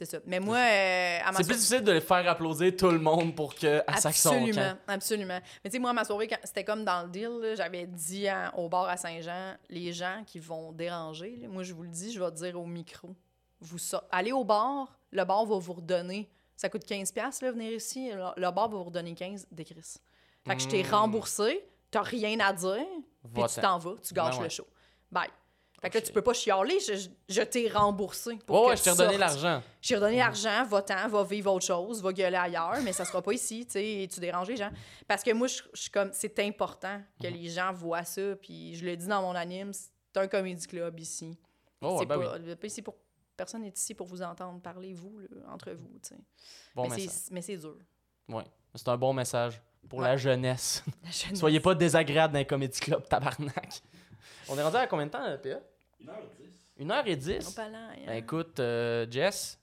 [SPEAKER 3] C'est ça. Mais moi, euh, à ma
[SPEAKER 2] C'est plus difficile de les faire applaudir tout le monde pour que à chaque son
[SPEAKER 3] Absolument, absolument. Mais tu sais, moi, à ma soirée, quand- c'était comme dans le deal, j'avais dit à- au bar à Saint-Jean, les gens qui vont déranger, là, moi, je vous le dis, je vais dire au micro, vous allez au bar, le bar va vous redonner, ça coûte 15$, piastres, là, venir ici, le, bar va vous redonner 15$, d'écris. Fait que je t'ai
[SPEAKER 2] Mm.
[SPEAKER 3] remboursé, t'as rien à dire, puis tu t'en vas, tu gâches
[SPEAKER 2] Ben ouais.
[SPEAKER 3] le show. Bye. Fait que
[SPEAKER 2] Oh,
[SPEAKER 3] là, tu peux pas chialer, je, je- je t'ai remboursé. Pour
[SPEAKER 2] Ouais,
[SPEAKER 3] que
[SPEAKER 2] ouais, je t'ai redonné l'argent.
[SPEAKER 3] J'ai redonné l'argent, va-t'en, va vivre autre chose, va gueuler ailleurs, mais ça sera pas ici, tu sais, tu déranges les gens. Parce que moi, je suis comme, c'est important que
[SPEAKER 2] Mhm.
[SPEAKER 3] les gens voient ça, puis je le dis dans mon anime, c'est un comédie club ici.
[SPEAKER 2] Oh,
[SPEAKER 3] c'est
[SPEAKER 2] ben
[SPEAKER 3] pas,
[SPEAKER 2] oui.
[SPEAKER 3] ici pour, personne n'est ici pour vous entendre, parlez-vous, là, entre vous, tu sais.
[SPEAKER 2] Bon
[SPEAKER 3] mais c'est- mais c'est dur.
[SPEAKER 2] Ouais. C'est un bon message pour
[SPEAKER 3] Ouais.
[SPEAKER 2] la jeunesse.
[SPEAKER 3] La jeunesse.
[SPEAKER 2] Soyez pas désagréable dans les comédie club, tabarnak. On est rendu à combien de temps, PA? 1h10.
[SPEAKER 3] Non, pas là, hein.
[SPEAKER 2] Ben écoute, euh, Jess,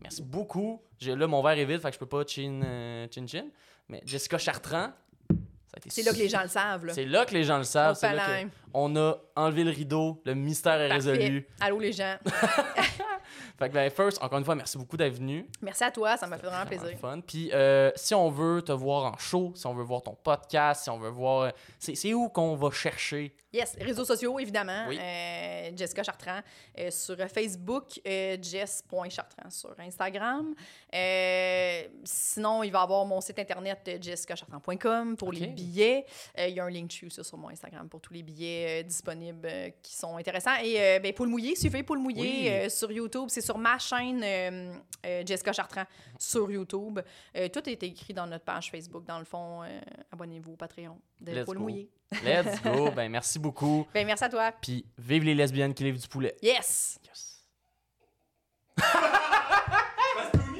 [SPEAKER 2] merci beaucoup. J'ai là mon verre est vide, fait que je peux pas chin euh, chin chin. Mais Jessica Chartrand, ça a été
[SPEAKER 3] C'est là que les gens le savent.
[SPEAKER 2] C'est là que les gens le savent. C'est là que on a enlevé le rideau, le mystère est
[SPEAKER 3] Parfait.
[SPEAKER 2] résolu.
[SPEAKER 3] Allô, les gens.
[SPEAKER 2] Fait que ben first, encore une fois, merci beaucoup d'être venu.
[SPEAKER 3] Merci à toi, ça m'a fait vraiment plaisir.
[SPEAKER 2] fun. Puis euh, si on veut te voir en show, si on veut voir ton podcast, si on veut voir, euh, c'est c'est où qu'on va chercher?
[SPEAKER 3] Yes, réseaux sociaux, évidemment.
[SPEAKER 2] Oui.
[SPEAKER 3] Euh, Jessica Chartrand euh, sur Facebook, jess.chartrand sur Instagram. Sinon, il va y avoir mon site internet jessicachartrand.com pour les billets. Il y a un link sur mon Instagram pour tous les billets disponibles qui sont intéressants. Et ben, Poule Mouillé, suivez Poule Mouillé
[SPEAKER 2] Oui.
[SPEAKER 3] euh, sur YouTube. C'est sur ma chaîne euh, euh, Jessica Chartrand sur YouTube. Euh, tout est écrit dans notre page Facebook. Dans le fond, abonnez-vous au Patreon de
[SPEAKER 2] Let's
[SPEAKER 3] Poule
[SPEAKER 2] go.
[SPEAKER 3] Mouillé.
[SPEAKER 2] Let's go. ben merci beaucoup.
[SPEAKER 3] Ben, merci à toi.
[SPEAKER 2] Puis vive les lesbiennes qui livrent du poulet.
[SPEAKER 3] Yes!
[SPEAKER 2] Yes.